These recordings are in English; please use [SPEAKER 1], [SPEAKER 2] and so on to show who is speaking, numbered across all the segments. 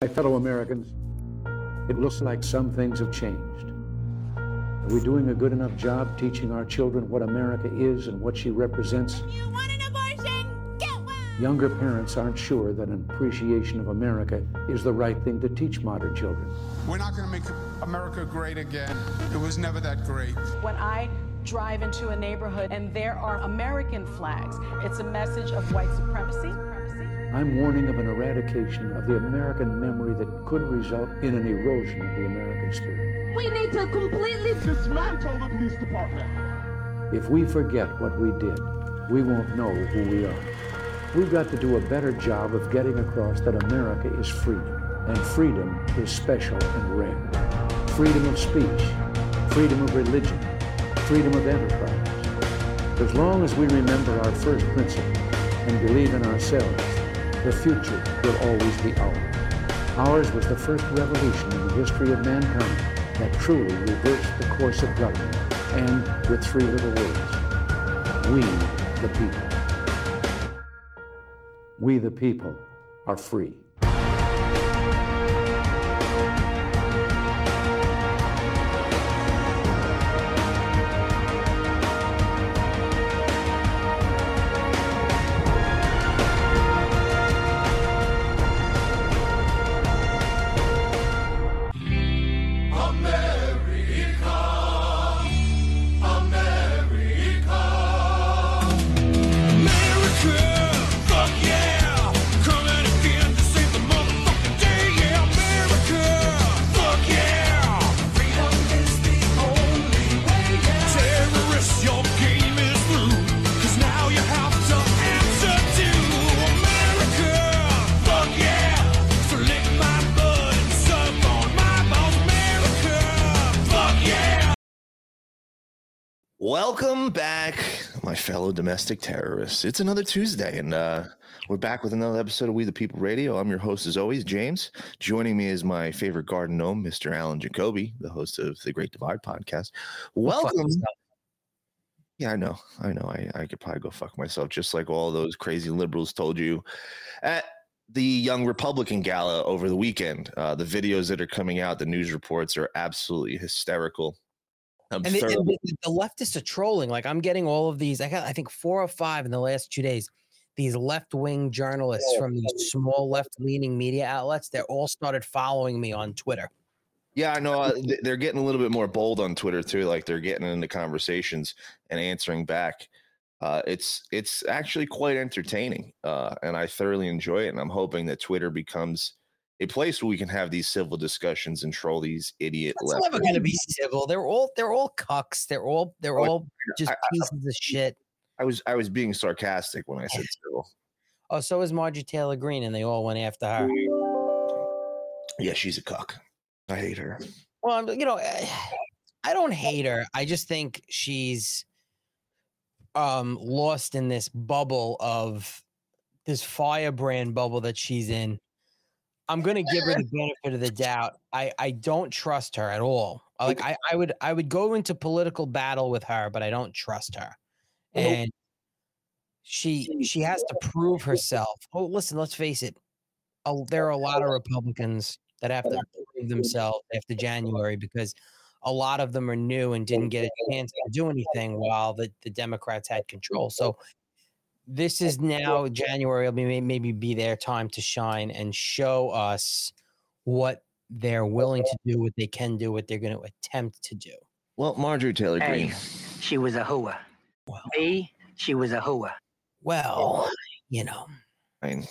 [SPEAKER 1] My fellow Americans, it looks like some things have changed. Are we doing a good enough job teaching our children what America is and what she represents?
[SPEAKER 2] You want an abortion? Get one!
[SPEAKER 1] Younger parents aren't sure that an appreciation of America is the right thing to teach modern children.
[SPEAKER 3] We're not going to make America great again. It was never that great.
[SPEAKER 4] When I drive into a neighborhood and there are American flags, it's a message of white supremacy.
[SPEAKER 1] I'm warning of an eradication of the American memory that could result in an erosion of the American spirit.
[SPEAKER 5] We need to completely
[SPEAKER 6] dismantle the police department.
[SPEAKER 1] If we forget what we did, we won't know who we are. We've got to do a better job of getting across that America is freedom, and freedom is special and rare. Freedom of speech, freedom of religion, freedom of enterprise. As long as we remember our first principle and believe in ourselves, the future will always be ours. Ours was the first revolution in the history of mankind that truly reversed the course of government, and with three little words, we the people. We the people are free.
[SPEAKER 7] Fellow domestic terrorists. It's another Tuesday, and uh, we're back with another episode of We the People Radio. I'm your host, as always, James. Joining me is my favorite garden gnome, Mr. Alan Jacoby, the host of the Great Divide podcast. Welcome. Yeah, I know. I know. I, I could probably go fuck myself, just like all those crazy liberals told you at the Young Republican Gala over the weekend. Uh, the videos that are coming out, the news reports are absolutely hysterical. I'm
[SPEAKER 8] And, the, and the, the leftists are trolling. Like I'm getting all of these. I got I think four or five in the last two days. These left wing journalists from these small left leaning media outlets. They're all started following me on Twitter.
[SPEAKER 7] Yeah, I know. Uh, they're getting a little bit more bold on Twitter too. Like they're getting into conversations and answering back. Uh, it's it's actually quite entertaining, uh, and I thoroughly enjoy it. And I'm hoping that Twitter becomes a place where we can have these civil discussions and troll these idiot
[SPEAKER 8] It's never going to be civil. They're all they're all cucks. They're all they're
[SPEAKER 7] Oh,
[SPEAKER 8] all just
[SPEAKER 7] I- I-
[SPEAKER 8] pieces of shit.
[SPEAKER 7] I was I was being sarcastic when I said civil.
[SPEAKER 8] Oh, so is Margie Taylor Greene, and they all went after her.
[SPEAKER 7] Yeah, she's a cuck. I hate her.
[SPEAKER 8] Well, I'm- you know, I don't hate her. I just think she's um lost in this bubble of this firebrand bubble that she's in. I'm gonna give her the benefit of the doubt. I I don't trust her at all. I Like I I would I would go into political battle with her, but I don't trust her. And she she has to prove herself. Oh, listen, let's face it. a- There are a lot of Republicans that have to prove themselves after January because a lot of them are new and didn't get a chance to do anything while the, the Democrats had control. So this is now January It'll be maybe be their time to shine and show us what they're willing to do, what they can do, what they're going to attempt to do.
[SPEAKER 7] Well, Marjorie Taylor
[SPEAKER 9] Hey,
[SPEAKER 7] Greene.
[SPEAKER 9] she was a hooah.
[SPEAKER 8] Well,
[SPEAKER 9] Me, she was a hooah.
[SPEAKER 8] well, you know,
[SPEAKER 7] I mean,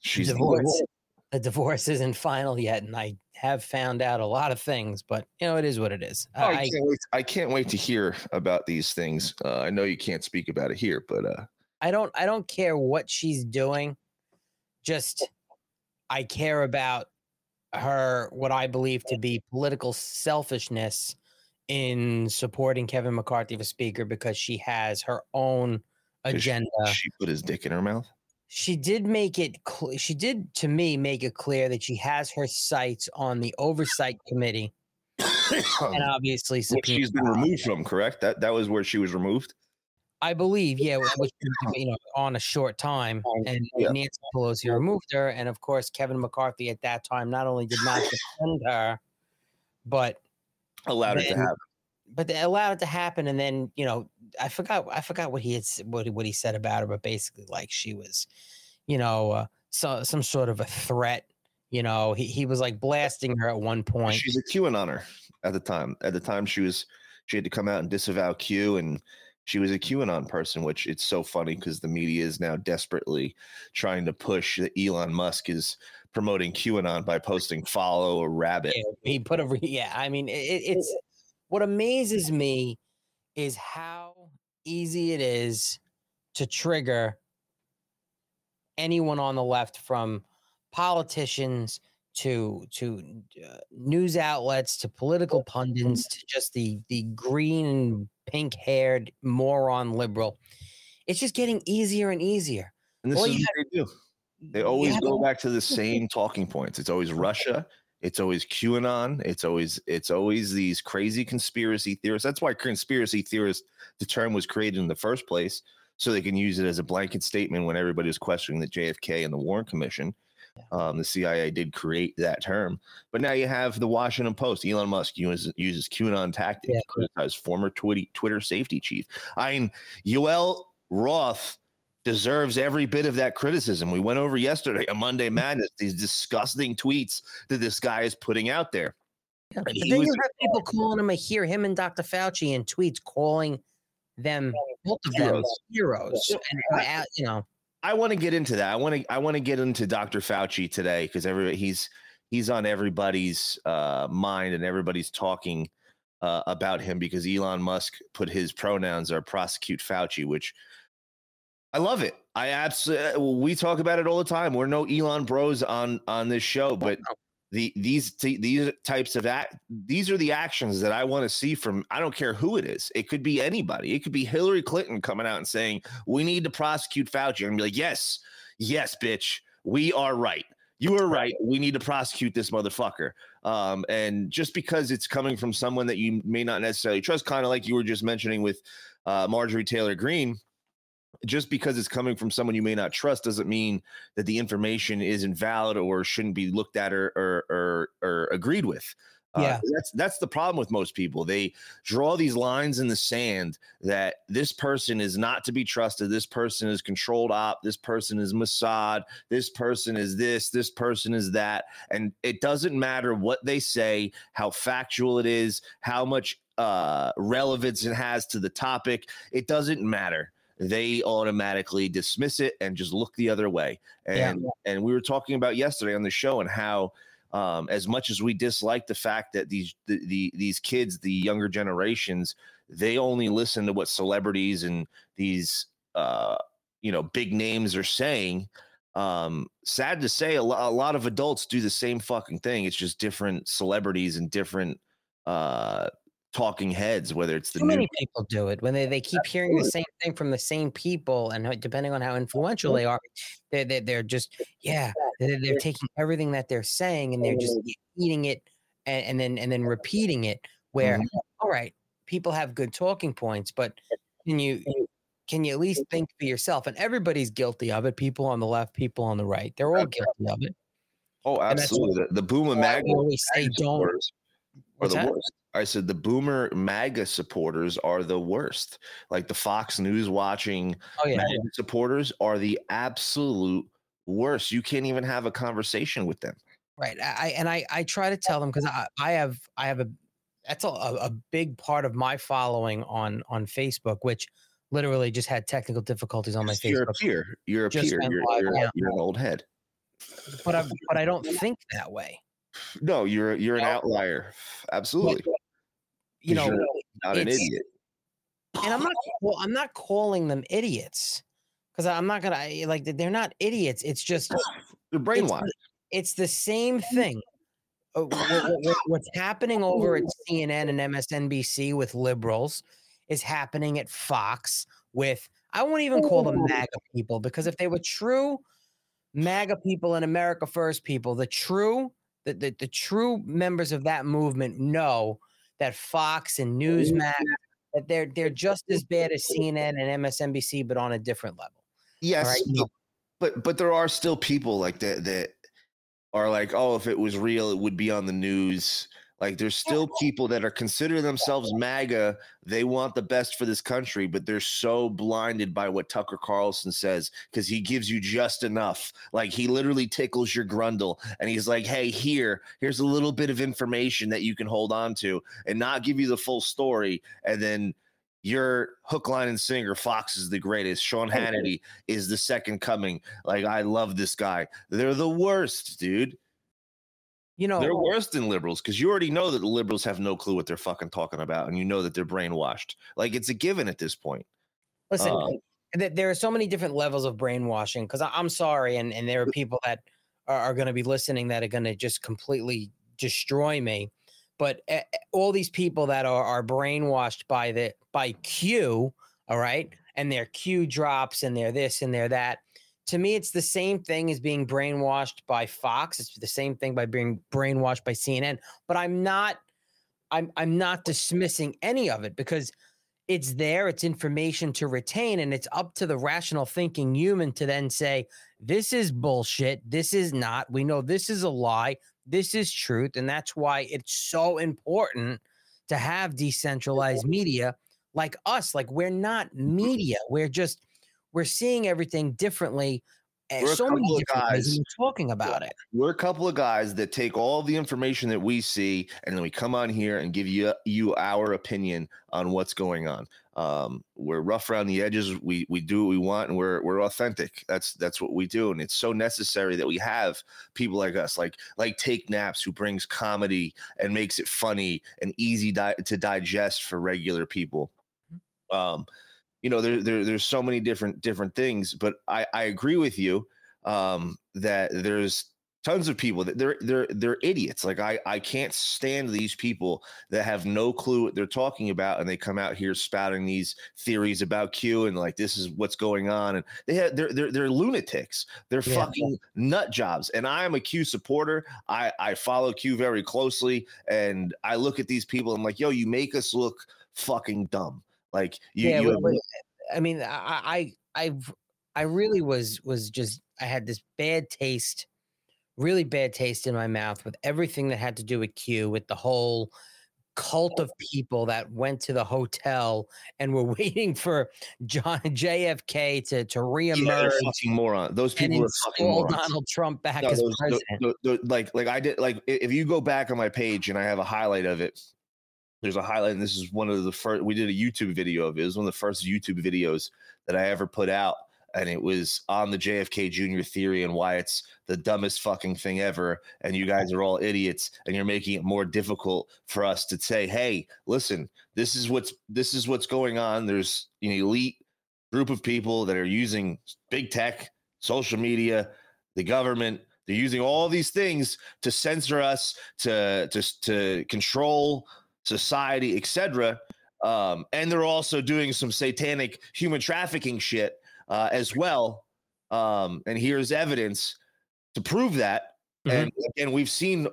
[SPEAKER 7] she's
[SPEAKER 8] divorced. The divorce isn't final yet, and I have found out a lot of things, but you know, it is what it is.
[SPEAKER 7] Oh, I,
[SPEAKER 8] I,
[SPEAKER 7] can't wait, I can't wait to hear about these things. Uh, I know you can't speak about it here, but uh,
[SPEAKER 8] I don't I don't care what she's doing. Just I care about her what I believe to be political selfishness in supporting Kevin McCarthy for speaker because she has her own agenda.
[SPEAKER 7] she put his dick in her mouth.
[SPEAKER 8] She did make it cl- she did to me make it clear that she has her sights on the oversight committee and obviously
[SPEAKER 7] she's been removed from, correct? That that was where she was removed.
[SPEAKER 8] I believe, yeah, which was, you know on a short time, and
[SPEAKER 7] Yeah.
[SPEAKER 8] Nancy Pelosi removed her, and of course Kevin McCarthy at that time not only did not defend her, but
[SPEAKER 7] Allowed it to happen.
[SPEAKER 8] but they allowed it to happen, and then you know I forgot I forgot what he had what he- what he said about her, but basically like she was, you know, uh, so some sort of a threat. You know, he he was like blasting her at one point.
[SPEAKER 7] She's a QAnoner at the time. At the time, she was she had to come out and disavow Q, and she was a QAnon person. Which it's so funny because the media is now desperately trying to push that Elon Musk is promoting QAnon by posting follow a rabbit.
[SPEAKER 8] Yeah, he put a yeah. I mean, it, it's what amazes me is how easy it is to trigger anyone on the left from politicians to to uh, news outlets to political pundits to just the the green and pink haired moron liberal it's just getting easier and easier
[SPEAKER 7] And this is what they do. They always go back to the same talking points. It's always Russia. It's always QAnon. It's always it's always these crazy conspiracy theorists. That's why conspiracy theorist the term was created in the first place, so they can use it as a blanket statement when everybody was questioning the JFK and the Warren Commission. Um, the CIA did create that term, but now you have the Washington Post. Elon Musk uses, uses QAnon tactics
[SPEAKER 8] Yeah.
[SPEAKER 7] to criticize former Twitter Twitter safety chief. I mean, Yoel Roth deserves every bit of that criticism. We went over yesterday a Monday Madness these disgusting tweets that this guy is putting out there.
[SPEAKER 8] Then
[SPEAKER 7] was-
[SPEAKER 8] you have people calling him a hero, him and Dr. Fauci in tweets calling them both of them
[SPEAKER 7] Heroes.
[SPEAKER 8] heroes. And, uh, you know,
[SPEAKER 7] I want to get into that. I want to I want to get into Dr. Fauci today because every he's he's on everybody's uh, mind and everybody's talking uh, about him because Elon Musk put his pronouns are prosecute Fauci, which I love it. I absolutely we talk about it all the time. We're no Elon bros on on this show, but the these t- these types of act these are the actions that I want to see from I don't care who it is. It could be anybody. It could be Hillary Clinton coming out and saying we need to prosecute Fauci and be like, yes, yes, bitch, we are right. You are right. We need to prosecute this motherfucker. Um, and just because it's coming from someone that you may not necessarily trust, kind of like you were just mentioning with uh, Marjorie Taylor Greene, just because it's coming from someone you may not trust doesn't mean that the information is invalid or shouldn't be looked at or or or, or agreed with. Uh,
[SPEAKER 8] Yeah.
[SPEAKER 7] that's that's the problem with most people. They draw these lines in the sand that this person is not to be trusted. This person is controlled op. This person is Mossad. This person is this. This person is that. And it doesn't matter what they say, how factual it is, how much uh, relevance it has to the topic. It doesn't matter they automatically dismiss it and just look the other way.
[SPEAKER 8] Yeah.
[SPEAKER 7] And and we were talking about yesterday on the show and how um, as much as we dislike the fact that these the, the these kids, the younger generations, they only listen to what celebrities and these uh, you know big names are saying. Um, sad to say, a, lo- a lot of adults do the same fucking thing. It's just different celebrities and different uh talking heads, whether it's the
[SPEAKER 8] too
[SPEAKER 7] new
[SPEAKER 8] many people do it when they, they keep hearing the same thing from the same people, and depending on how influential they are, they're they're, they're just yeah, they're, they're taking everything that they're saying and they're just eating it and, and then and then repeating it. Where mm-hmm. all right, people have good talking points, but can you can you at least think for yourself? And everybody's guilty of it. People on the left, people on the right, they're all guilty of it.
[SPEAKER 7] Oh, absolutely. The, the MAGA
[SPEAKER 8] we always say don't.
[SPEAKER 7] are the
[SPEAKER 8] that?
[SPEAKER 7] worst. I said the boomer MAGA supporters are the worst. Like the Fox News watching
[SPEAKER 8] Oh yeah,
[SPEAKER 7] MAGA supporters are the absolute worst. You can't even have a conversation with them.
[SPEAKER 8] Right. I and I I try to tell them because I I have I have a that's a, a big part of my following on on Facebook, which literally just had technical difficulties on my
[SPEAKER 7] You're a peer. You're a
[SPEAKER 8] Just
[SPEAKER 7] peer. You're, you're, you're an old head.
[SPEAKER 8] But I but I don't think that way.
[SPEAKER 7] No, you're you're an outlier. Absolutely.
[SPEAKER 8] You know,
[SPEAKER 7] Not an idiot.
[SPEAKER 8] and I'm not well, I'm not calling them idiots because I'm not gonna like they're not idiots. It's just
[SPEAKER 7] They're
[SPEAKER 8] it's
[SPEAKER 7] brainwashed.
[SPEAKER 8] the, it's the same thing. Uh, wha- wha- wha- what's happening over at CNN and MSNBC with liberals is happening at Fox with I won't even call them MAGA people because if they were true MAGA people and America First people, the true the, the, the true members of that movement know that Fox and Newsmax that they're they're just as bad as CNN and MSNBC, but on a different level.
[SPEAKER 7] Yes,
[SPEAKER 8] right,
[SPEAKER 7] but but there are still people like that that are like, oh, if it was real, it would be on the news. Like there's still people that are consider themselves MAGA. They want the best for this country, but they're so blinded by what Tucker Carlson says because he gives you just enough. Like he literally tickles your grundle and he's like, hey, here, here's a little bit of information that you can hold on to and not give you the full story. And then your hook, line, and singer, Fox is the greatest. Sean Hannity is the second coming. Like, I love this guy. They're the worst, dude.
[SPEAKER 8] You know,
[SPEAKER 7] They're worse than liberals because you already know that the liberals have no clue what they're fucking talking about, and you know that they're brainwashed. Like, it's a given at this point.
[SPEAKER 8] listen,
[SPEAKER 7] uh,
[SPEAKER 8] th- there are so many different levels of brainwashing. Because I'm sorry, and and there are people that are, are going to be listening that are going to just completely destroy me. But eh, all these people that are are brainwashed by the by Q, all right, and their Q drops and they're this and they're that. To me, it's the same thing as being brainwashed by Fox. It's the same thing by being brainwashed by CNN. But I'm not, I'm I'm not dismissing any of it because it's there, it's information to retain, and it's up to the rational thinking human to then say, this is bullshit. This is not. We know this is a lie. This is truth. And that's why it's so important to have decentralized media like us. Like we're not mm-hmm. media. We're just we're seeing everything differently. And
[SPEAKER 7] We're
[SPEAKER 8] so many different
[SPEAKER 7] guys-
[SPEAKER 8] we're talking about it.
[SPEAKER 7] We're a couple of guys that take all the information that we see, and then we come on here and give you you our opinion on what's going on. Um, we're rough around the edges. We we do what we want, and we're we're authentic. That's that's what we do, and it's so necessary that we have people like us, like like Take Naps, who brings comedy and makes it funny and easy di- to digest for regular people. Um, you know, there, there there's so many different different things, but I I agree with you um, that there's tons of people that they're they're they're idiots. Like I I can't stand these people that have no clue what they're talking about, and they come out here spouting these theories about Q and like this is what's going on, and they have they're they're, they're lunatics. They're
[SPEAKER 8] Yeah.
[SPEAKER 7] fucking nut jobs, and I am a Q supporter. I I follow Q very closely, and I look at these people. I'm like, yo, you make us look fucking dumb. Like you,
[SPEAKER 8] yeah,
[SPEAKER 7] you
[SPEAKER 8] but- I mean, I, I, I, I really was was just I had this bad taste, really bad taste in my mouth with everything that had to do with Q, with the whole cult of people that went to the hotel and were waiting for John JFK to to
[SPEAKER 7] yeah,
[SPEAKER 8] reemerge
[SPEAKER 7] they're fucking moron. Those people are fucking morons.
[SPEAKER 8] Donald Trump back
[SPEAKER 7] No,
[SPEAKER 8] as
[SPEAKER 7] those- tho-
[SPEAKER 8] president.
[SPEAKER 7] like like I did like if you go back on my page and I have a highlight of it, there's a highlight, and this is one of the first we did a YouTube video of it. It was one of the first YouTube videos that I ever put out. And it was on the JFK Jr. theory and why it's the dumbest fucking thing ever. And you guys are all idiots, and you're making it more difficult for us to say, "Hey, listen, this is what's this is what's going on." There's an elite group of people that are using big tech, social media, the government. They're using all these things to censor us, to to to control society, etc. Um, and they're also doing some satanic human trafficking shit uh, as well. Um, and here's evidence to prove that.
[SPEAKER 8] Mhm.
[SPEAKER 7] And again, we've seen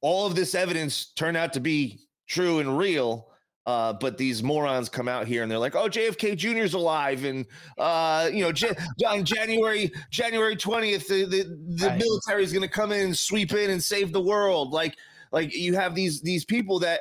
[SPEAKER 7] all of this evidence turn out to be true and real. Uh, but these morons come out here and they're like, "Oh, JFK Jr.'s alive," and uh, you know, Jan- on January January twentieth, the the, the
[SPEAKER 8] Right.
[SPEAKER 7] military is going to come in and sweep in and save the world. Like, like you have these these people that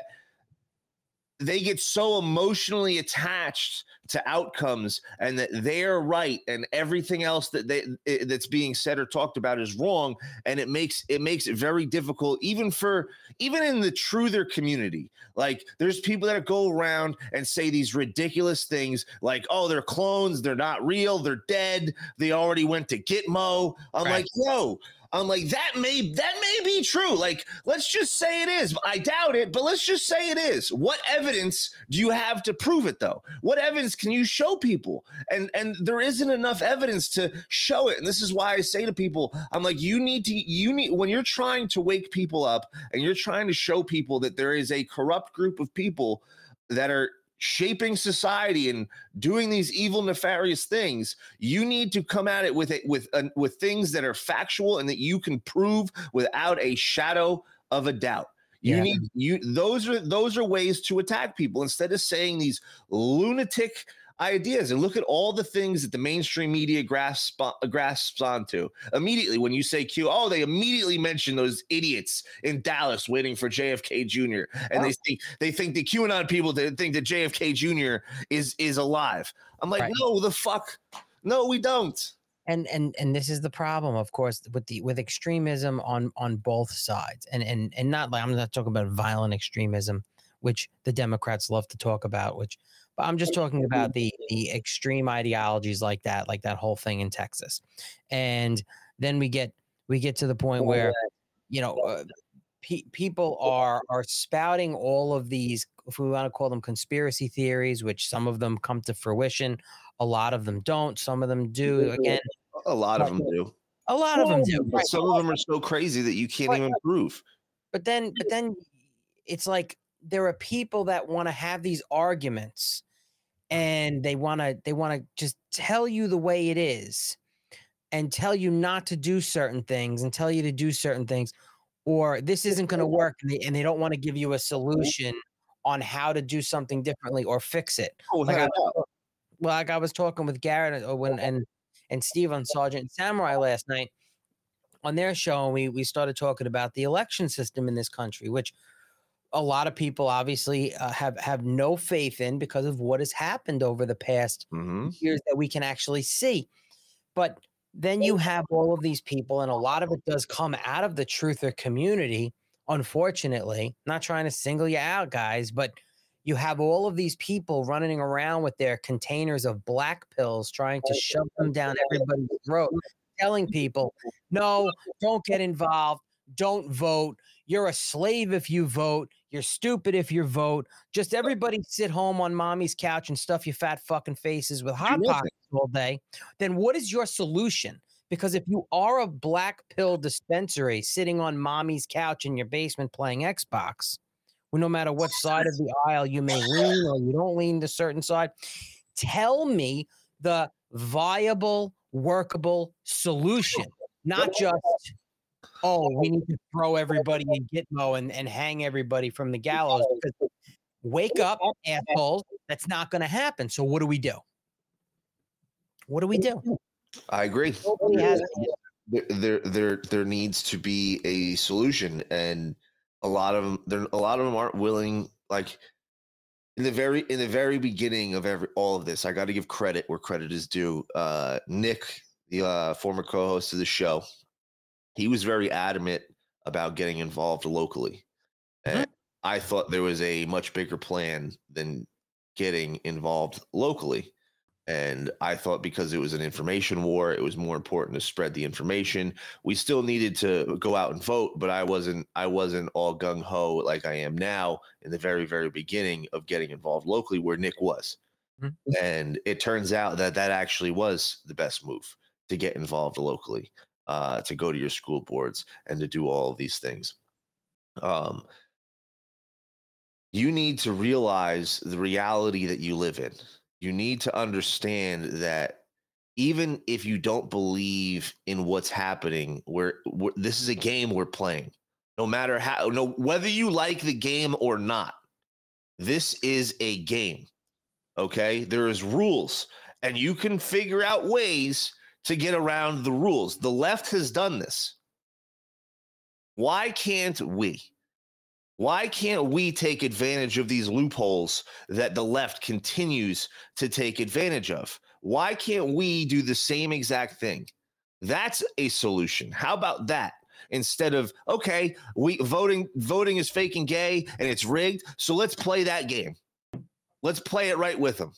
[SPEAKER 7] they get so emotionally attached to outcomes and that they're right and everything else that they eh, that's being said or talked about is wrong and it makes it makes it very difficult even for even in the truther community like there's people that go around and say these ridiculous things like oh they're clones they're not real they're dead they already went to gitmo i'm
[SPEAKER 8] Right.
[SPEAKER 7] like yo I'm like that may that may be true. Like let's just say it is. I doubt it, but let's just say it is. What evidence do you have to prove it though? What evidence can you show people? And and there isn't enough evidence to show it. And this is why I say to people, I'm like you need to you need when you're trying to wake people up and you're trying to show people that there is a corrupt group of people that are shaping society and doing these evil nefarious things you need to come at it with it with uh, with things that are factual and that you can prove without a shadow of a doubt You
[SPEAKER 8] Yeah.
[SPEAKER 7] need you those are those are ways to attack people instead of saying these lunatic ideas and look at all the things that the mainstream media grasps uh, grasps onto immediately when you say Q. Oh, they immediately mention those idiots in Dallas waiting for JFK Jr. and they think they think the QAnon people they think that JFK Jr. is is alive. I'm like,
[SPEAKER 8] Right.
[SPEAKER 7] no, the fuck, no, we don't.
[SPEAKER 8] and and and this is the problem of course with the with extremism on on both sides and and and not like i'm not talking about violent extremism which the democrats love to talk about which but i'm just talking about the the extreme ideologies like that like that whole thing in texas. And then we get we get to the point where you know uh, pe- people are are spouting all of these if we want to call them conspiracy theories which some of them come to fruition a lot of them don't some of them do again
[SPEAKER 7] A lot of them do.
[SPEAKER 8] a lot of them do
[SPEAKER 7] But some of them are so crazy that you can't
[SPEAKER 8] Right.
[SPEAKER 7] even prove.
[SPEAKER 8] but then but then it's like there are people that want to have these arguments and they want to they want to just tell you the way it is and tell you not to do certain things and tell you to do certain things or this isn't going to work and they, and they don't want to give you a solution on how to do something differently or fix it.
[SPEAKER 7] Oh,
[SPEAKER 8] like I, was- well, like I was talking with Garrett uh, when and and Steve on Sergeant Samurai last night on their show, and we we started talking about the election system in this country, which a lot of people obviously uh, have have no faith in because of what has happened over the past
[SPEAKER 7] Mhm.
[SPEAKER 8] years that we can actually see. But then you have all of these people, and a lot of it does come out of the truther community, unfortunately. Not trying to single you out, guys, but you have all of these people running around with their containers of black pills trying to shove them down everybody's throat, telling people, no, don't get involved, don't vote. You're a slave if you vote. You're stupid if you vote. Just everybody sit home on mommy's couch and stuff your fat fucking faces with hot pockets all day. Then what is your solution? Because if you are a black pill dispensary sitting on mommy's couch in your basement playing Xbox, well, no matter what side of the aisle you may lean or you don't lean to certain side, tell me the viable, workable solution, not just oh, we need to throw everybody in Gitmo and, and hang everybody from the gallows. Because wake up, assholes. That's not going to happen. So what do we do? What do we do?
[SPEAKER 7] I agree. There, there, there, there needs to be a solution, and a lot of them, there, a lot of them aren't willing. Like in the very, in the very beginning of every all of this, I got to give credit where credit is due. Uh, Nick, the uh, former co-host of the show, he was very adamant about getting involved locally, and I thought there was a much bigger plan than getting involved locally. And I thought because it was an information war, it was more important to spread the information. We still needed to go out and vote, but I wasn't I wasn't all gung ho like I am now in the very very beginning of getting involved locally where Nick was.
[SPEAKER 8] Mhm.
[SPEAKER 7] And it turns out that that actually was the best move to get involved locally, uh, to go to your school boards and to do all of these things. Um, you need to realize the reality that you live in. You need to understand that even if you don't believe in what's happening, we're this is a game we're playing. No matter how, no whether you like the game or not, this is a game. Okay, there is rules, and you can figure out ways to get around the rules. The left has done this. Why can't we? Why can't we take advantage of these loopholes that the left continues to take advantage of? Why can't we do the same exact thing? That's a solution. How about that? Instead of okay, we voting voting is fake and gay and it's rigged, so let's play that game. Let's play it right with them.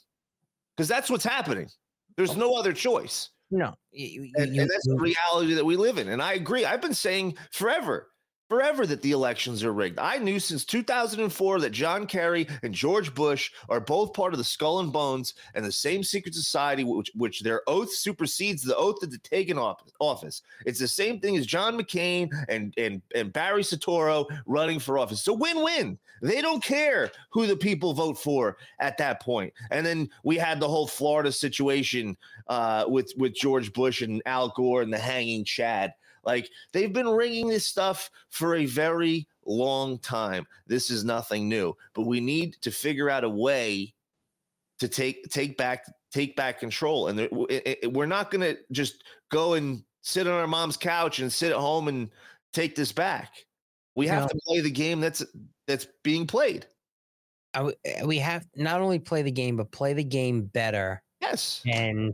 [SPEAKER 7] Because that's what's happening. There's no other choice.
[SPEAKER 8] No. you-
[SPEAKER 7] And,
[SPEAKER 8] you-
[SPEAKER 7] and that's the reality that we live in. And I agree. I've been saying forever, forever that the elections are rigged. I knew since 2004 that John Kerry and George Bush are both part of the Skull and Bones and the same secret society, which, which their oath supersedes the oath that they take in office. It's the same thing as John McCain and, and, and Barry Soetoro running for office. So win-win. They don't care who the people vote for at that point. And then we had the whole Florida situation uh, with with George Bush and Al Gore and the hanging Chad. Like they've been ringing this stuff for a very long time. This is nothing new, but we need to figure out a way to take take back take back control. And there, it, it, we're not going to just go and sit on our mom's couch and sit at home and take this back. We have
[SPEAKER 8] No.
[SPEAKER 7] to play the game that's that's being played.
[SPEAKER 8] W- uh, we have not only play the game, but play the game better
[SPEAKER 7] Yes.
[SPEAKER 8] and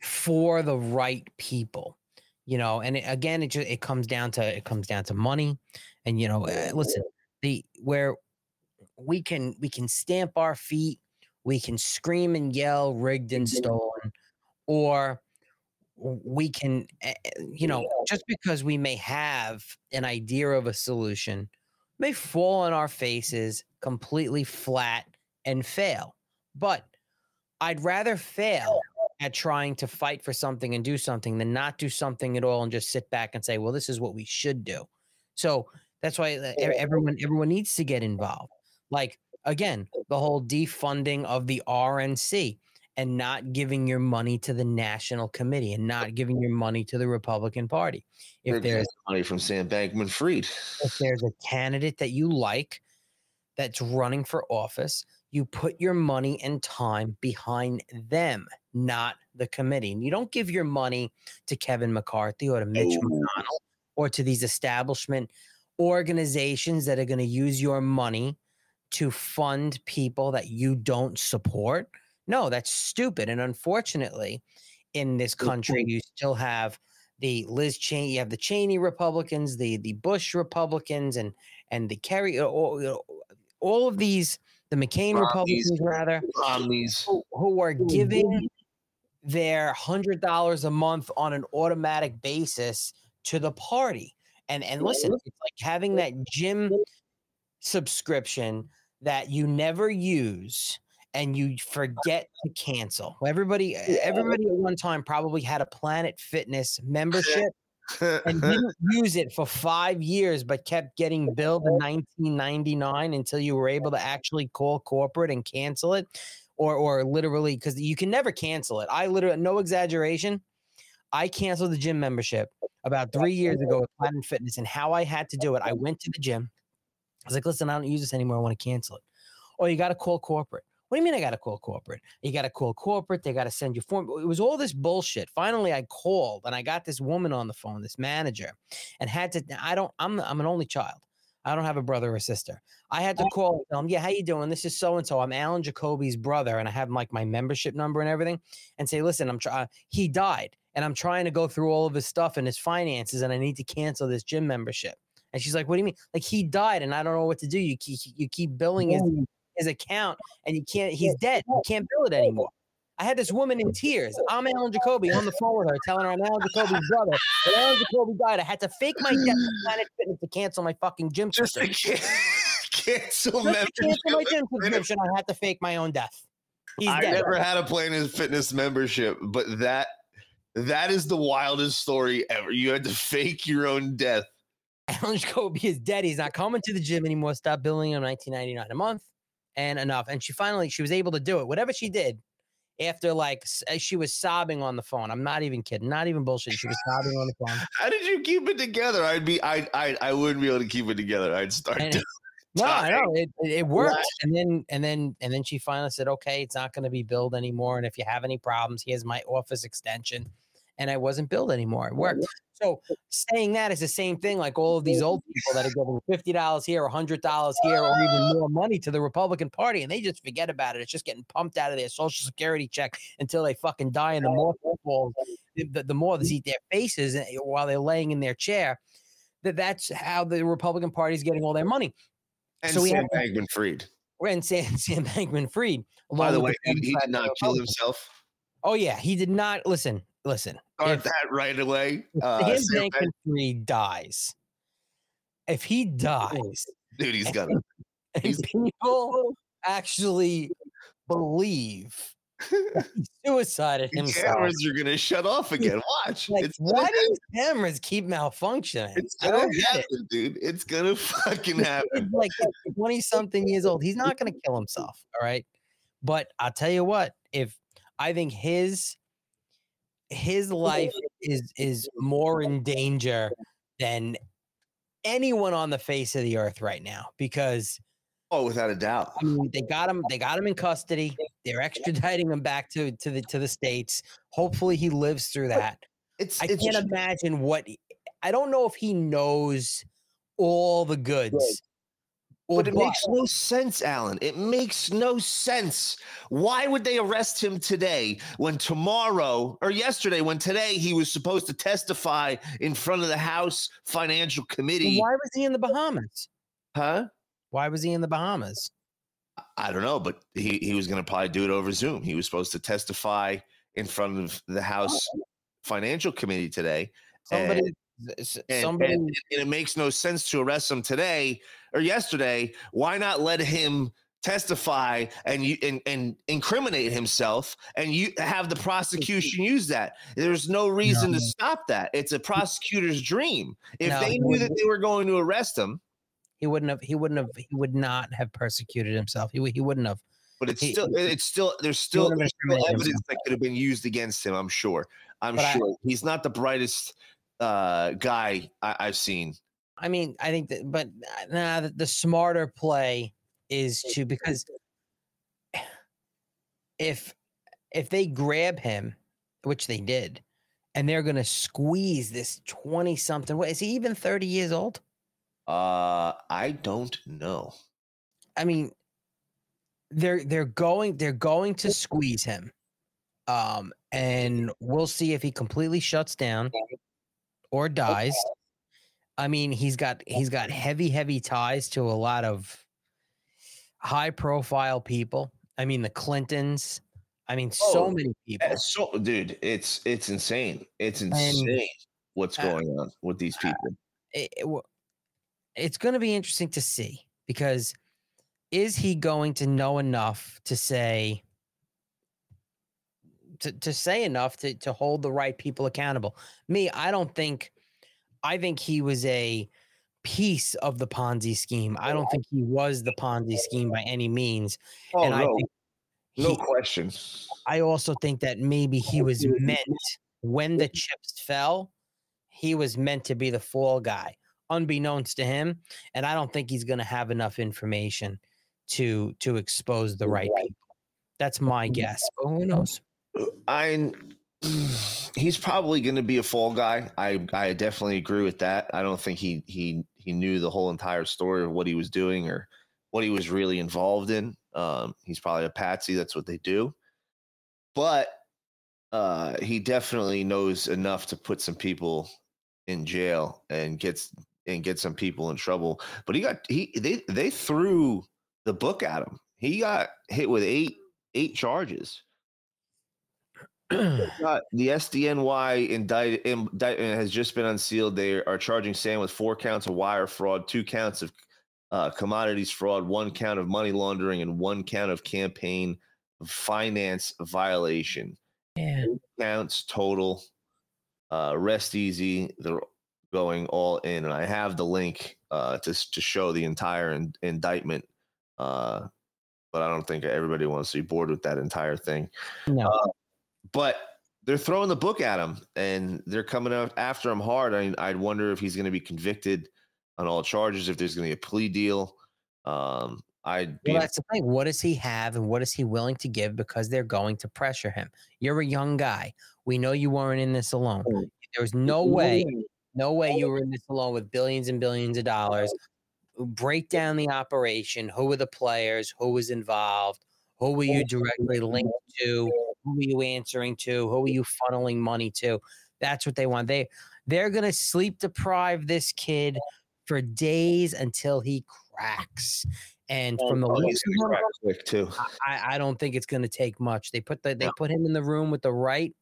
[SPEAKER 8] for the right people. You know, and it, again, it just it comes down to it comes down to money, and you know, uh, listen, the where we can we can stamp our feet, we can scream and yell, rigged and stolen, or we can, uh, uh, you know, just because we may have an idea of a solution, may fall on our faces completely flat and fail. But I'd rather fail at trying to fight for something and do something than not do something at all and just sit back and say, "Well, this is what we should do." So that's why uh, everyone everyone needs to get involved. Like again, the whole defunding of the RNC and not giving your money to the national committee and not giving your money to the Republican Party. If
[SPEAKER 7] They're
[SPEAKER 8] there's
[SPEAKER 7] money from Sam Bankman Fried.
[SPEAKER 8] if there's a candidate that you like that's running for office, you put your money and time behind them, not the committee. And you don't give your money to Kevin McCarthy or to Mitch McConnell or to these establishment organizations that are going to use your money to fund people that you don't support. No, that's stupid. And unfortunately, in this country, you still have the Liz Cheney, you have the Cheney Republicans, the the Bush Republicans, and and the Kerry, all, all of these, the McCain
[SPEAKER 7] Romneys.
[SPEAKER 8] Republicans, rather,
[SPEAKER 7] Romneys.
[SPEAKER 8] who, who are giving their hundred dollars a month on an automatic basis to the party. And and listen, it's like having that gym subscription that you never use and you forget to cancel. Everybody, everybody at one time probably had a Planet Fitness membership and didn't use it for five years, but kept getting billed in 1999 until you were able to actually call corporate and cancel it, or or literally because you can never cancel it. I literally, no exaggeration, I canceled the gym membership about three years ago with Planet Fitness, and how I had to do it, I went to the gym. I was like, listen, I don't use this anymore. I want to cancel it. Oh, you got to call corporate. What do you mean I got to call corporate? You got to call corporate. They got to send you form. It was all this bullshit. Finally, I called and I got this woman on the phone, this manager, and had to. I don't. I'm. I'm an only child. I don't have a brother or sister. I had to oh. call and tell him, yeah, how you doing? This is so and so. I'm Alan Jacoby's brother, and I have like my membership number and everything. And say, listen, I'm trying. He died, and I'm trying to go through all of his stuff and his finances, and I need to cancel this gym membership. And she's like, what do you mean? Like he died, and I don't know what to do. You keep you keep billing his his account, and you can't. He's dead. You can't bill it anymore. I had this woman in tears. I'm Alan Jacoby on the phone with her, telling her I'm Alan Jacoby's brother. But Alan Jacoby died. I had to fake my death to Planet Fitness to cancel my fucking gym
[SPEAKER 7] Just
[SPEAKER 8] subscription.
[SPEAKER 7] can- cancel
[SPEAKER 8] Just to cancel my gym subscription, I had to fake my own death. He's
[SPEAKER 7] I
[SPEAKER 8] dead.
[SPEAKER 7] never had a Planet Fitness membership, but that that is the wildest story ever. You had to fake your own death.
[SPEAKER 8] Alan Jacoby is dead. He's not coming to the gym anymore. Stop billing him 19.99 a month and enough. And she finally she was able to do it. Whatever she did after like uh, she was sobbing on the phone. I'm not even kidding. Not even bullshit. She was sobbing on the phone.
[SPEAKER 7] How did you keep it together? I'd be I I I wouldn't be able to keep it together. I'd start
[SPEAKER 8] And-
[SPEAKER 7] to
[SPEAKER 8] No, I know it, it, it worked. And then and then and then she finally said, okay, it's not going to be billed anymore. And if you have any problems, here's my office extension. And I wasn't billed anymore. It worked. So saying that is the same thing like all of these old people that are giving fifty dollars here, hundred dollars here, or even more money to the Republican Party, and they just forget about it. It's just getting pumped out of their social security check until they fucking die, and the more falls, the, the, the more they eat their faces eh, while they're laying in their chair. That that's how the Republican Party is getting all their money.
[SPEAKER 7] and
[SPEAKER 8] so we
[SPEAKER 7] Sam
[SPEAKER 8] have-
[SPEAKER 7] Bankman Fried.
[SPEAKER 8] and Sam, Sam Bankman Fried.
[SPEAKER 7] By the way,
[SPEAKER 8] with
[SPEAKER 7] he, he did not kill himself.
[SPEAKER 8] Oh yeah, he did not. Listen, listen.
[SPEAKER 7] Start
[SPEAKER 8] If-
[SPEAKER 7] that right away.
[SPEAKER 8] If
[SPEAKER 7] Uh,
[SPEAKER 8] Sam
[SPEAKER 7] Sam
[SPEAKER 8] Bankman dies, if he dies,
[SPEAKER 7] dude, he's gonna.
[SPEAKER 8] and
[SPEAKER 7] He's-
[SPEAKER 8] people actually believe that he suicided
[SPEAKER 7] The
[SPEAKER 8] himself.
[SPEAKER 7] cameras are gonna shut off again. Watch.
[SPEAKER 8] Like,
[SPEAKER 7] it's
[SPEAKER 8] why do these cameras keep malfunctioning?
[SPEAKER 7] It's gonna
[SPEAKER 8] don't it.
[SPEAKER 7] happen, dude. It's gonna fucking happen.
[SPEAKER 8] like 20 something years old. He's not to kill himself. All right. But I'll tell you what, if I think his his life is is more in danger than anyone on the face of the earth right now because
[SPEAKER 7] Oh, without a doubt.
[SPEAKER 8] I mean, they got him. They got him in custody. They're extraditing him back to to the to the states. Hopefully, he lives through that.
[SPEAKER 7] It's
[SPEAKER 8] I
[SPEAKER 7] it's
[SPEAKER 8] can't imagine what. I don't know if he knows all the goods. Or
[SPEAKER 7] But it
[SPEAKER 8] but-
[SPEAKER 7] makes no sense, Alan. It makes no sense. Why would they arrest him today when tomorrow or yesterday, when today he was supposed to testify in front of the House Financial Committee?
[SPEAKER 8] why was he in the Bahamas?
[SPEAKER 7] Huh?
[SPEAKER 8] Why was he in the Bahamas?
[SPEAKER 7] I don't know, but he, he was going to probably do it over Zoom. He was supposed to testify in front of the House oh. Financial Committee today.
[SPEAKER 8] Somebody,
[SPEAKER 7] And- And,
[SPEAKER 8] somebody.
[SPEAKER 7] and- and it makes no sense to arrest him today or yesterday. Why not let him testify and you and, and incriminate himself and you have the prosecution use that? There's no reason
[SPEAKER 8] No.
[SPEAKER 7] to stop that. It's a prosecutor's dream. If
[SPEAKER 8] No,
[SPEAKER 7] they knew that they were going to arrest him,
[SPEAKER 8] he wouldn't have. He wouldn't have. He would not have persecuted himself. He, he wouldn't have.
[SPEAKER 7] but it's
[SPEAKER 8] He-
[SPEAKER 7] still it's still there's still, there's still evidence that could have been used against him. I'm sure. I'm
[SPEAKER 8] But I-
[SPEAKER 7] sure he's not the brightest uh, guy I, I've seen.
[SPEAKER 8] I mean, I think that, but uh, nah, the, the smarter play is to because if if they grab him, which they did, and they're gonna squeeze this twenty something. What is he even thirty years old?
[SPEAKER 7] Uh, I don't know.
[SPEAKER 8] I mean, they're they're going they're going to squeeze him, um, and we'll see if he completely shuts down or dies. I mean, he's got he's got heavy heavy ties to a lot of high profile people. I mean, the Clintons. I mean, so
[SPEAKER 7] Oh,
[SPEAKER 8] many people.
[SPEAKER 7] Uh, So, dude, it's it's insane. It's insane what's
[SPEAKER 8] uh,
[SPEAKER 7] going on with these people.
[SPEAKER 8] it, it it's going to be interesting to see because is he going to know enough to say to, to say enough to, to hold the right people accountable me i don't think i think he was a piece of the ponzi scheme i don't think he was the ponzi scheme by any means
[SPEAKER 7] Oh
[SPEAKER 8] and i
[SPEAKER 7] no,
[SPEAKER 8] think
[SPEAKER 7] no
[SPEAKER 8] he-
[SPEAKER 7] question.
[SPEAKER 8] I also think that maybe he was meant when the chips fell, he was meant to be the fall guy, unbeknownst to him. And I don't think he's going to have enough information to to expose the right people. That's my guess, but who knows?
[SPEAKER 7] I he's probably going to be a fall guy. I I definitely agree with that. I don't think he he he knew the whole entire story of what he was doing or what he was really involved in. Um, he's probably a patsy. That's what they do. But uh, he definitely knows enough to put some people in jail and gets and get some people in trouble. But he got he they they threw the book at him. He got hit with eight eight charges. Uh, the SDNY indict, indictment has just been unsealed. They are charging Sam with four counts of wire fraud, two counts of uh, commodities fraud, one count of money laundering, and one count of campaign finance violation.
[SPEAKER 8] Yeah.
[SPEAKER 7] Counts total. Uh, rest easy. They're going all in, and I have the link uh, to to show the entire in, indictment. Uh, but I don't think everybody wants to be bored with that entire thing
[SPEAKER 8] No.
[SPEAKER 7] But they're throwing the book at him and they're coming out after him hard. I, I'd wonder if he's going to be convicted on all charges, if there's going to be a plea deal. Um, I'd be
[SPEAKER 8] Well, that's the thing. What does he have and what is he willing to give because they're going to pressure him? You're a young guy. We know you weren't in this alone. There was no way, no way you were in this alone with billions and billions of dollars. Break down the operation. Who were the players? Who was involved? Who were you directly linked to? Who are you answering to? Who are you funneling money to? That's what they want. They they're gonna sleep deprive this kid for days until he cracks. And oh, from the
[SPEAKER 7] Oh,
[SPEAKER 8] looks
[SPEAKER 7] he's
[SPEAKER 8] of
[SPEAKER 7] gonna
[SPEAKER 8] him,
[SPEAKER 7] crack quick too.
[SPEAKER 8] I, I don't think it's going to take much. They put the they put him in the room with the right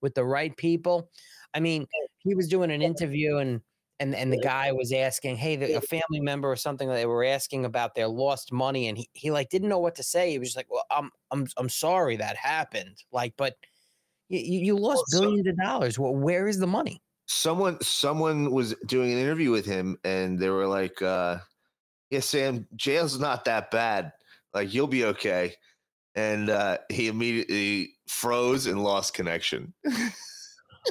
[SPEAKER 8] with the right people. I mean, he was doing an interview and and and the guy was asking, hey, the, a family member or something. They were asking about their lost money, and he he like didn't know what to say. He was just like, well, I'm I'm I'm sorry that happened. Like, but you you, lost
[SPEAKER 7] so-
[SPEAKER 8] billions of dollars. Well, where is the money?
[SPEAKER 7] Someone, someone was doing an interview with him, and they were like, uh, "Yeah, Sam, jail's not that bad. Like you'll be okay." And uh, he immediately froze and lost connection.
[SPEAKER 8] Oh,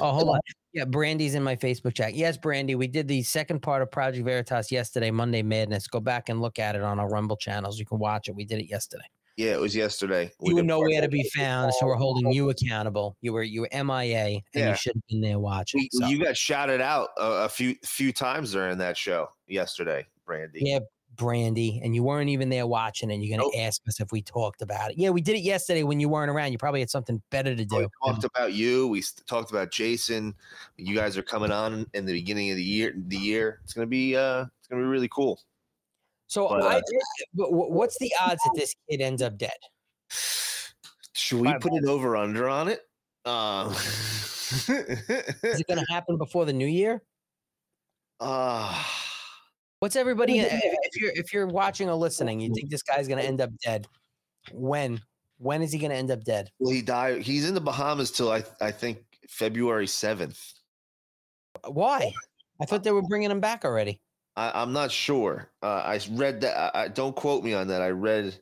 [SPEAKER 8] hold on. Yeah, Brandy's in my Facebook chat. Yes, Brandy, we did the second part of Project Veritas yesterday, Monday Madness. Go back and look at it on our Rumble channels. You can watch it. We did it yesterday.
[SPEAKER 7] Yeah, it was yesterday. We
[SPEAKER 8] you
[SPEAKER 7] part
[SPEAKER 8] nowhere to be found, so we're holding you accountable. You were you were MIA, and
[SPEAKER 7] Yeah.
[SPEAKER 8] you should have been there watching.
[SPEAKER 7] We-
[SPEAKER 8] so.
[SPEAKER 7] You got shouted out a, a few few times during that show yesterday, Brandy.
[SPEAKER 8] Yeah, Brandy, and you weren't even there watching, and you're gonna
[SPEAKER 7] Nope.
[SPEAKER 8] ask us if we talked about it. Yeah, we did it yesterday when you weren't around. You probably had something better to do.
[SPEAKER 7] We
[SPEAKER 8] do.
[SPEAKER 7] talked about you. We talked about Jason. You guys are coming on in the beginning of the year. The year it's gonna be uh it's gonna be really cool.
[SPEAKER 8] So,
[SPEAKER 7] But,
[SPEAKER 8] I,
[SPEAKER 7] uh,
[SPEAKER 8] but what's the odds that this kid ends up dead?
[SPEAKER 7] Should we
[SPEAKER 8] Five
[SPEAKER 7] put an over under on it? Um,
[SPEAKER 8] Is it gonna happen before the new year?
[SPEAKER 7] uh,
[SPEAKER 8] What's everybody? If, if you're if you're watching or listening, you think this guy's gonna end up dead? When? When is he gonna end up dead?
[SPEAKER 7] well, he died. He's in the Bahamas till I I think February seventh.
[SPEAKER 8] Why? I thought they were bringing him back already.
[SPEAKER 7] I, I'm not sure. Uh, I s- read that. I, I don't quote me on that. I read.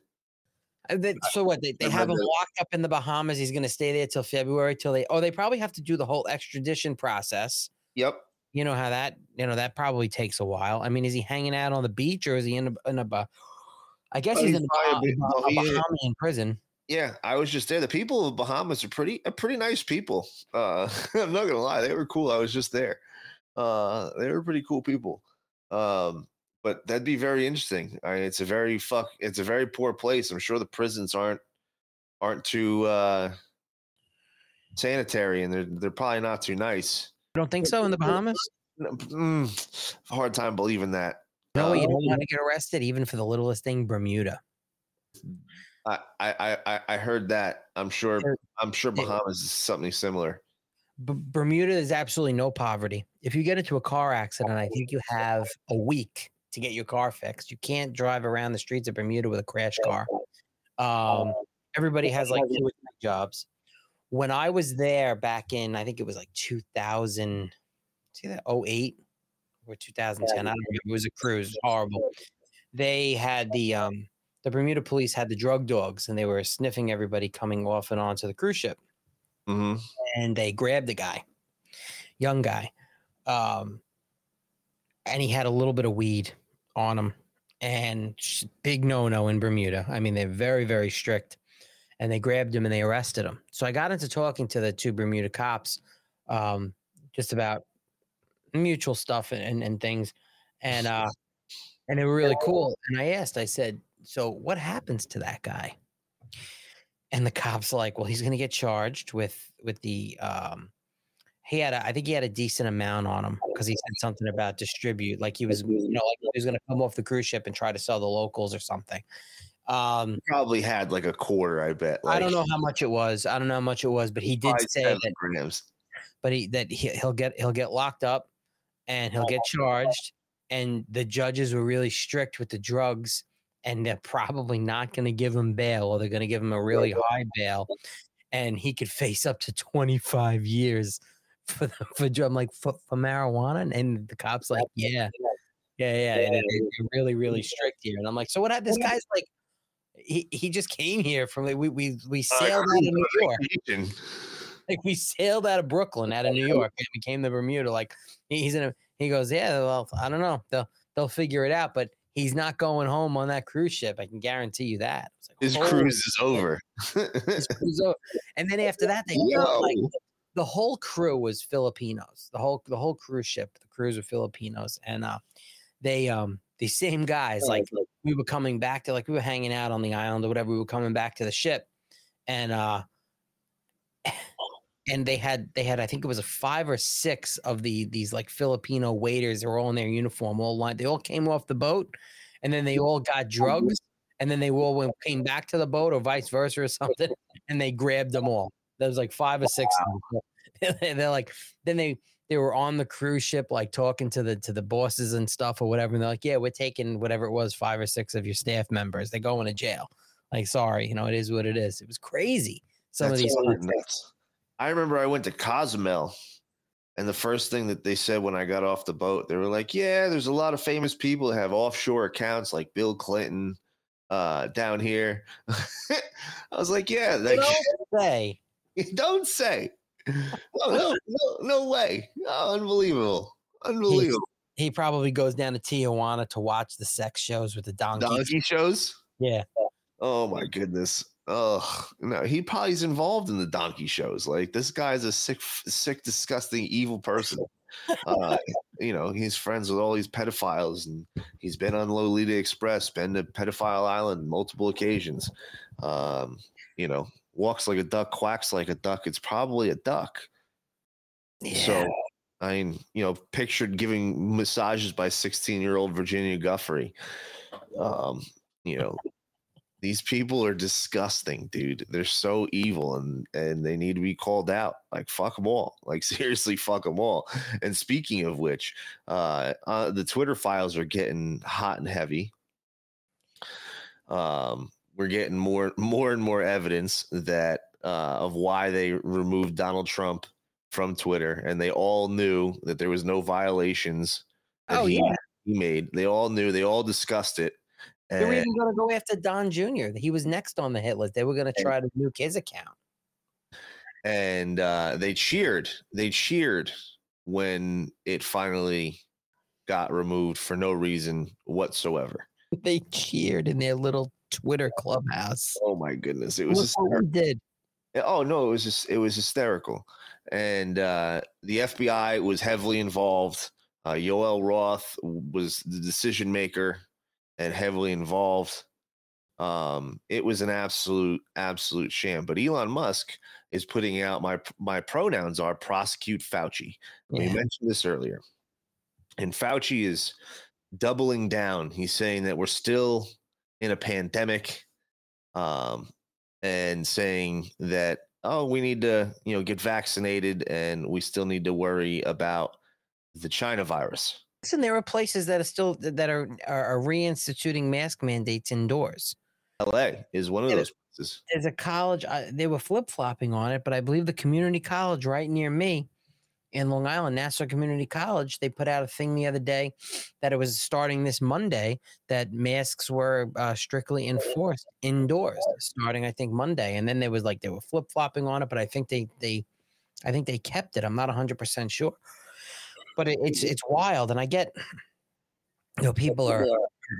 [SPEAKER 8] Uh, they- So what? They, they have him locked up in the Bahamas. He's gonna stay there till February. Till they. Oh, they probably have to do the whole extradition process.
[SPEAKER 7] Yep.
[SPEAKER 8] You know how that. You know that probably takes a while. I mean, is he hanging out on the beach or is he in a? In a I guess
[SPEAKER 7] Oh,
[SPEAKER 8] he's
[SPEAKER 7] he's
[SPEAKER 8] in a,
[SPEAKER 7] probably a
[SPEAKER 8] a. Bahamian prison.
[SPEAKER 7] Yeah, I was just there. The people of Bahamas are pretty, are pretty nice people. Uh, I'm not gonna lie, they were cool. I was just there. Uh, they were pretty cool people. Um, but that'd be very interesting. I mean, it's a very fuck. It's a very poor place. I'm sure the prisons aren't aren't too uh, sanitary, and they're they're probably not too nice.
[SPEAKER 8] You don't think so in the Bahamas?
[SPEAKER 7] Mm, hard time believing that.
[SPEAKER 8] No, you don't want to get arrested even for the littlest thing, Bermuda.
[SPEAKER 7] I, I I I heard that. I'm sure. I'm sure. Bahamas is something similar.
[SPEAKER 8] B- Bermuda is absolutely no poverty. If you get into a car accident, I think you have a week to get your car fixed. You can't drive around the streets of Bermuda with a crash car. Um, everybody has like two jobs. When I was there back in, I think it was like 2000, see that 08 or 2010. I don't remember. It was a cruise. Was horrible. They had the um, the Bermuda police had the drug dogs, and they were sniffing everybody coming off and onto the cruise ship
[SPEAKER 7] hmm
[SPEAKER 8] and they grabbed the guy, young guy, um, and he had a little bit of weed on him, and big no no in Bermuda. I mean, they're very very strict, and they grabbed him and they arrested him. So I got into talking to the two Bermuda cops, um, just about mutual stuff and, and, and things, and uh, and they were really cool. And I asked, I said, so what happens to that guy? and the cops like well he's going to get charged with with the um he had a, i think he had a decent amount on him because he said something about distribute like he was you know like he was going to come off the cruise ship and try to sell the locals or something um
[SPEAKER 7] Probably had like a quarter. I bet.
[SPEAKER 8] i don't know how much it was i don't know how much it was but he did say that
[SPEAKER 7] grams.
[SPEAKER 8] but he that he, he'll get he'll get locked up and he'll get charged and the judges were really strict with the drugs and they're probably not going to give him bail or they're going to give him a really high bail and he could face up to 25 years for the, for dr- I'm like for, for marijuana and the cops like yeah yeah yeah they- they're really really strict here and I'm like so what this guy's like he, he just came here from like we we we
[SPEAKER 7] Uh,
[SPEAKER 8] sailed out of New York like we sailed out of Brooklyn, out of New York, and we came to Bermuda. Like he's in a, he goes, yeah, well, I don't know, they'll they'll figure it out, but he's not going home on that cruise ship. I can guarantee you that. Like,
[SPEAKER 7] His
[SPEAKER 8] "Holy
[SPEAKER 7] cruise is over.
[SPEAKER 8] his cruise over." And then after that, they got, like the whole crew was Filipinos. The whole the whole cruise ship, the crews were Filipinos, and uh, they um the same guys like we were coming back to like we were hanging out on the island or whatever. We were coming back to the ship, and uh, and they had they had I think it was a five or six of the these like Filipino waiters. They were all in their uniform, all lined. They all came off the boat, and then they all got drugs, and then they all went, came back to the boat or vice versa or something, and they grabbed them all. There was like five or six. Them. They're like then they they were on the cruise ship like talking to the to the bosses and stuff or whatever and they're like yeah we're taking whatever it was five or six of your staff members they're going to jail like sorry you know it is what it is it was crazy some
[SPEAKER 7] That's
[SPEAKER 8] of these.
[SPEAKER 7] I remember I went to Cozumel, and the first thing that they said when I got off the boat, they were like, "Yeah, there's a lot of famous people that have offshore accounts, like Bill Clinton, uh, down here." I was like, "Yeah, like,
[SPEAKER 8] Don't say
[SPEAKER 7] don't say." No, no, no, no way. Oh, unbelievable. Unbelievable.
[SPEAKER 8] He probably goes down to Tijuana to watch the sex shows with the donkey.
[SPEAKER 7] Donkey shows?
[SPEAKER 8] Yeah.
[SPEAKER 7] Oh my goodness. Oh no, he probably is involved in the donkey shows. Like this guy's a sick, sick, disgusting, evil person. Uh, you know, he's friends with all these pedophiles, and he's been on Lolita Express, been to Pedophile Island multiple occasions. Um, you know, walks like a duck, quacks like a duck. It's probably a duck. So, I mean, you know, pictured giving massages by 16 year old Virginia Giuffre. Um, you know, these people are disgusting, dude. They're so evil and and they need to be called out. Like fuck them all. Like seriously, fuck them all. And speaking of which, uh, uh the Twitter files are getting hot and heavy. Um, we're getting more more and more evidence that uh, of why they removed Donald Trump from Twitter, and they all knew that there was no violations. that
[SPEAKER 8] Oh,
[SPEAKER 7] he,
[SPEAKER 8] yeah.
[SPEAKER 7] he made. They all knew. They all discussed it.
[SPEAKER 8] They were even going to go after Don Jr. He was next on the hit list. They were going to try to nuke his account.
[SPEAKER 7] and uh, they cheered. They cheered when it finally got removed for no reason whatsoever.
[SPEAKER 8] They cheered in their little Twitter clubhouse.
[SPEAKER 7] Oh my goodness, it was
[SPEAKER 8] Look what we did.
[SPEAKER 7] Oh no, it was just it was hysterical, and uh, the FBI was heavily involved. Uh, Yoel Roth was the decision maker and heavily involved. Um, it was an absolute absolute sham. But Elon Musk is putting out my my pronouns are prosecute Fauci. We mentioned this earlier. And Fauci is doubling down. He's saying that we're still in a pandemic um, and saying that, oh, we need to, you know, get vaccinated and we still need to worry about the China virus.
[SPEAKER 8] Listen, there are places that are still that are are, are reinstituting mask mandates indoors.
[SPEAKER 7] LA is one of those places.
[SPEAKER 8] There's a college. Uh, they were flip flopping on it, but I believe the community college right near me in Long Island, Nassau Community College, they put out a thing the other day that it was starting this Monday that masks were uh, strictly enforced indoors starting I think Monday, and then there was like they were flip flopping on it, but I think they they I think they kept it. I'm not 100 percent sure, but it, it's it's wild, and I get you know people are.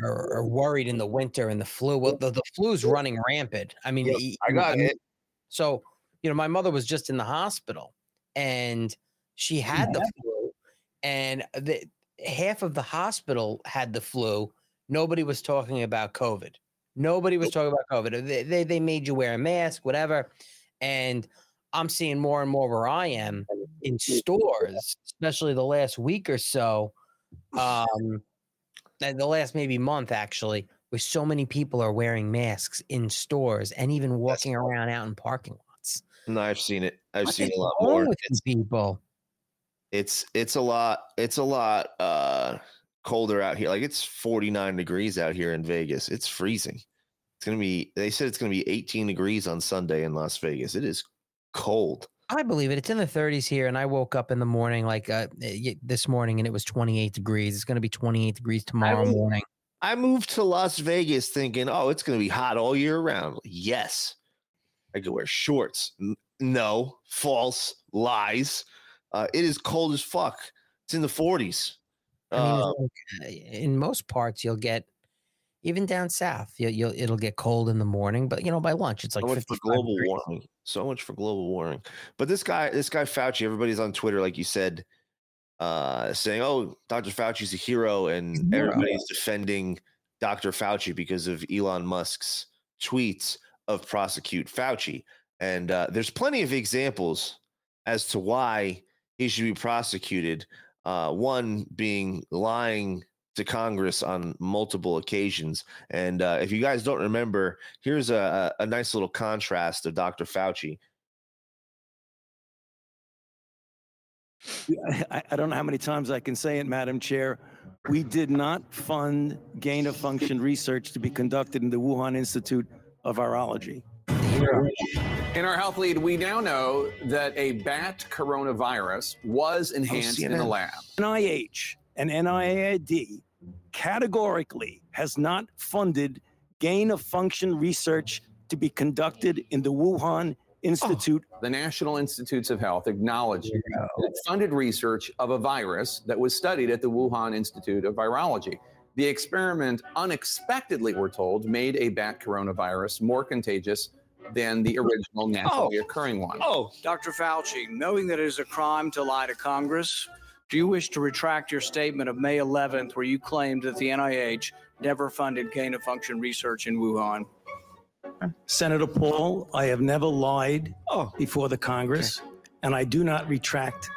[SPEAKER 8] Are, are worried in the winter and the flu. Well, the, the flu's running rampant. I mean,
[SPEAKER 7] Yep, I got
[SPEAKER 8] mean,
[SPEAKER 7] it.
[SPEAKER 8] so, you know, my mother was just in the hospital and she had the flu, and the half of the hospital had the flu. Nobody was talking about COVID. Nobody was talking about COVID. They, they, they made you wear a mask, whatever. And I'm seeing more and more where I am in stores, especially the last week or so. Um, and the last maybe month actually, where so many people are wearing masks in stores and even walking around out in parking lots.
[SPEAKER 7] No, I've seen it. I've
[SPEAKER 8] What
[SPEAKER 7] seen a lot more.
[SPEAKER 8] with you people?
[SPEAKER 7] It's it's a lot. It's a lot uh colder out here. Like it's 49 degrees out here in Vegas. It's freezing. It's gonna be. They said it's gonna be 18 degrees on Sunday in Las Vegas. It is cold.
[SPEAKER 8] I believe it. It's in the 30s here, and I woke up in the morning like uh, this morning, and it was 28 degrees. It's going to be 28 degrees tomorrow
[SPEAKER 7] was-
[SPEAKER 8] morning.
[SPEAKER 7] I moved to Las Vegas thinking, oh, it's gonna be hot all year round. Yes, I could wear shorts. No, false lies. Uh, it is cold as fuck. It's in the 40s.
[SPEAKER 8] I mean,
[SPEAKER 7] Uh,
[SPEAKER 8] like, uh, in most parts, you'll get even down south. You, you'll it'll get cold in the morning, but you know by lunch it's like
[SPEAKER 7] so much for global
[SPEAKER 8] degrees.
[SPEAKER 7] warming. So much for global warming. But this guy, this guy Fauci, everybody's on Twitter, like you said, uh, saying, "Oh, Dr. Fauci's a hero," and
[SPEAKER 8] a hero.
[SPEAKER 7] everybody's defending Dr. Fauci because of Elon Musk's tweets of prosecute Fauci. And uh, there's plenty of examples as to why he should be prosecuted. Uh, one being lying to Congress on multiple occasions. And uh, if you guys don't remember, here's a, a nice little contrast of Dr. Fauci.
[SPEAKER 5] I, I don't know how many times I can say it, Madam Chair. We did not fund gain of function research to be conducted in the Wuhan Institute of Virology.
[SPEAKER 10] In our health lead, we now know that a bat coronavirus was oh, enhanced in the lab.
[SPEAKER 5] NIH and NIAID categorically has not funded gain of function research to be conducted in the Wuhan Institute.
[SPEAKER 10] Oh, the National Institutes of Health acknowledged funded research of a virus that was studied at the Wuhan Institute of Virology. The experiment unexpectedly, we're told, made a bat coronavirus more contagious than the original naturally oh. occurring one.
[SPEAKER 11] Oh, Dr. Fauci, knowing that it is a crime to lie to Congress, do you wish to retract your statement of May 11th where you claimed that the NIH never funded gain of function research in Wuhan?
[SPEAKER 5] Senator Paul, I have never lied
[SPEAKER 11] Oh.
[SPEAKER 5] before the Congress, and I do not retract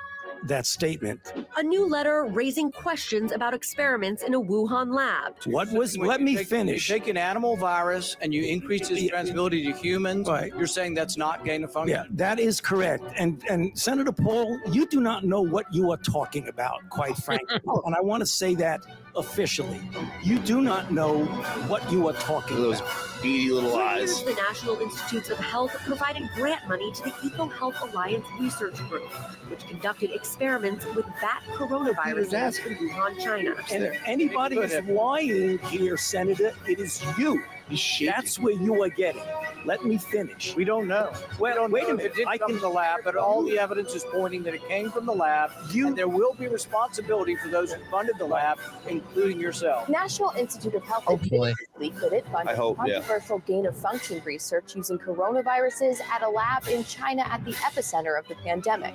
[SPEAKER 5] that statement.
[SPEAKER 12] A new letter raising questions about experiments in a Wuhan lab.
[SPEAKER 5] What was?
[SPEAKER 11] When
[SPEAKER 5] Let me
[SPEAKER 11] take-
[SPEAKER 5] finish.
[SPEAKER 11] You take an animal virus and you increase its transmissibility to humans.
[SPEAKER 5] Right.
[SPEAKER 11] You're saying that's not gain of function.
[SPEAKER 5] Yeah, that is correct. And and Senator Paul, you do not know what you are talking about, quite frankly. and I want to say that officially. You do not know what you are talking
[SPEAKER 7] Those
[SPEAKER 5] about.
[SPEAKER 7] Beady little eyes.
[SPEAKER 12] the National Institutes of Health provided grant money to the Eco Health Alliance Research Group, which conducted experiments with bat coronaviruses in Wuhan, China.
[SPEAKER 5] And if anybody is lying here, Senator, it is you. That's where you are getting. Let me finish.
[SPEAKER 11] We don't know.
[SPEAKER 5] Well,
[SPEAKER 11] we don't
[SPEAKER 5] wait a
[SPEAKER 11] know if
[SPEAKER 5] minute.
[SPEAKER 11] It did
[SPEAKER 5] I
[SPEAKER 11] come
[SPEAKER 5] can-
[SPEAKER 11] from the lab, but all the evidence is pointing that it came from the lab.
[SPEAKER 5] You-
[SPEAKER 11] and there will be responsibility for those who funded the lab, including yourself.
[SPEAKER 13] National Institute of Health
[SPEAKER 8] Hopefully.
[SPEAKER 13] admitted that it funded
[SPEAKER 7] I hope, yeah.
[SPEAKER 13] controversial gain of function research using coronaviruses at a lab in China at the epicenter of the pandemic,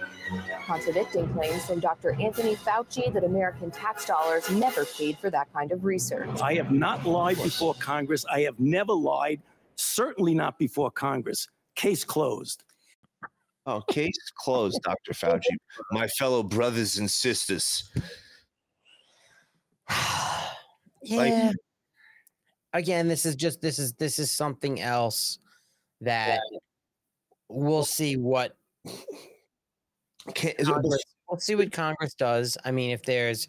[SPEAKER 13] contradicting claims from Dr. Anthony Fauci that American tax dollars never paid for that kind of research.
[SPEAKER 5] I have not lied before Congress. I have never lied, certainly not before Congress. Case closed.
[SPEAKER 7] Oh, case closed, Dr. Fauci. My fellow brothers and sisters.
[SPEAKER 8] yeah. Again, this is just this is this is something else that we'll see what
[SPEAKER 7] Can't, is
[SPEAKER 8] Congress, we'll see what Congress does. I mean, if there's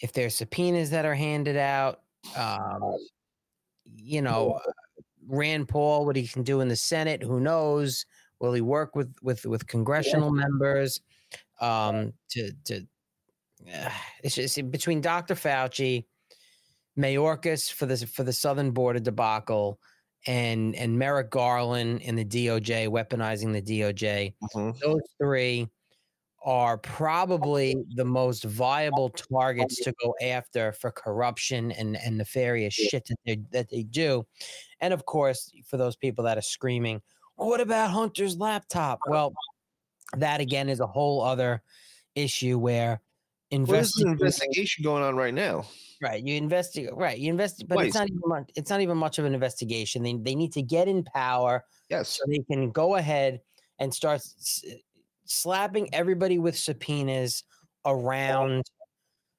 [SPEAKER 8] if there's subpoenas that are handed out, um, you know, uh, Rand Paul, what he can do in the Senate, who knows? Will he work with with with congressional members um, to to? Uh, it's just between Dr. Fauci, Mayorkas for the for the Southern Border debacle, and and Merrick Garland in the DOJ weaponizing the DOJ.
[SPEAKER 7] Mhm.
[SPEAKER 8] Those three are probably the most viable targets to go after for corruption and, and nefarious shit that they that they do. And of course, for those people that are screaming, what about Hunter's laptop? Well, that again is a whole other issue where
[SPEAKER 7] Well, an
[SPEAKER 8] investigation
[SPEAKER 7] going on right now.
[SPEAKER 8] Right. You investigate. Right. You invest, but it's not even much. It's not even much of an investigation. They they need to get in power
[SPEAKER 7] Yes.
[SPEAKER 8] so they can go ahead and start slapping everybody with subpoenas around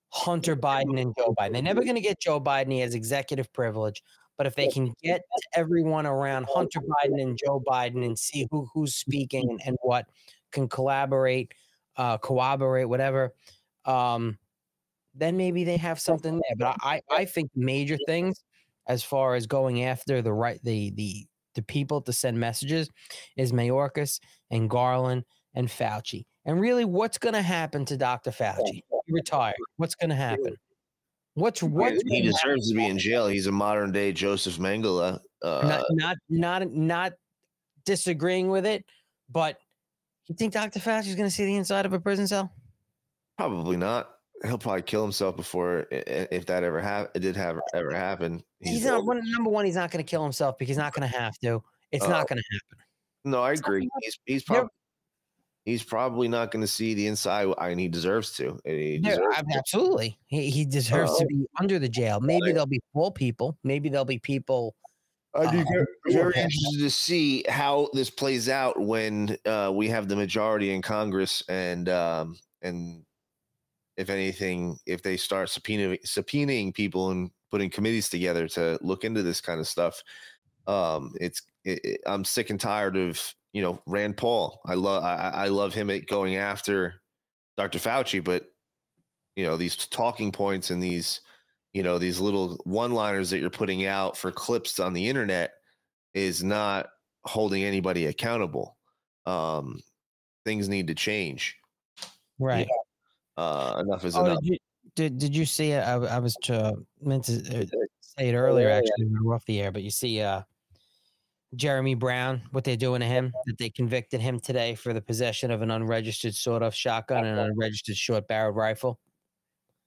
[SPEAKER 8] Hunter Biden and Joe Biden. They're never going to get Joe Biden. He has executive privilege. But if they can get everyone around Hunter Biden and Joe Biden and see who who's speaking and, and what can collaborate, uh, cooperate, whatever, um, then maybe they have something there. But I, I I think major things as far as going after the right the the the people to send messages is Mayorkas and Garland and Fauci. And really, what's going to happen to Dr. Fauci? He retired. What's going to happen? What's what?
[SPEAKER 7] he deserves to be in jail. He's a modern day Joseph Mengele. Uh,
[SPEAKER 8] not not not not disagreeing with it, but you think Dr. Fauci is going to see the inside of a prison cell?
[SPEAKER 7] probably not. He'll probably kill himself before if that ever hap- it did have ever happen.
[SPEAKER 8] He's, not one, number one. He's not going to kill himself because he's not going to have to. It's
[SPEAKER 7] Oh.
[SPEAKER 8] not going to happen.
[SPEAKER 7] No, I agree. He's he's probably he's probably not going to see the inside, and he deserves to. He deserves
[SPEAKER 8] ab- absolutely, he, he deserves to
[SPEAKER 7] Oh.
[SPEAKER 8] be under the jail. Maybe there'll be full people. Maybe there'll be people.
[SPEAKER 7] I'd be
[SPEAKER 8] uh,
[SPEAKER 7] very, very interested to see how this plays out when uh, we have the majority in Congress and um, and if anything, if they start subpoenaing, subpoenaing people and putting committees together to look into this kind of stuff. Um, it's it, it- I'm sick and tired of you know Rand Paul. I love I, I I love him at going after Dr. Fauci, but you know these talking points and these you know these little one liners that you're putting out for clips on the internet is not holding anybody accountable um things need to change
[SPEAKER 8] Right.
[SPEAKER 7] uh enough is
[SPEAKER 8] Oh,
[SPEAKER 7] enough
[SPEAKER 8] did you did, did you see? it? I, w- I was to, meant to uh, say it earlier. Actually, we were off the air, but you see, uh, Jeremy Brown, what they're doing to him, that they convicted him today for the possession of an unregistered sawed-off shotgun and an unregistered short-barreled rifle.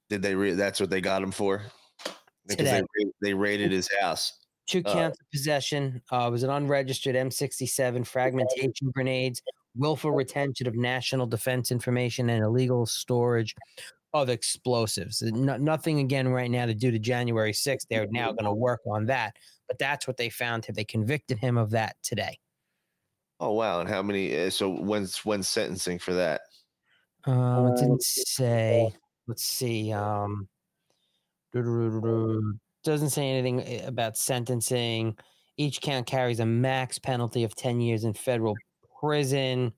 [SPEAKER 7] Did they? Re- that's what they got him for. Because they,
[SPEAKER 8] Today.
[SPEAKER 7] ra- they raided his house.
[SPEAKER 8] Two
[SPEAKER 7] Uh,
[SPEAKER 8] counts of possession. Uh, it was an unregistered M67 fragmentation grenades, willful retention of national defense information, and illegal storage of explosives. No, nothing again right now to do to January 6th. They're now going to work on that. But that's what they found. They convicted him of that today.
[SPEAKER 7] Oh wow! And how many? Uh, so when's when's sentencing for that?
[SPEAKER 8] Uh, it didn't say. Let's see. Um, doesn't say anything eh, about sentencing. Each count carries a max penalty of 10 years in federal prison.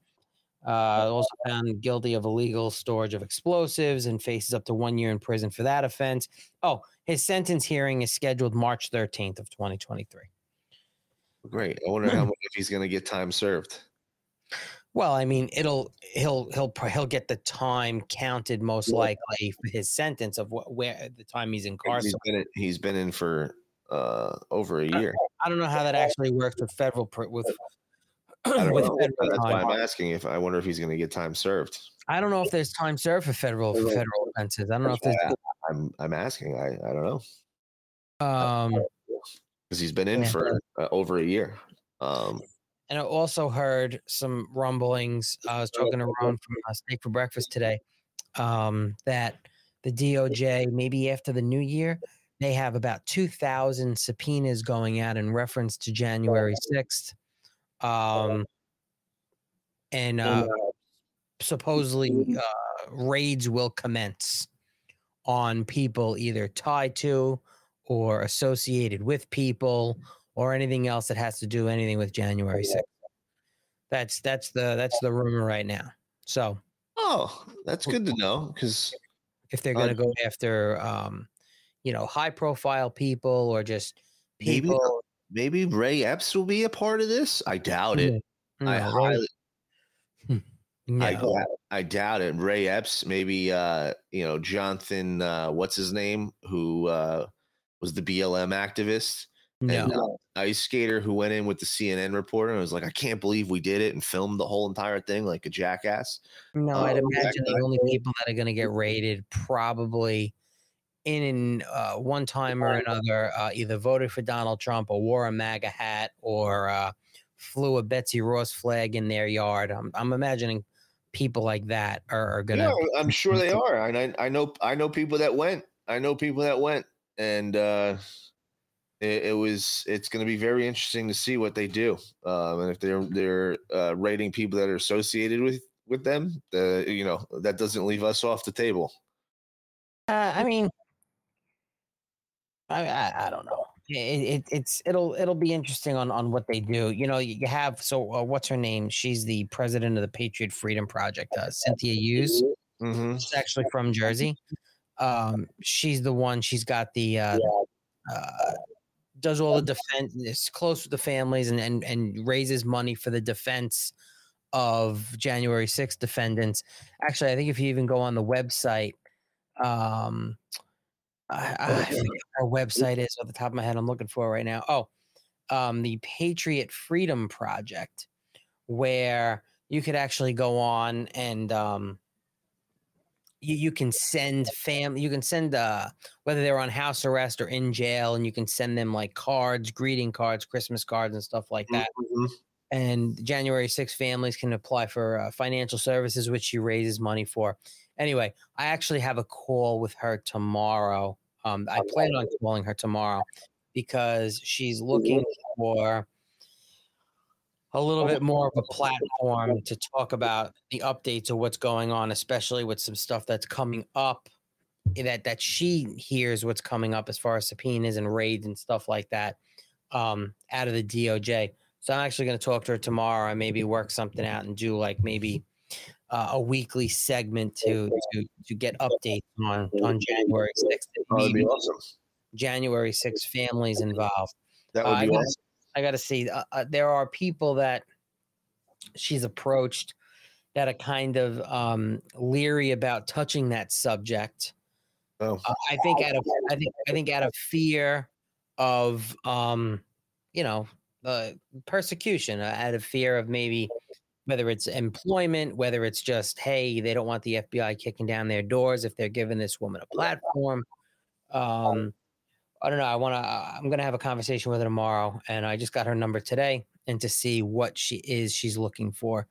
[SPEAKER 8] Uh, also found guilty of illegal storage of explosives and faces up to one year in prison for that offense. Oh, his sentence hearing is scheduled March 13th of 2023.
[SPEAKER 7] Great. I wonder how much if he's going to get time served.
[SPEAKER 8] Well, I mean, it'll he'll he'll he'll get the time counted most likely for his sentence of what where the time he's
[SPEAKER 7] He's
[SPEAKER 8] incarcerated.
[SPEAKER 7] been in, he's been in for uh, over a year.
[SPEAKER 8] I don't know how that actually works with federal with
[SPEAKER 7] I don't know. That's why
[SPEAKER 8] time.
[SPEAKER 7] I'm asking if I wonder if he's going to get time served.
[SPEAKER 8] I don't know if there's time served for federal for federal offenses. I don't know if there's
[SPEAKER 7] I'm I'm asking. I I don't know
[SPEAKER 8] um
[SPEAKER 7] because he's been in
[SPEAKER 8] Yeah.
[SPEAKER 7] for uh, over a year. Um,
[SPEAKER 8] and I also heard some rumblings. I was talking to Ron from uh, Steak for Breakfast today. Um, that the DOJ maybe after the new year they have about two thousand subpoenas going out in reference to January sixth. Um, and uh, supposedly uh, raids will commence on people either tied to or associated with people or anything else that has to do anything with January 6th. That's that's the that's the rumor right now. So
[SPEAKER 7] oh, that's good to know because
[SPEAKER 8] if they're going to go after um you know high profile people or just
[SPEAKER 7] maybe
[SPEAKER 8] people
[SPEAKER 7] maybe Ray Epps will be a part of this. I doubt it.
[SPEAKER 8] No,
[SPEAKER 7] I highly. I,
[SPEAKER 8] No.
[SPEAKER 7] doubt, I doubt it. Ray Epps, maybe uh, you know, Jonathan uh what's his name, who uh was the BLM activist and uh, ice skater who went in with the CNN reporter and was like, I can't believe we did it and filmed the whole entire thing like a jackass.
[SPEAKER 8] No, I'd
[SPEAKER 7] Um,
[SPEAKER 8] imagine the only people that are going to get raided probably in uh, one time or another uh, either voted for Donald Trump or wore a MAGA hat or uh, flew a Betsy Ross flag in their yard. I'm, I'm imagining people like that are, are going to.
[SPEAKER 7] Yeah, I'm sure they are. And I, I know I know people that went. I know people that went, and uh, it, it was it's going to be very interesting to see what they do. Um, and if they're they're uh, rating people that are associated with with them, the you know that doesn't leave us off the table.
[SPEAKER 8] Uh, I mean, I, I I don't know. It, it it's it'll it'll be interesting on on what they do. You know, you have so uh, what's her name? She's the president of the Patriot Freedom Project, uh, Cynthia Hughes.
[SPEAKER 7] Mm-hmm.
[SPEAKER 8] She's actually from Jersey. Um, she's the one. She's got the uh, uh, does all the defense. Is close with the families and and and raises money for the defense of January 6th defendants. Actually, I think if you even go on the website, um, I, I forget what our website is off the top of my head. I'm looking for right now. Oh, um, the Patriot Freedom Project, where you could actually go on and um, you, you can send family, you can send uh, whether they're on house arrest or in jail, and you can send them like cards, greeting cards, Christmas cards, and stuff like that. And January 6 families can apply for uh, financial services, which she raises money for. Anyway, I actually have a call with her tomorrow. Um, I plan on calling her tomorrow because she's looking for a little bit more of a platform to talk about the updates of what's going on, especially with some stuff that's coming up that that she hears what's coming up as far as subpoenas and raids and stuff like that um, out of the DOJ. So I'm actually going to talk to her tomorrow and maybe work something out and do like maybe uh, a weekly segment to to to get updates on on January 6th.
[SPEAKER 7] Oh, that'd be awesome.
[SPEAKER 8] January 6th families involved.
[SPEAKER 7] That would
[SPEAKER 8] Uh,
[SPEAKER 7] be
[SPEAKER 8] I gotta,
[SPEAKER 7] awesome.
[SPEAKER 8] I got to see. Uh, uh, there are people that she's approached that are kind of um, leery about touching that subject.
[SPEAKER 7] Oh.
[SPEAKER 8] Uh, I think out of I think I think out of fear of um, you know uh, persecution uh, out of fear of maybe whether it's employment, whether it's just hey, they don't want the FBI kicking down their doors if they're giving this woman a platform. Um, I don't know. I want to. I'm going to have a conversation with her tomorrow, and I just got her number today, and to see what she is she's looking for,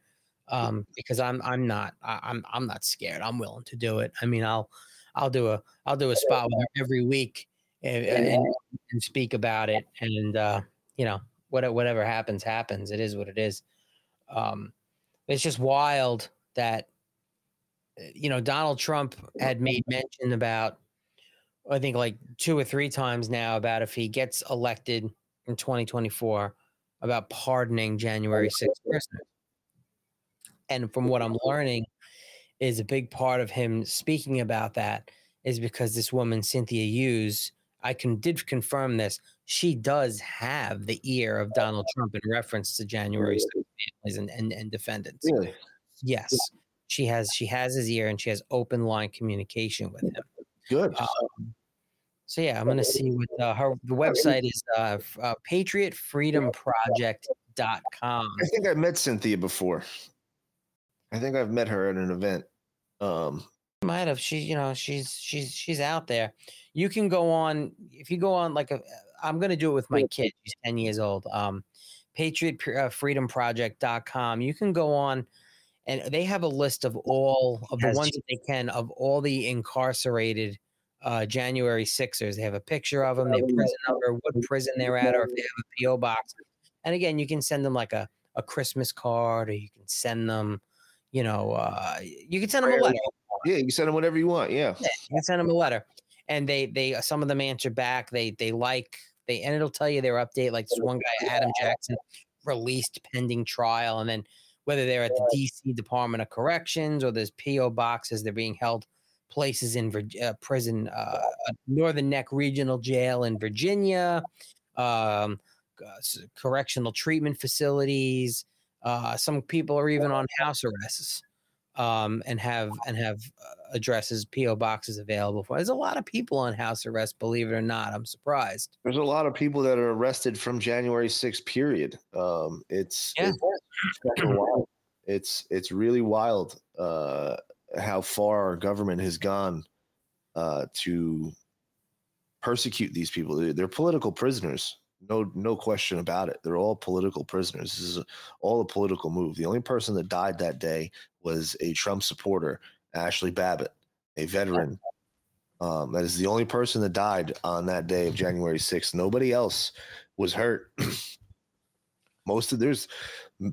[SPEAKER 8] um, because I'm I'm not I, I'm I'm not scared. I'm willing to do it. I mean, I'll I'll do a I'll do a spot with her every week and, and, and speak about it, and uh, you know what whatever happens happens. It is what it is. Um, it's just wild that uh, you know Donald Trump had made mention about I think like two or three times now about if he gets elected in 2024 about pardoning January 6th prisoners. And from what I'm learning is a big part of him speaking about that is because this woman Cynthia Hughes, I can did confirm this. She does have the ear of Donald Trump in reference to January 6th families and, and, and defendants.
[SPEAKER 7] Really?
[SPEAKER 8] Yes. She has she has his ear and she has open line communication with him.
[SPEAKER 7] Good.
[SPEAKER 8] Um, so yeah, I'm gonna see what uh, her the website is uh, uh patriotfreedomproject.com.
[SPEAKER 7] I think I met Cynthia before. I think I've met her at an event. Um,
[SPEAKER 8] Might have she, you know, she's she's she's out there. You can go on if you go on like a. I'm gonna do it with my kid. She's 10 years old. Um, patriotfreedomproject.com. You can go on, and they have a list of all of the ones that they can of all the incarcerated uh, January Sixers. They have a picture of them, their prison number, what prison they're at, or if they have a PO box. And again, you can send them like a a Christmas card, or you can send them, you know, uh, you can send them a letter.
[SPEAKER 7] Yeah, you can send them whatever you want. Yeah.
[SPEAKER 8] Yeah, you can send them a letter, and they they some of them answer back. They they like they and it'll tell you their update. Like this one guy, Adam Jackson, released pending trial, and then whether they're at the D.C. Department of Corrections or there's P.O. boxes, they're being held places in uh, prison, uh, uh, Northern Neck Regional Jail in Virginia, um, uh, correctional treatment facilities. Uh, some people are even on house arrests um, and have and have uh, addresses, PO boxes available for. There's a lot of people on house arrest, believe it or not. I'm surprised.
[SPEAKER 7] There's a lot of people that are arrested from January 6th period. Um, it's
[SPEAKER 8] Yeah.
[SPEAKER 7] it's, it's it's really wild uh, how far our government has gone uh, to persecute these people. They're, they're political prisoners. No, no question about it. They're all political prisoners. This is a- all a political move. The only person that died that day was a Trump supporter, Ashley Babbitt, a veteran. Um, that is the only person that died on that day of January 6th. Nobody else was hurt. Most of there's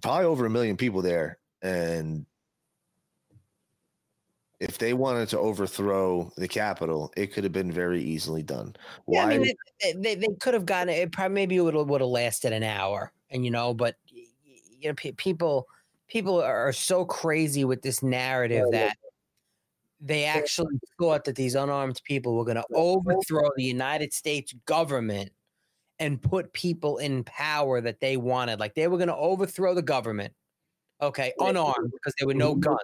[SPEAKER 7] probably over a million people there, and if they wanted to overthrow the Capitol, it could have been very easily done.
[SPEAKER 8] Yeah, I
[SPEAKER 7] Why?
[SPEAKER 8] mean, they, they, they could have gotten it. Probably maybe it would have, would have lasted an hour, and you know, but you know, pe- people people are so crazy with this narrative that they actually thought that these unarmed people were going to overthrow the United States government and put people in power that they wanted. Like they were going to overthrow the government, okay, unarmed because there were no guns.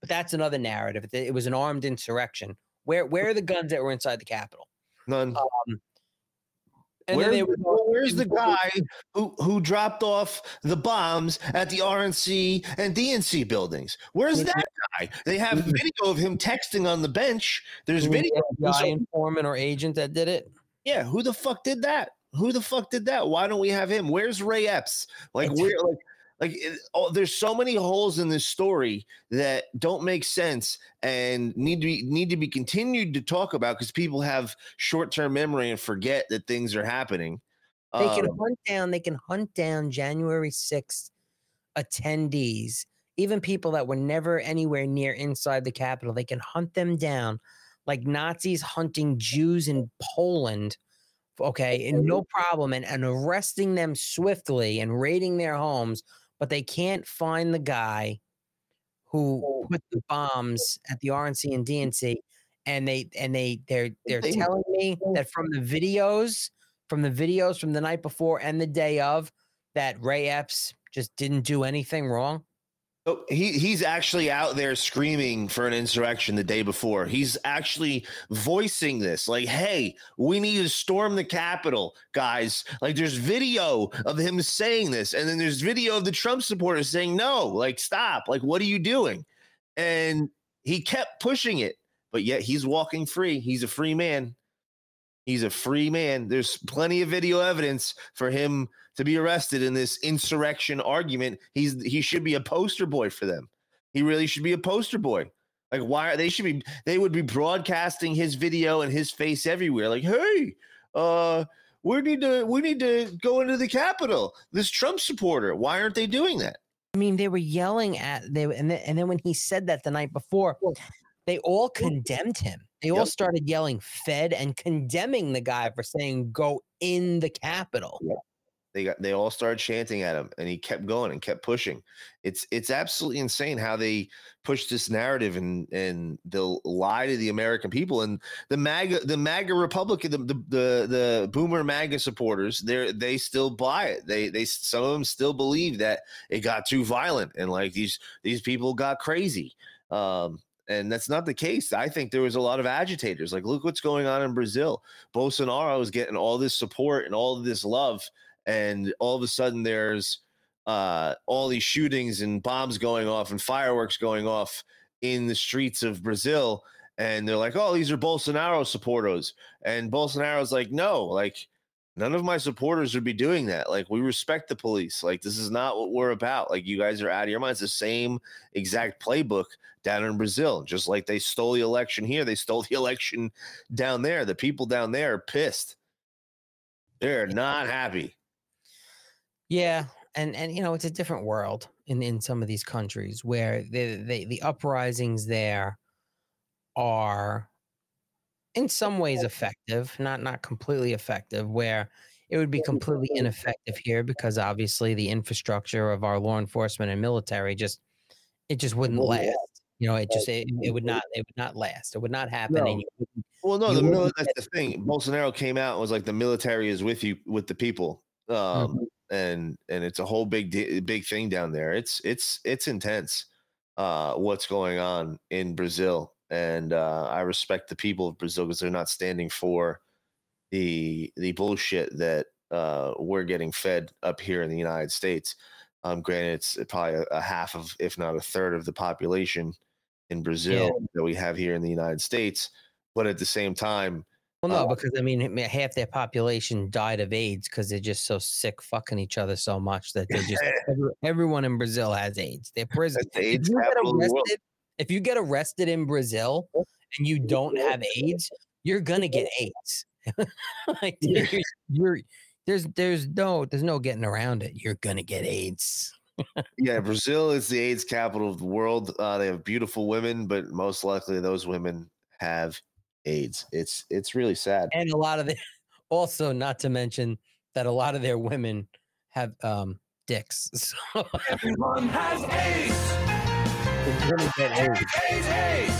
[SPEAKER 8] But that's another narrative. It it was an armed insurrection. Where where are the guns that were inside the Capitol?
[SPEAKER 7] None.
[SPEAKER 8] Um, and then
[SPEAKER 7] Where's,
[SPEAKER 8] they would go-
[SPEAKER 7] where's the guy who, who dropped off the bombs at the RNC and DNC buildings? Where's that guy? They have video of him texting on the bench. There's video.
[SPEAKER 8] FBI informant or agent that did it.
[SPEAKER 7] Yeah, who the fuck did that? Who the fuck did that? Why don't we have him? Where's Ray Epps? Like where like like it, oh, there's so many holes in this story that don't make sense and need to be need to be continued to talk about because people have short-term memory and forget that things are happening.
[SPEAKER 8] They can
[SPEAKER 7] Um,
[SPEAKER 8] hunt down. They can hunt down January sixth attendees, even people that were never anywhere near inside the Capitol. They can hunt them down, like Nazis hunting Jews in Poland. Okay, and no problem, and, and arresting them swiftly and raiding their homes, but they can't find the guy who put the bombs at the RNC and DNC. And they and they they're they're telling me that from the videos, from the videos from the night before and the day of, that Ray Epps just didn't do anything wrong.
[SPEAKER 7] Oh, he he's actually out there screaming for an insurrection the day before. He's actually voicing this, like, "Hey, we need to storm the Capitol, guys." Like, there's video of him saying this, and then there's video of the Trump supporters saying, "No, like, stop! Like, what are you doing?" And he kept pushing it, but yet he's walking free. He's a free man. He's a free man. There's plenty of video evidence for him to be arrested in this insurrection argument. He's he should be a poster boy for them. He really should be a poster boy. Like why are they should be they would be broadcasting his video and his face everywhere. Like, hey, uh, we need to we need to go into the Capitol. This Trump supporter. Why aren't they doing that?
[SPEAKER 8] I mean, they were yelling at they and then, and then when he said that the night before, they all condemned him. They all started yelling "Fed" and condemning the guy for saying "Go in the Capitol."
[SPEAKER 7] They got they all started chanting at him and he kept going and kept pushing. It's it's absolutely insane how they push this narrative and and they'll lie to the American people and the MAGA the MAGA Republican the the the, the boomer MAGA supporters they they still buy it. They they some of them still believe that it got too violent and like these these people got crazy. Um and that's not the case. I think there was a lot of agitators. Like, look what's going on in Brazil. Bolsonaro is getting all this support and all this love and all of a sudden there's uh, all these shootings and bombs going off and fireworks going off in the streets of Brazil. And they're like, oh, these are Bolsonaro supporters. And Bolsonaro's like, no, like, none of my supporters would be doing that. Like, we respect the police. Like, this is not what we're about. Like, you guys are out of your minds. The same exact playbook down in Brazil. Just like they stole the election here, they stole the election down there. The people down there are pissed. They're not happy.
[SPEAKER 8] Yeah, and and you know it's a different world in in some of these countries where the the, the uprisings there are in some ways effective, not not completely effective. Where it would be completely ineffective here because obviously the infrastructure of our law enforcement and military just it just wouldn't last. You know, it just it, it would not it would not last. It would not happen.
[SPEAKER 7] No. Well, no, the
[SPEAKER 8] wouldn't
[SPEAKER 7] that's the thing. Bolsonaro came out and was like, "The military is with you, with the people," um, and and it's a whole big big thing down there. It's it's it's intense. Uh, what's going on in Brazil, and uh, I respect the people of Brazil because they're not standing for the the bullshit that uh, we're getting fed up here in the United States. Um, granted, it's probably a, a half of, if not a third of the population in Brazil that we have here in the United States. But at the same time,
[SPEAKER 8] Well, no,
[SPEAKER 7] uh,
[SPEAKER 8] because I mean, half their population died of AIDS because they're just so sick, fucking each other so much that they just every, everyone in Brazil has AIDS. They're prison.
[SPEAKER 7] That's the
[SPEAKER 8] If
[SPEAKER 7] AIDS capital of the world.
[SPEAKER 8] Arrested, if you get arrested in Brazil and you don't have AIDS, you're gonna get AIDS. like, you're, you're there's there's no there's no getting around it. You're gonna get AIDS.
[SPEAKER 7] yeah, Brazil is the AIDS capital of the world. Uh, they have beautiful women, but most likely those women have AIDS. It's it's really sad.
[SPEAKER 8] And a lot of the also not to mention that a lot of their women have um dicks. So
[SPEAKER 6] Everyone has AIDS.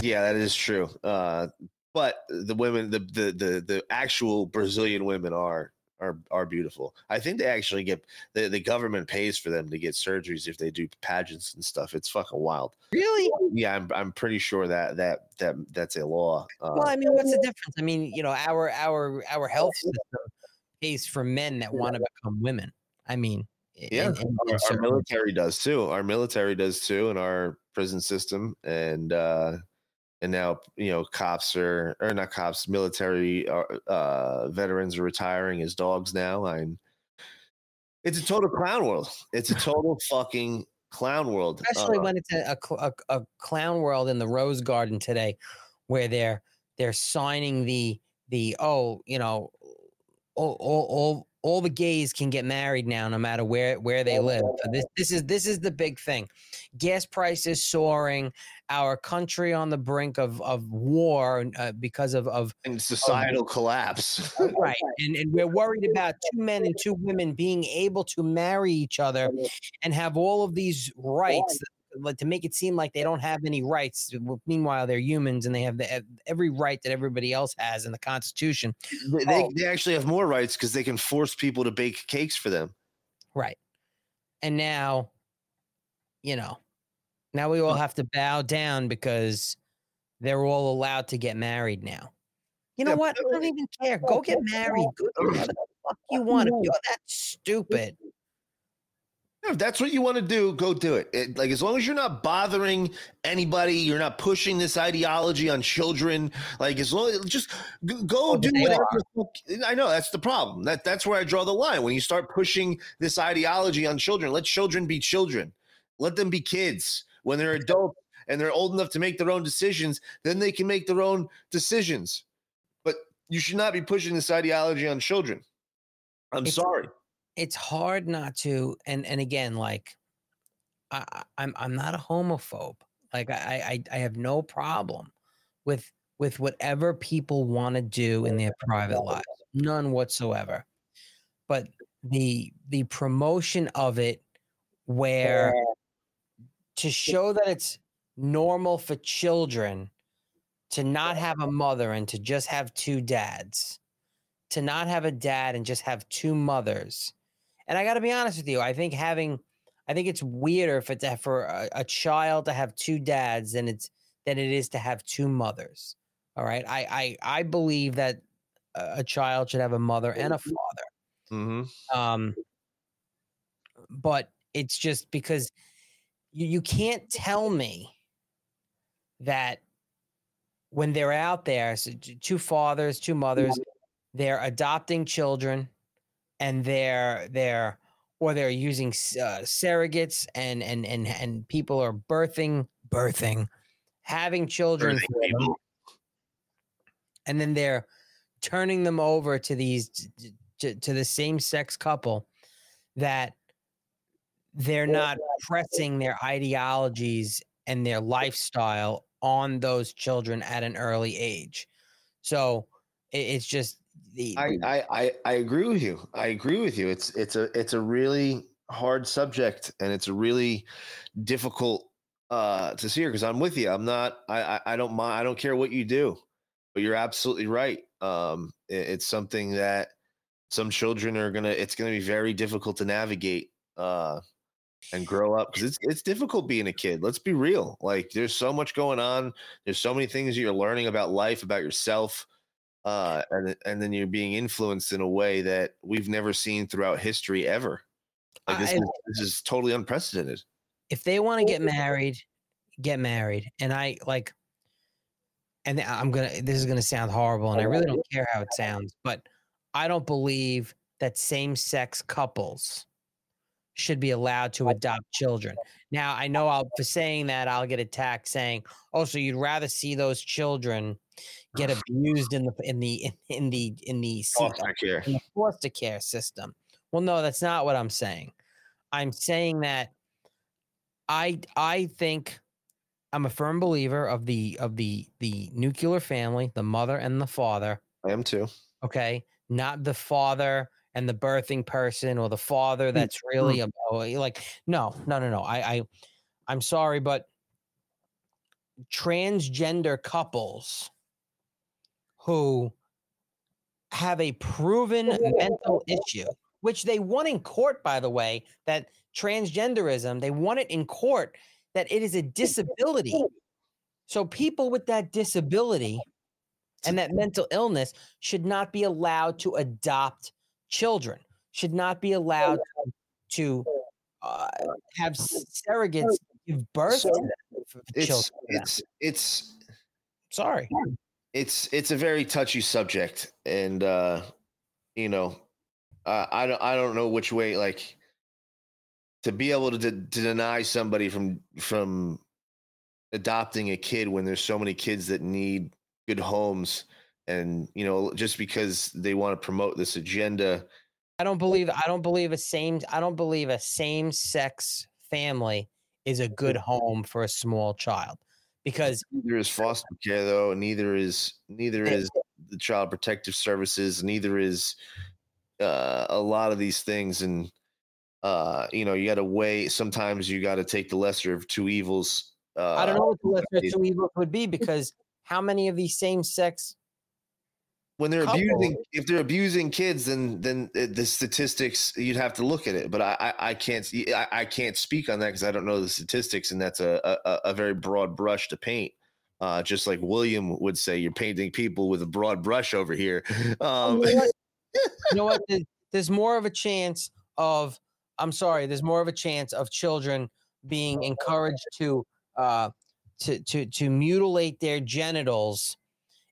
[SPEAKER 7] Yeah, that is true. Uh, but the women, the, the the the actual Brazilian women are are are beautiful. I think they actually get the, the government pays for them to get surgeries if they do pageants and stuff. It's fucking wild.
[SPEAKER 8] Really?
[SPEAKER 7] Yeah, I'm I'm pretty sure that that that that's a law. Uh,
[SPEAKER 8] Well, I mean, what's the difference? I mean, you know, our our our health system pays for men that want to become women. I mean, i-
[SPEAKER 7] yeah,
[SPEAKER 8] in- in
[SPEAKER 7] our, our military does too. Our military does too, and our prison system, and uh, and now you know cops are or not cops, military are, uh, veterans are retiring as dogs now. I'm. It's a total clown world. It's a total fucking clown world.
[SPEAKER 8] especially
[SPEAKER 7] Uh,
[SPEAKER 8] when it's a, a, a, a clown world in the rose garden today where they're they're signing the the oh you know all all all, all the gays can get married now no matter where where they live. So this this is this is the big thing. Gas prices soaring our country on the brink of of war uh, because of of
[SPEAKER 7] and societal collapse.
[SPEAKER 8] right. And, and we're worried about two men and two women being able to marry each other and have all of these rights that- like to make it seem like they don't have any rights meanwhile they're humans and they have the, ev- every right that everybody else has in the constitution
[SPEAKER 7] They, they,
[SPEAKER 8] Oh.
[SPEAKER 7] they actually have more rights because they can force people to bake cakes for them.
[SPEAKER 8] right and now you know Now we all have to bow down because they're all allowed to get married now. You know
[SPEAKER 7] Yeah,
[SPEAKER 8] what? I don't even care. Go get married. Go do whatever the fuck you want. If you're that stupid,
[SPEAKER 7] If that's what you want to do, go do it. it. Like as long as you're not bothering anybody, you're not pushing this ideology on children. Like as long as just go
[SPEAKER 8] Oh,
[SPEAKER 7] do whatever.
[SPEAKER 8] are.
[SPEAKER 7] I know that's the problem. That that's where I draw the line. When you start pushing this ideology on children, let children be children. Let them be kids. When they're adults and they're old enough to make their own decisions, then they can make their own decisions. But you should not be pushing this ideology on children. I'm
[SPEAKER 8] It's-
[SPEAKER 7] sorry.
[SPEAKER 8] It's hard not to. And and again, like I, I'm I'm not a homophobe. Like I I I have no problem with with whatever people want to do in their private lives. None whatsoever. But the the promotion of it where to show that it's normal for children to not have a mother and to just have two dads, to not have a dad and just have two mothers. And I got to be honest with you, I think having, I think it's weirder for to, for a, a child to have two dads than it's than it is to have two mothers. All right, I I I believe that a a child should have a mother and a father.
[SPEAKER 7] Mm-hmm.
[SPEAKER 8] Um, but it's just because you, you can't tell me that when they're out there, so two fathers, two mothers, they're adopting children, and they're they're or they're using uh, surrogates, and and and and people are birthing birthing, having children,
[SPEAKER 7] Birthing
[SPEAKER 8] them, and then they're turning them over to these to, to the same sex couple that they're not pressing their ideologies and their lifestyle on those children at an early age. So it's just the
[SPEAKER 7] I, I I agree with you. I agree with you. It's it's a it's a really hard subject and it's a really difficult uh to see her because I'm with you. I'm not I, I I don't mind I don't care what you do, but you're absolutely right. Um it- it's something that some children are gonna it's gonna be very difficult to navigate uh and grow up because it's it's difficult being a kid. Let's be real. Like there's so much going on. There's so many things you're learning about life, about yourself uh, and and then you're being influenced in a way that we've never seen throughout history ever. Like this,
[SPEAKER 8] I-
[SPEAKER 7] is, this is totally unprecedented.
[SPEAKER 8] if they want to get married, get married. And I like, and I'm gonna. This is gonna sound horrible, and I really don't care how it sounds, but I don't believe that same-sex couples should be allowed to adopt children. Now, I know I'll for saying that I'll get attacked saying, "Oh, so you'd rather see those children get abused in the in the in the in the
[SPEAKER 7] Foster care.
[SPEAKER 8] in the foster care system. Well, no, that's not what I'm saying. I'm saying that I I think I'm a firm believer of the of the the nuclear family, the mother and the father.
[SPEAKER 7] I am too.
[SPEAKER 8] Okay, not the father and the birthing person or the father mm, that's really mm. a oh, like no no no no. I I I'm sorry, but transgender couples who have a proven mental issue, which they won in court, by the way, that transgenderism, they won it in court that it is a disability. So people with that disability and that mental illness should not be allowed to adopt children, should not be allowed to uh, have surrogates give birth
[SPEAKER 7] So,
[SPEAKER 8] to them,
[SPEAKER 7] It's
[SPEAKER 8] children.
[SPEAKER 7] it's it's
[SPEAKER 8] Sorry.
[SPEAKER 7] It's it's a very touchy subject, and uh, you know, uh, I don't I don't know which way like to be able to de- to deny somebody from from adopting a kid when there's so many kids that need good homes and you know just because they want to promote this agenda.
[SPEAKER 8] I don't believe I don't believe a same I don't believe a same sex family is a good home for a small child because
[SPEAKER 7] neither is foster care though neither is neither is the child protective services neither is uh, a lot of these things and uh you know you got to weigh sometimes you got to take the lesser of two evils uh
[SPEAKER 8] I don't know what the lesser of two evils would be because how many of these same sex
[SPEAKER 7] when they're
[SPEAKER 8] couple-
[SPEAKER 7] abusing if they're abusing kids then then uh, the statistics you'd have to look at it but i i, I can't see- I, I can't speak on that because i don't know the statistics and that's a, a a very broad brush to paint uh just like william would say you're painting people with a broad brush over here um
[SPEAKER 8] you know what? You know what? There's more of a chance of I'm sorry. There's more of a chance of children being encouraged to uh, to to to mutilate their genitals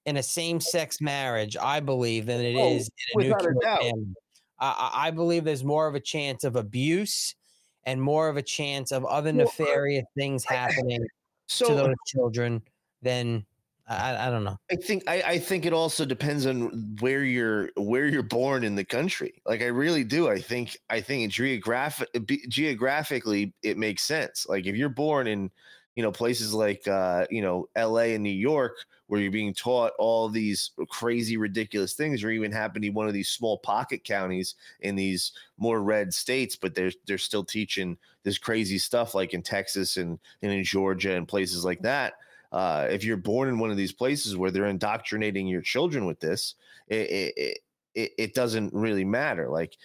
[SPEAKER 8] in a same-sex marriage, I believe, than it
[SPEAKER 7] Oh,
[SPEAKER 8] is in a
[SPEAKER 7] without a
[SPEAKER 8] nuclear family. I, I believe there's more of a chance of abuse and more of a chance of other nefarious things happening
[SPEAKER 7] so
[SPEAKER 8] to those children than I, I- I don't know.
[SPEAKER 7] I think I, I think it also depends on where you're where you're born in the country. Like I really do. I think I think geographic geographically it makes sense. Like if you're born in you know places like uh, you know L.A. and New York where you're being taught all these crazy ridiculous things, or even happen be one of these small pocket counties in these more red states, but they're they're still teaching this crazy stuff like in Texas and, and in Georgia and places like that uh, if you're born in one of these places where they're indoctrinating your children with this, it it, it, it doesn't really matter. Like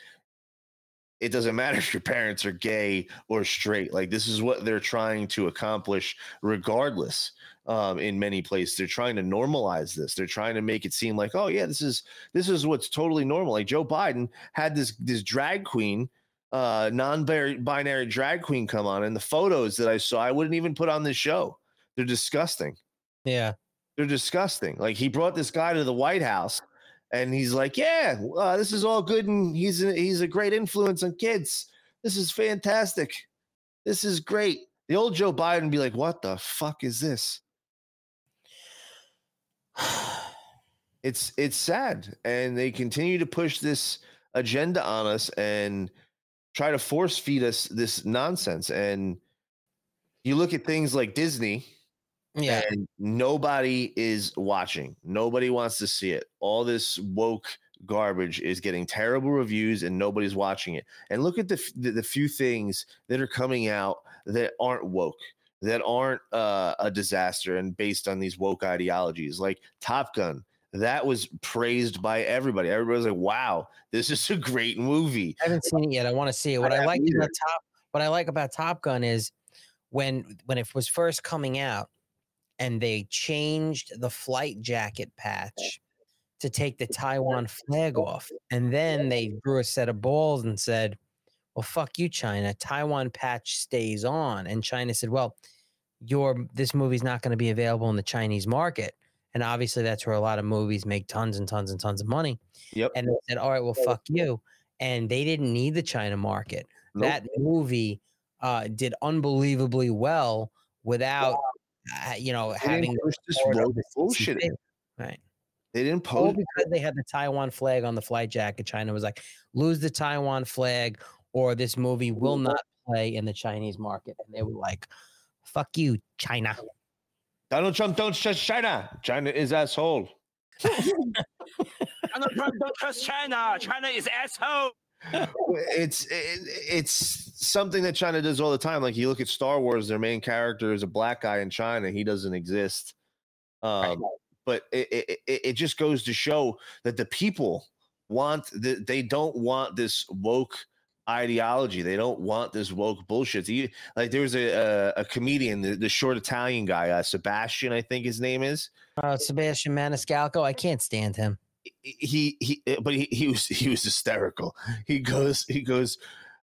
[SPEAKER 7] it doesn't matter if your parents are gay or straight. Like this is what they're trying to accomplish, regardless. Um, in many places, they're trying to normalize this. They're trying to make it seem like, oh yeah, this is this is what's totally normal. Like Joe Biden had this this drag queen uh non-binary drag queen come on and the photos that i saw i wouldn't even put on this show. They're disgusting.
[SPEAKER 8] Yeah.
[SPEAKER 7] they're disgusting. Like he brought this guy to the white house and he's like yeah uh, this is all good and he's a, he's a great influence on kids. This is fantastic. This is great. The old joe biden be like what the fuck is this it's it's sad and they continue to push this agenda on us and try to force feed us this nonsense and you look at things like disney
[SPEAKER 8] Yeah.
[SPEAKER 7] and nobody is watching. Nobody wants to see it. All this woke garbage is getting terrible reviews and nobody's watching it. And look at the the, the few things that are coming out that aren't woke that aren't uh, a disaster and based on these woke ideologies like top gun that was praised by everybody everybody was like wow this is a great movie
[SPEAKER 8] I haven't seen it yet. I want to see it. What
[SPEAKER 7] I
[SPEAKER 8] I, like about. Top, what I like about Top Gun is when when it was first coming out, and they changed the flight jacket patch to take the Taiwan flag off, and then they drew a set of balls and said, "Well, fuck you, China. Taiwan patch stays on." And China said, "Well, your this movie's not going to be available in the Chinese market." And obviously, that's where a lot of movies make tons and tons and tons of money.
[SPEAKER 7] Yep.
[SPEAKER 8] And they said, "All right, well, fuck you." And they didn't need the China market.
[SPEAKER 7] Nope.
[SPEAKER 8] That movie uh, did unbelievably well without, uh, you know,
[SPEAKER 7] They
[SPEAKER 8] having
[SPEAKER 7] push this
[SPEAKER 8] support of
[SPEAKER 7] woke
[SPEAKER 8] the
[SPEAKER 7] bullshit
[SPEAKER 8] Right.
[SPEAKER 7] they didn't
[SPEAKER 8] All
[SPEAKER 7] post
[SPEAKER 8] because they had the Taiwan flag on the flight jacket. China was like, lose the Taiwan flag, or this movie will not play in the Chinese market. And they were like, fuck you, China.
[SPEAKER 7] donald trump don't trust china china is asshole
[SPEAKER 6] Donald Trump don't trust China. China is asshole.
[SPEAKER 7] it's it, it's something that China does all the time. Like you look at Star Wars, their main character is a black guy in China. He doesn't exist. Um, But it, it it it just goes to show that the people want the, they don't want this woke ideology. They don't want this woke bullshit. You- Like there was a a, a comedian, the, the short Italian guy, uh, Sebastian, I think his name is.
[SPEAKER 8] Uh, Sebastian Maniscalco, I can't stand him.
[SPEAKER 7] he he but he, he was he was hysterical he goes he goes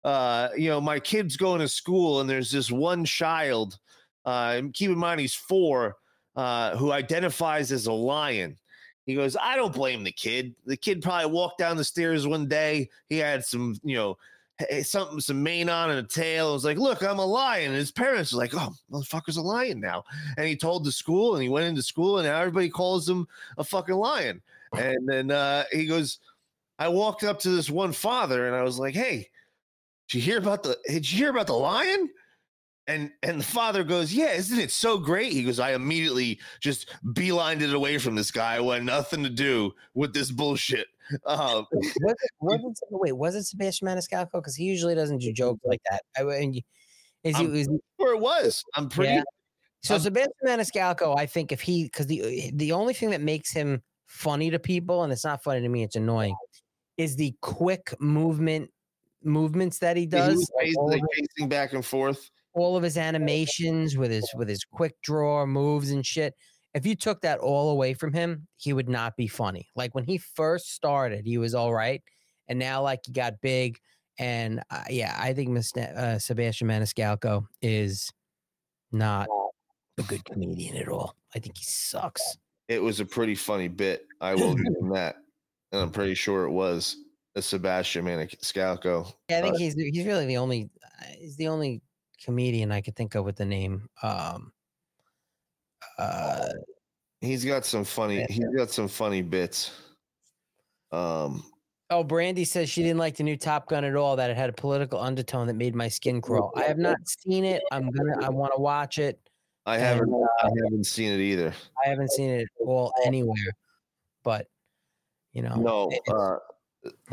[SPEAKER 7] uh you know my kid's going to school and there's this one child uh keep in mind he's four uh who identifies as a lion he goes i don't blame the kid the kid probably walked down the stairs one day he had some you know something some mane on and a tail and was like look i'm a lion and his parents were like oh motherfucker's a lion now and he told the school and he went into school and now everybody calls him a fucking lion and then uh, he goes, I walked up to this one father and I was like, Hey, did you hear about the did you hear about the lion? And and the father goes, Yeah, isn't it so great? He goes, I immediately just beelined it away from this guy. I wanted nothing to do with this bullshit. Um,
[SPEAKER 8] was it, wasn't, wait, was it Sebastian Maniscalco? Because he usually doesn't do jokes like that. I, you- is he, is
[SPEAKER 7] sure it was. I'm pretty
[SPEAKER 8] Yeah. So
[SPEAKER 7] I'm-
[SPEAKER 8] Sebastian Maniscalco, I think if he, because the the only thing that makes him funny to people, and it's not funny to me. It's annoying. Is the quick movement movements that he does?
[SPEAKER 7] was
[SPEAKER 8] like,
[SPEAKER 7] pacing,
[SPEAKER 8] all,
[SPEAKER 7] like,
[SPEAKER 8] of,
[SPEAKER 7] pacing back and forth.
[SPEAKER 8] all of his animations with his with his quick draw moves and shit. If you took that all away from him, he would not be funny. Like when he first started, he was all right, and now like he got big. And uh, yeah, I think Mr. Uh, Sebastian Maniscalco is not a good comedian at all. I think he sucks.
[SPEAKER 7] It was a pretty funny bit. I will give him that, and I'm pretty sure it was a Sebastian Maniscalco.
[SPEAKER 8] Yeah, I think
[SPEAKER 7] Uh,
[SPEAKER 8] he's he's really the only uh, he's the only comedian I could think of with the name. Um, uh,
[SPEAKER 7] he's got some funny. He's got some funny bits. Um,
[SPEAKER 8] oh, Brandy says she didn't like the new Top Gun at all. That it had a political undertone that made my skin crawl. I have not seen it. I'm gonna. I want to watch it.
[SPEAKER 7] I haven't.
[SPEAKER 8] And,
[SPEAKER 7] I
[SPEAKER 8] uh,
[SPEAKER 7] haven't seen it either.
[SPEAKER 8] I haven't seen it at all anywhere. But you know,
[SPEAKER 7] No. Uh,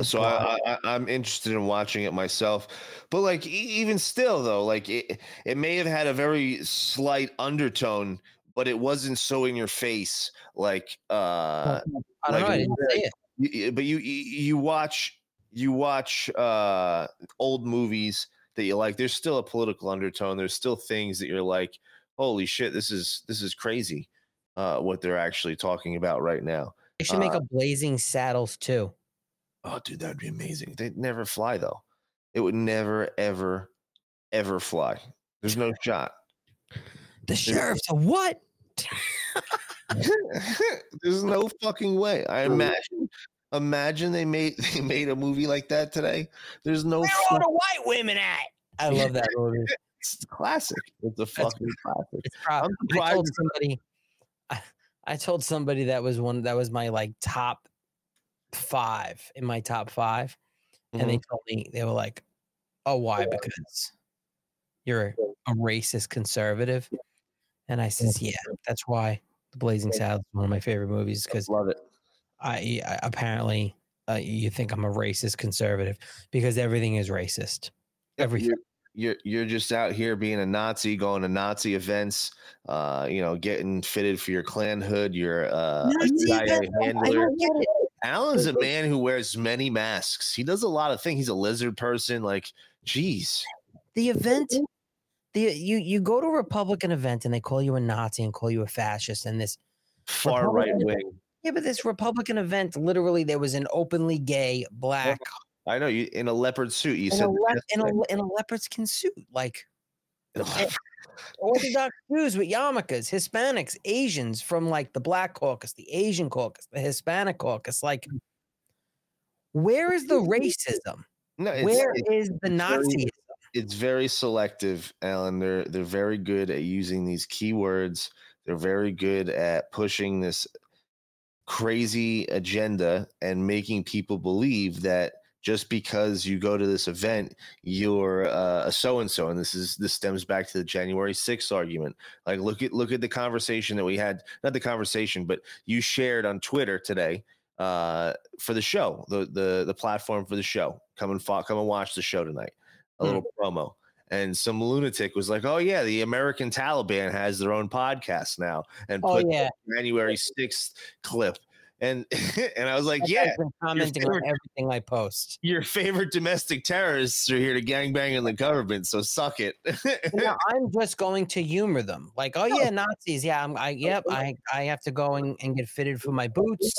[SPEAKER 7] so I, I, I- I'm interested in watching it myself, but like even still though, like it, it may have had a very slight undertone, but it wasn't so in your face. Like uh,
[SPEAKER 8] I don't know. I didn't
[SPEAKER 7] was,
[SPEAKER 8] it.
[SPEAKER 7] you- you- but you you watch you watch uh old movies that you like there's still a political undertone there's still things that you're like holy shit this is this is crazy uh what they're actually talking about right now
[SPEAKER 8] They should make
[SPEAKER 7] Uh,
[SPEAKER 8] a Blazing Saddles too.
[SPEAKER 7] oh dude that'd be amazing they'd never fly though it would never ever ever fly there's no shot
[SPEAKER 8] The sheriff's a what?
[SPEAKER 7] there's no fucking way i imagine imagine they made they made a movie like that today there's no
[SPEAKER 8] Where are all the white women at? I love that movie.
[SPEAKER 7] It's classic. It's a fucking classic.
[SPEAKER 8] It's prob-
[SPEAKER 7] I'm
[SPEAKER 8] told somebody, I, I told somebody that was one that was my like top five in my top 5 and they
[SPEAKER 7] Mm-hmm.
[SPEAKER 8] told me they were like, "Oh, why? Because you're a racist conservative." And I says, "Yeah, that's why the Blazing Saddles is one of my favorite movies because
[SPEAKER 7] love it.
[SPEAKER 8] I, I apparently uh, you think I'm a racist conservative because everything is racist. Everything.
[SPEAKER 7] You're, you're you're just out here being a Nazi, going to Nazi events, uh, you know, getting fitted for your Klan hood. You're uh, a CIA
[SPEAKER 8] I
[SPEAKER 7] handler.
[SPEAKER 8] don't get it.
[SPEAKER 7] Alan's a man who wears many masks. He does a lot of things. He's a lizard person. Like, geez,
[SPEAKER 8] the event the you you go to a republican event and they call you a nazi and call you a fascist and this
[SPEAKER 7] far right wing.
[SPEAKER 8] yeah but this republican event literally there was an openly gay black
[SPEAKER 7] I know you in a leopard suit. You
[SPEAKER 8] in,
[SPEAKER 7] said
[SPEAKER 8] a,
[SPEAKER 7] best
[SPEAKER 8] in, a, in a leopard skin suit like eh, orthodox jews with yarmulkes hispanics asians from like the black caucus the asian caucus the hispanic caucus like where is the racism
[SPEAKER 7] No, it's-
[SPEAKER 8] Where
[SPEAKER 7] it's-
[SPEAKER 8] is the Nazism?
[SPEAKER 7] It's very selective, Alan. They're they're very good at using these keywords. They're very good at pushing this crazy agenda and making people believe that just because you go to this event, you're uh, a so and so. And this is this stems back to the January 6th argument. Like look at look at the conversation that we had, not the conversation, but you shared on Twitter today uh, for the show, the the the platform for the show. Come and fo- come and watch the show tonight. A little promo. And some lunatic was like, "Oh yeah, the American Taliban has their own podcast now," and
[SPEAKER 8] Oh,
[SPEAKER 7] put
[SPEAKER 8] yeah.
[SPEAKER 7] January sixth clip. And and I was like,
[SPEAKER 8] That
[SPEAKER 7] "Yeah,
[SPEAKER 8] guy's been
[SPEAKER 7] your
[SPEAKER 8] commenting on everything i post
[SPEAKER 7] your favorite domestic terrorists are here to gangbang in the government, so suck it."
[SPEAKER 8] no, I'm just going to humor them. Like, oh yeah, Nazis. Yeah, I'm. I yep. I I have to go and, and get fitted for my boots.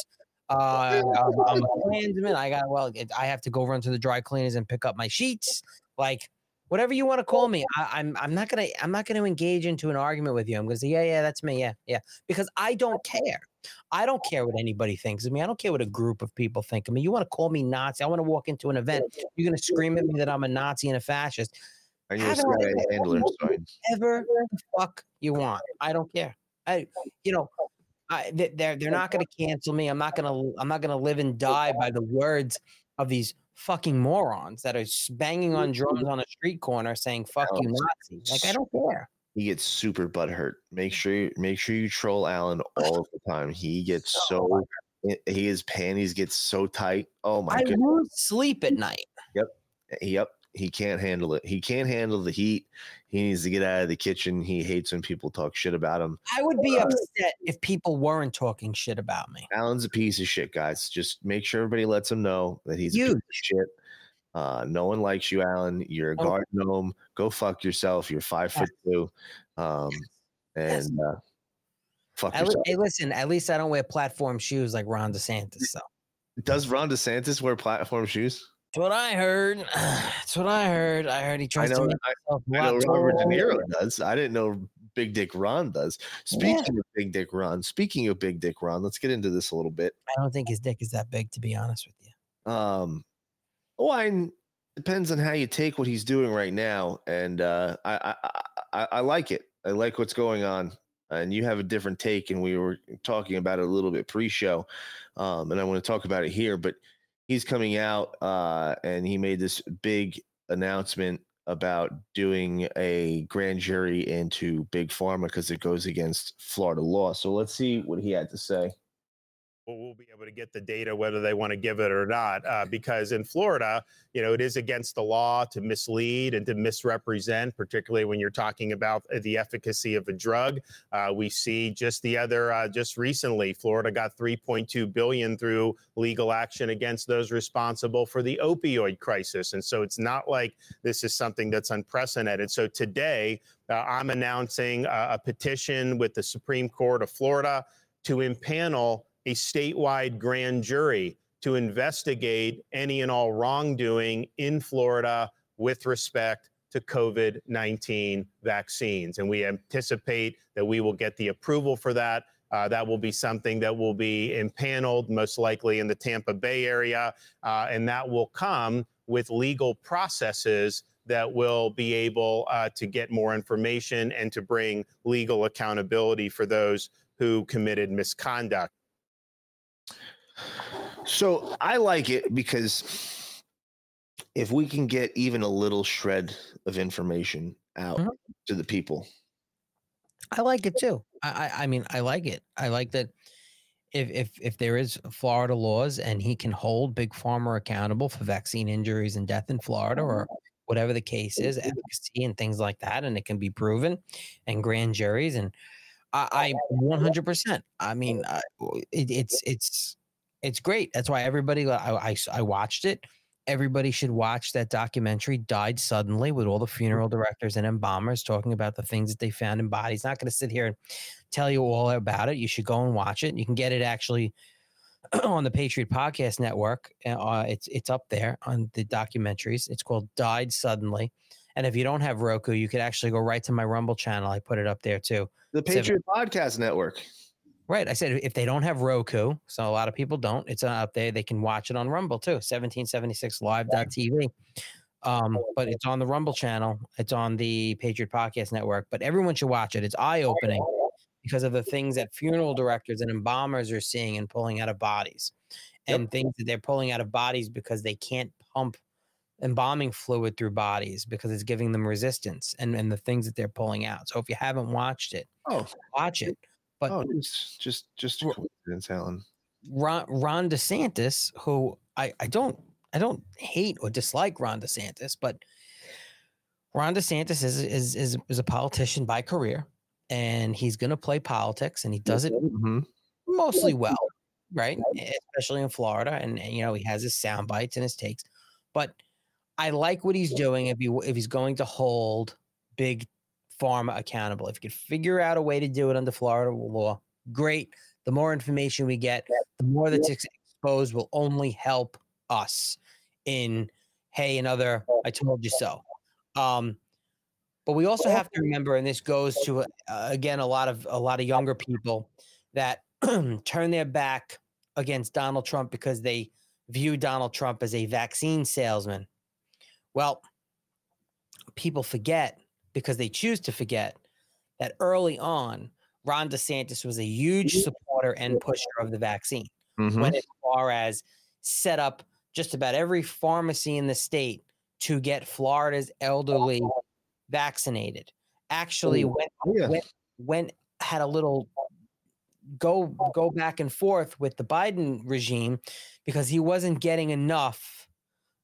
[SPEAKER 8] Uh, I'm, I'm a Klansman. I got well. It, I have to go run to the dry cleaners and pick up my sheets. Like, whatever you want to call me. I, I'm. I'm not gonna. I'm not gonna engage into an argument with you. I'm gonna say, yeah, yeah, that's me. Yeah, yeah. Because I don't care. I don't care what anybody thinks of me. I don't care what a group of people think of me. You want to call me Nazi? I want to walk into an event. You're gonna scream at me that I'm a Nazi and a fascist.
[SPEAKER 7] And you're a handler,
[SPEAKER 8] the fuck you want. I don't care. I, you know, I, they- they're they're not going to cancel me. I'm not going to I'm not going to live and die by the words of these fucking morons that are banging on mm-hmm. drums on a street corner saying "fuck you, Nazi." Like I don't care.
[SPEAKER 7] he gets super butthurt. Make sure you make sure you troll Alan all the time. He gets so he his panties get so tight. Oh my god.
[SPEAKER 8] I
[SPEAKER 7] goodness.
[SPEAKER 8] lose sleep at night.
[SPEAKER 7] Yep. Yep. He can't handle it. He can't handle the heat. He needs to get out of the kitchen. He hates when people talk shit about him.
[SPEAKER 8] I would be upset if people weren't talking shit about me.
[SPEAKER 7] Alan's a piece of shit, guys. Just make sure everybody lets him know that he's a piece of shit. Uh, no one likes you, Alan. You're a
[SPEAKER 8] Oh.
[SPEAKER 7] garden gnome. Go fuck yourself. You're five foot two. Um, and uh, fuck
[SPEAKER 8] At
[SPEAKER 7] yourself.
[SPEAKER 8] hey, listen, at least I don't wear platform shoes like Ron DeSantis. So
[SPEAKER 7] Does Ron DeSantis wear platform shoes?
[SPEAKER 8] That's what I heard. That's what I heard. I heard he
[SPEAKER 7] I know,
[SPEAKER 8] to
[SPEAKER 7] I, I know Robert De. Niro does. I didn't know Big Dick Ron does. Speaking of Big Dick Ron, speaking of Big Dick Ron, let's get into this a little bit.
[SPEAKER 8] I don't think his dick is that big, to be honest with you.
[SPEAKER 7] Um, wine depends on how you take what he's doing right now, and uh, I, I, I I I like it. I like what's going on, and you have a different take, and we were talking about it a little bit pre-show, um, and I want to talk about it here. But he's coming out, uh, and he made this big announcement about doing a grand jury into big pharma because it goes against Florida law. So let's see what he had to say.
[SPEAKER 14] We'll, be able to get the data whether they want to give it or not uh, because in florida you know it is against the law to mislead and to misrepresent particularly when you're talking about uh, the efficacy of a drug. Uh, we see just the other uh, just recently florida got 3.2 billion through legal action against those responsible for the opioid crisis. And so it's not like this is something that's unprecedented. So today uh, i'm announcing a petition with the supreme court of florida to impanel a statewide grand jury to investigate any and all wrongdoing in Florida with respect to COVID 19 vaccines. And we anticipate that we will get the approval for that. Uh, that will be something that will be impaneled, most likely in the Tampa Bay area. Uh, and that will come with legal processes that will be able uh, to get more information and to bring legal accountability for those who committed misconduct.
[SPEAKER 7] So I like it because if we can get even a little shred of information out
[SPEAKER 8] Mhm.
[SPEAKER 7] to the people,
[SPEAKER 8] I like it too. I, I mean I like it. I like that if if if there is Florida laws and he can hold big pharma accountable for vaccine injuries and death in Florida or whatever the case is, efficacy and things like that, and it can be proven, and grand juries and I, I 100%. I mean, I, it, it's it's it's great. That's why everybody. I I watched it. Everybody should watch that documentary. Died suddenly with all the funeral directors and embalmers talking about the things that they found in bodies. Not going to sit here and tell you all about it. You should go and watch it. You can get it actually on the Patriot Podcast Network. Uh, it's it's up there on the documentaries. It's called Died Suddenly. And if you don't have Roku, you could actually go right to my Rumble channel. I put it up there too.
[SPEAKER 7] the Patriot Podcast Network.
[SPEAKER 8] Right. I said if they don't have Roku, so a lot of people don't, it's out there. They can watch it on Rumble too, 1776live.tv. Um, but it's on the Rumble channel. It's on the Patriot Podcast Network. But everyone should watch it. It's eye opening because of the things that funeral directors and embalmers are seeing and pulling out of bodies, and things that they're pulling out of bodies because they can't pump embalming fluid through bodies because it's giving them resistance and, and the things that they're pulling out. So if you haven't watched it,
[SPEAKER 7] Oh,
[SPEAKER 8] watch it. But
[SPEAKER 7] oh, just just just a coincidence, Alan.
[SPEAKER 8] Ron, Ron DeSantis, who I, I don't I don't hate or dislike Ron DeSantis, but Ron DeSantis is is is, is a politician by career, and he's going to play politics, and he does it
[SPEAKER 7] Mhm.
[SPEAKER 8] mostly well, right? Especially in Florida, and, and, you know he has his sound bites and his takes, but I like what he's doing if he if he's going to hold big pharma accountable. If he could figure out a way to do it under Florida law, great. The more information we get, the more that's ex- exposed will only help us in hey, another I told you so. Um, but we also have to remember, and this goes to uh, again a lot of a lot of younger people that turn their back against Donald Trump because they view Donald Trump as a vaccine salesman. Well, people forget because they choose to forget that early on, Ron DeSantis was a huge supporter and pusher of the vaccine.
[SPEAKER 7] Mhm.
[SPEAKER 8] Went as far as set up just about every pharmacy in the state to get Florida's elderly vaccinated. Actually, went,
[SPEAKER 7] yeah.
[SPEAKER 8] went, went had a little go go back and forth with the Biden regime because he wasn't getting enough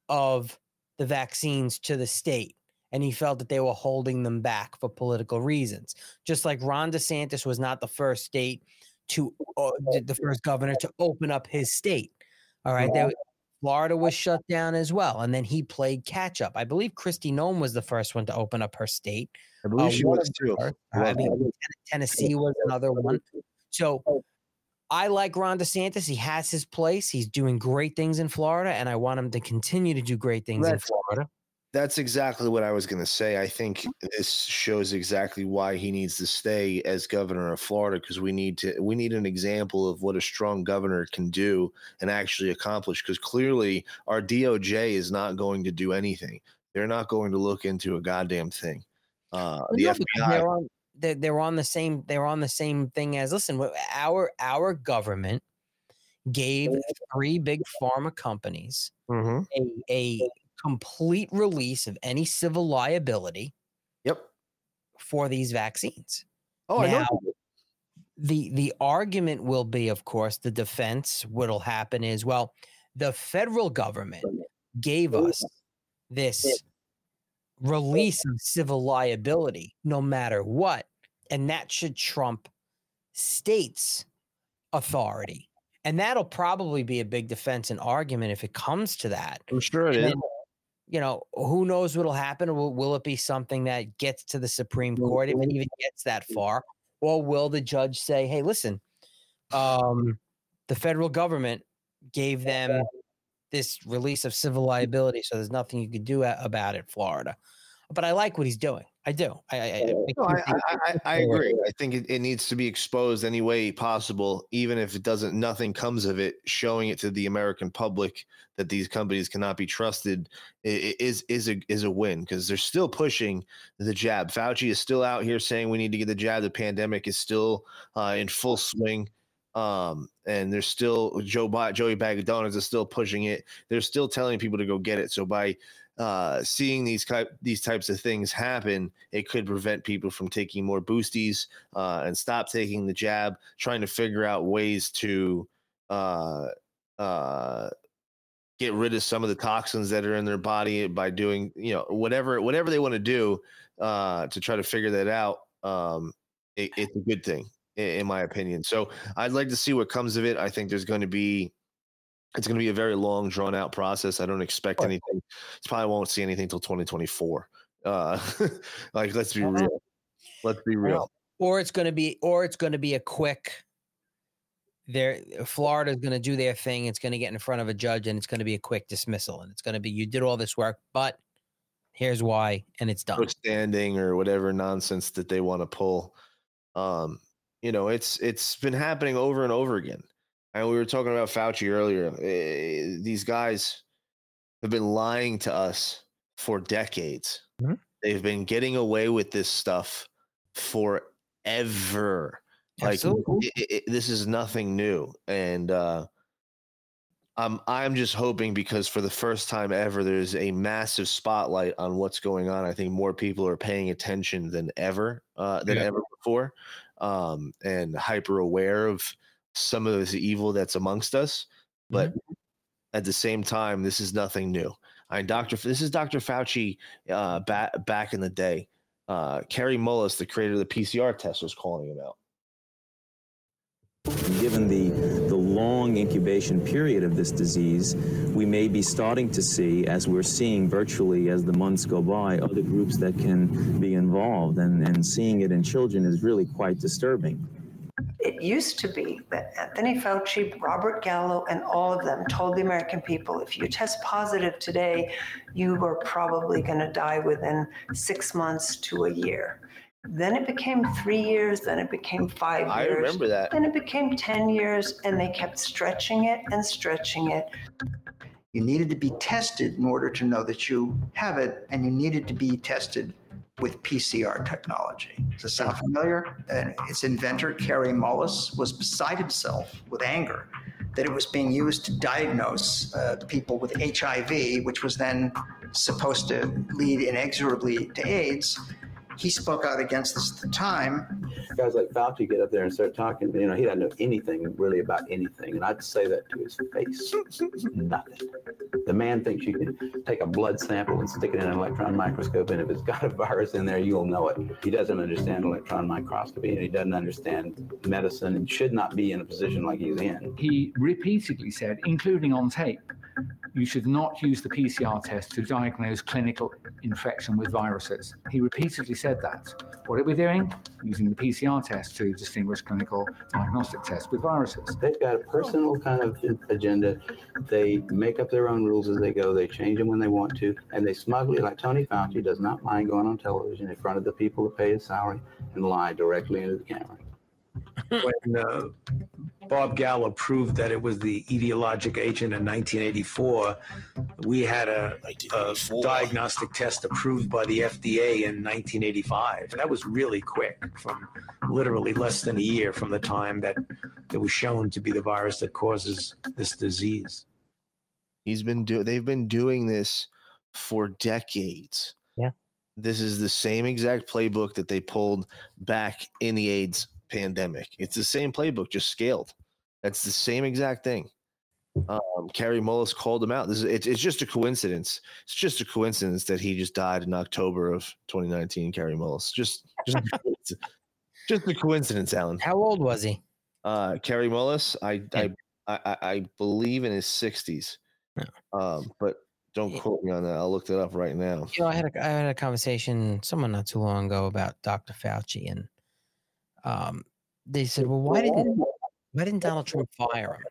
[SPEAKER 8] of the vaccines to the state. And he felt that they were holding them back for political reasons. Just like Ron DeSantis was not the first state to, uh, the first governor to open up his state. All right. There, Florida was shut down as well. And then he played catch up. I believe Kristi Noem was the first one to open up her state.
[SPEAKER 7] I believe
[SPEAKER 8] Uh,
[SPEAKER 7] she was too.
[SPEAKER 8] first. I mean, Tennessee was another one. So I like Ron DeSantis. He has his place. He's doing great things in Florida, and I want him to continue to do great things in Florida.
[SPEAKER 7] That's exactly what I was going to say. I think this shows exactly why he needs to stay as governor of Florida because we need to we need an example of what a strong governor can do and actually accomplish because clearly our DOJ is not going to do anything. They're not going to look into a goddamn thing. Uh,
[SPEAKER 8] Well,
[SPEAKER 7] the
[SPEAKER 8] no,
[SPEAKER 7] FBI
[SPEAKER 8] they're on they're, they're on the same they're on the same thing as listen our our government gave three big pharma companies
[SPEAKER 7] Mhm.
[SPEAKER 8] a, a complete release of any civil liability
[SPEAKER 7] yep.
[SPEAKER 8] for these vaccines.
[SPEAKER 7] Oh, I know
[SPEAKER 8] the the argument will be of course the defense what'll happen is well the federal government gave us this release of civil liability no matter what and that should trump states authority. And that'll probably be a big defense and argument if it comes to that.
[SPEAKER 7] I'm sure it
[SPEAKER 8] And
[SPEAKER 7] is.
[SPEAKER 8] You know who knows what'll happen will, will it be something that gets to the supreme court if it even gets that far? Or will the judge say hey listen um the federal government gave them this release of civil liability so there's nothing you could do about it florida. But i like what he's doing i do i, I, I,
[SPEAKER 7] No, I, I, I, agree. I think it, it needs to be exposed any way possible, even if it doesn't, nothing comes of it. Showing it to the American public that these companies cannot be trusted is is a is a win because they're still pushing the jab. Fauci is still out here saying we need to get the jab. The pandemic is still uh, in full swing. Um, and there's still Joe Joey Bag of Donuts is still pushing it. They're still telling people to go get it. So by uh, seeing these type these types of things happen, it could prevent people from taking more boosties uh, and stop taking the jab. Trying to figure out ways to uh, uh, get rid of some of the toxins that are in their body by doing you know whatever whatever they want to do uh, to try to figure that out. Um, it, it's a good thing in my opinion. So I'd like to see what comes of it. I think there's going to be it's going to be a very long, drawn out process. I don't expect anything. It's probably won't see anything till 2024. Uh, like, let's be real. Let's be real.
[SPEAKER 8] or it's going to be or it's going to be a quick there florida's going to do their thing it's going to get in front of a judge and it's going to be a quick dismissal and it's going to be you did all this work but here's why and it's done
[SPEAKER 7] standing or whatever nonsense that they want to pull. Um, you know, it's it's been happening over and over again. And we were talking about Fauci earlier. Eh, These guys have been lying to us for decades. They've been getting away with this stuff forever. Like
[SPEAKER 8] Absolutely.
[SPEAKER 7] i- i- this is nothing new, and uh, I'm I'm just hoping because for the first time ever, there's a massive spotlight on what's going on. I think more people are paying attention than ever uh, than
[SPEAKER 14] Yeah.
[SPEAKER 7] ever before, um, and hyper aware of some of this evil that's amongst us. But at the same time, this is nothing new. I Doctor, this is Doctor Fauci uh, back back in the day. Uh, Kary Mullis, the creator of the PCR test, was calling him out.
[SPEAKER 15] Given the, the long incubation period of this disease, we may be starting to see, as we're seeing virtually as the months go by, other groups that can be involved. And, and seeing it in children is really quite disturbing.
[SPEAKER 16] It used to be that Anthony Fauci, Robert Gallo, and all of them told the American people if you test positive today, you are probably going to die within six months to a year. Then it became three years, then it became five
[SPEAKER 7] I
[SPEAKER 16] years.
[SPEAKER 7] remember that.
[SPEAKER 16] Then it became 10 years, and they kept stretching it and stretching it.
[SPEAKER 17] You needed to be tested in order to know that you have it, and you needed to be tested with PCR technology. Does this sound familiar? And its inventor, Kary Mullis, was beside himself with anger that it was being used to diagnose uh, people with HIV, which was then supposed to lead inexorably to AIDS. He spoke out against this at the time.
[SPEAKER 18] guys like Fauci get up there and start talking, you know, he doesn't know anything really about anything. And I'd say that to his face. Nothing. The man thinks you can take a blood sample and stick it in an electron microscope, and if it's got a virus in there, you'll know it. He doesn't understand electron microscopy, and he doesn't understand medicine, and should not be in a position like he's in.
[SPEAKER 19] He repeatedly said, including on tape, you should not use the PCR test to diagnose clinical infection with viruses. He repeatedly said that. What are we doing? Using the PCR test to distinguish clinical diagnostic tests with viruses.
[SPEAKER 18] They've got a personal kind of agenda. They make up their own rules as they go. They change them when they want to, and they smugly, like Tony Fauci, does not mind going on television in front of the people who pay his salary and lie directly into the camera.
[SPEAKER 20] When uh, Bob Gallo proved that it was the etiologic agent in 1984, we had a, a diagnostic test approved by the FDA in 1985. That was really quick, from literally less than a year from the time that it was shown to be the virus that causes this disease.
[SPEAKER 7] He's been do they've been doing this for decades.
[SPEAKER 8] Yeah.
[SPEAKER 7] This is the same exact playbook that they pulled back in the AIDS pandemic. It's the same playbook, just scaled. That's the same exact thing. Um, Kary Mullis called him out. This is it's, it's just a coincidence. It's just a coincidence that he just died in October of 2019. Kary Mullis, just just just a coincidence, Alan.
[SPEAKER 8] How old was he?
[SPEAKER 7] Uh, Kary Mullis, I, I, I, I believe in his 60s. Um, but don't quote me on that. I'll look that up right now.
[SPEAKER 8] You know, I had a I had a conversation someone not too long ago about Dr. Fauci, and um, they said, "Well, why didn't why didn't Donald Trump fire him?"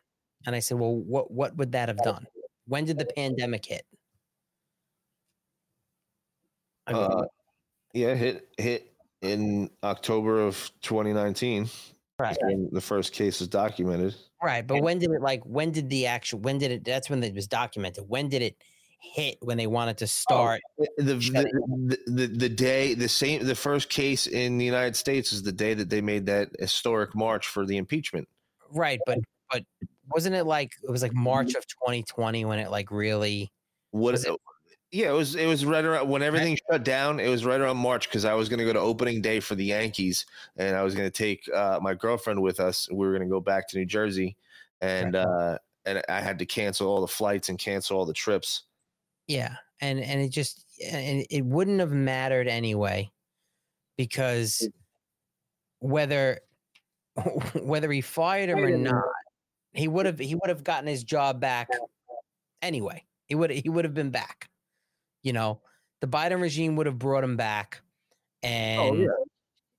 [SPEAKER 8] And I said, "Well, what what would that have done? When did the pandemic hit?" I mean,
[SPEAKER 7] Uh, yeah, hit hit in October of 2019.
[SPEAKER 8] Right.
[SPEAKER 7] The first case was documented.
[SPEAKER 8] Right, but when did it like when did the actual when did it that's when it was documented. When did it hit when they wanted to start
[SPEAKER 7] Oh, the, the, the, the the day the same the first case in the United States is the day that they made that historic march for the impeachment.
[SPEAKER 8] Right, but but wasn't it like it was like March of 2020 when it like really
[SPEAKER 7] What is it? Yeah, it was it was right around when everything shut down. It was right around March because I was going to go to opening day for the Yankees, and I was going to take uh, my girlfriend with us. We were going to go back to New Jersey, and uh, and I had to cancel all the flights and cancel all the trips.
[SPEAKER 8] Yeah, and and it just and it wouldn't have mattered anyway because whether whether he fired him or not, he would have he would have gotten his job back anyway. He would he would have been back. You know, the Biden regime would have brought him back, oh, and
[SPEAKER 7] yeah.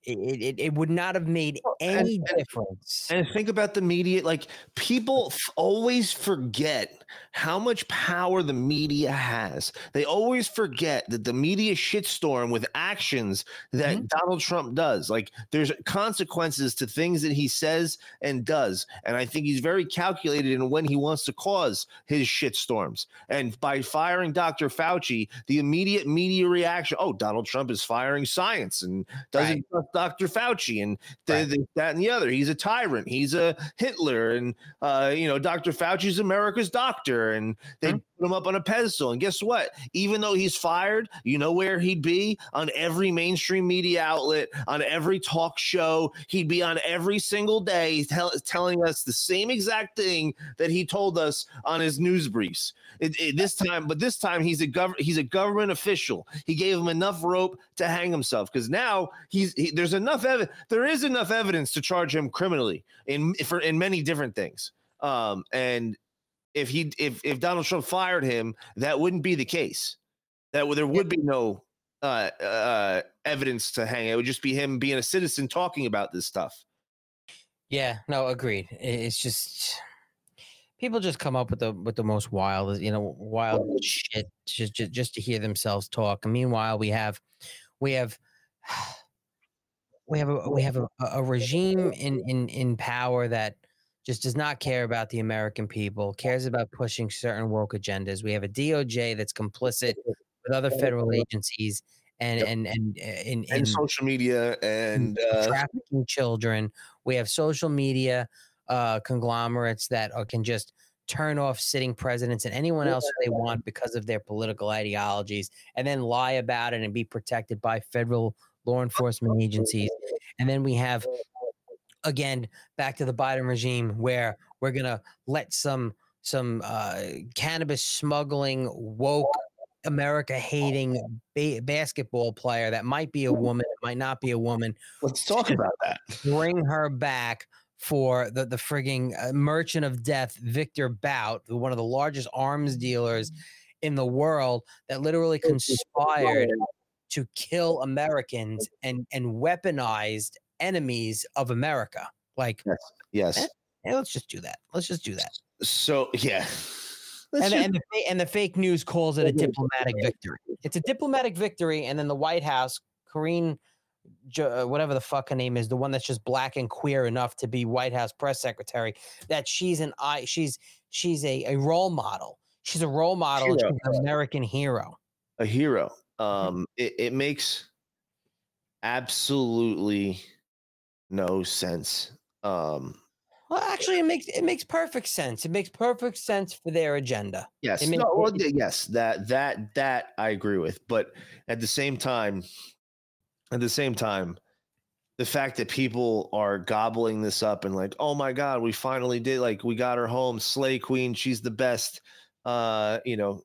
[SPEAKER 8] it, it it would not have made any difference.
[SPEAKER 7] And think about the media. Like people f- always forget how much power the media has. They always forget that the media shitstorm with actions that Donald Trump does. Like there's consequences to things that he says and does. And I think he's very calculated in when he wants to cause his shitstorms. And by firing Dr. Fauci, the immediate media reaction, oh, Donald Trump is firing science and doesn't trust Dr. Fauci and the, the- that and the other. He's a tyrant. He's a Hitler. And, uh, you know, Dr. Fauci's America's doctor. And they put him up on a pedestal. And guess what? Even though he's fired, you know where he'd be? On every mainstream media outlet, on every talk show. He'd be on every single day tell, telling us the same exact thing that he told us on his news briefs. It- it- this time, but this time he's a gov- he's a government official. He gave him enough rope to hang himself because now he's he, there's enough evidence. There is enough evidence to charge him criminally in for in many different things. Um, and if he if if Donald Trump fired him, that wouldn't be the case. That there would be no uh, uh, evidence to hang. It would just be him being a citizen talking about this stuff.
[SPEAKER 8] Yeah, no, agreed. It's just people just come up with the with the most wild, you know, wild shit just just, just to hear themselves talk. And meanwhile, we have we have we have a we have a, a regime in in in power that just does not care about the American people, cares about pushing certain woke agendas. We have a DOJ that's complicit with other federal agencies and and and uh, in, in
[SPEAKER 7] And social media and uh,
[SPEAKER 8] trafficking children. We have social media uh, conglomerates that are, can just turn off sitting presidents and anyone else they want because of their political ideologies, and then lie about it and be protected by federal law enforcement agencies. And then we have again back to the Biden regime where we're gonna let some some uh, cannabis smuggling woke America hating ba- basketball player that might be a woman, it might not be a woman.
[SPEAKER 7] Let's talk about that.
[SPEAKER 8] Bring her back for the the frigging uh, merchant of death, Victor Bout, one of the largest arms dealers in the world, that literally conspired to kill Americans and and weaponized enemies of America. Like,
[SPEAKER 7] yes,
[SPEAKER 8] eh, eh, let's just do that. Let's just do that.
[SPEAKER 7] So yeah.
[SPEAKER 8] And, and, the, and the fake news calls it a diplomatic victory. It's a diplomatic victory, and then the White House, Jo- uh, whatever the fuck her name is, the one that's just black and queer enough to be White House press secretary, that she's an I, she's she's a, a role model. She's a role model.
[SPEAKER 7] Hero.
[SPEAKER 8] She's an American hero.
[SPEAKER 7] a hero. Um, it, it makes absolutely no sense. Um,
[SPEAKER 8] Well, actually, it makes it makes perfect sense. It makes perfect sense for their agenda.
[SPEAKER 7] yes,
[SPEAKER 8] makes-
[SPEAKER 7] no, well, yes, that that that I agree with, but at the same time, at the same time, the fact that people are gobbling this up and like, oh my god, we finally did, like, we got her home, Slay Queen, she's the best. Uh, you know,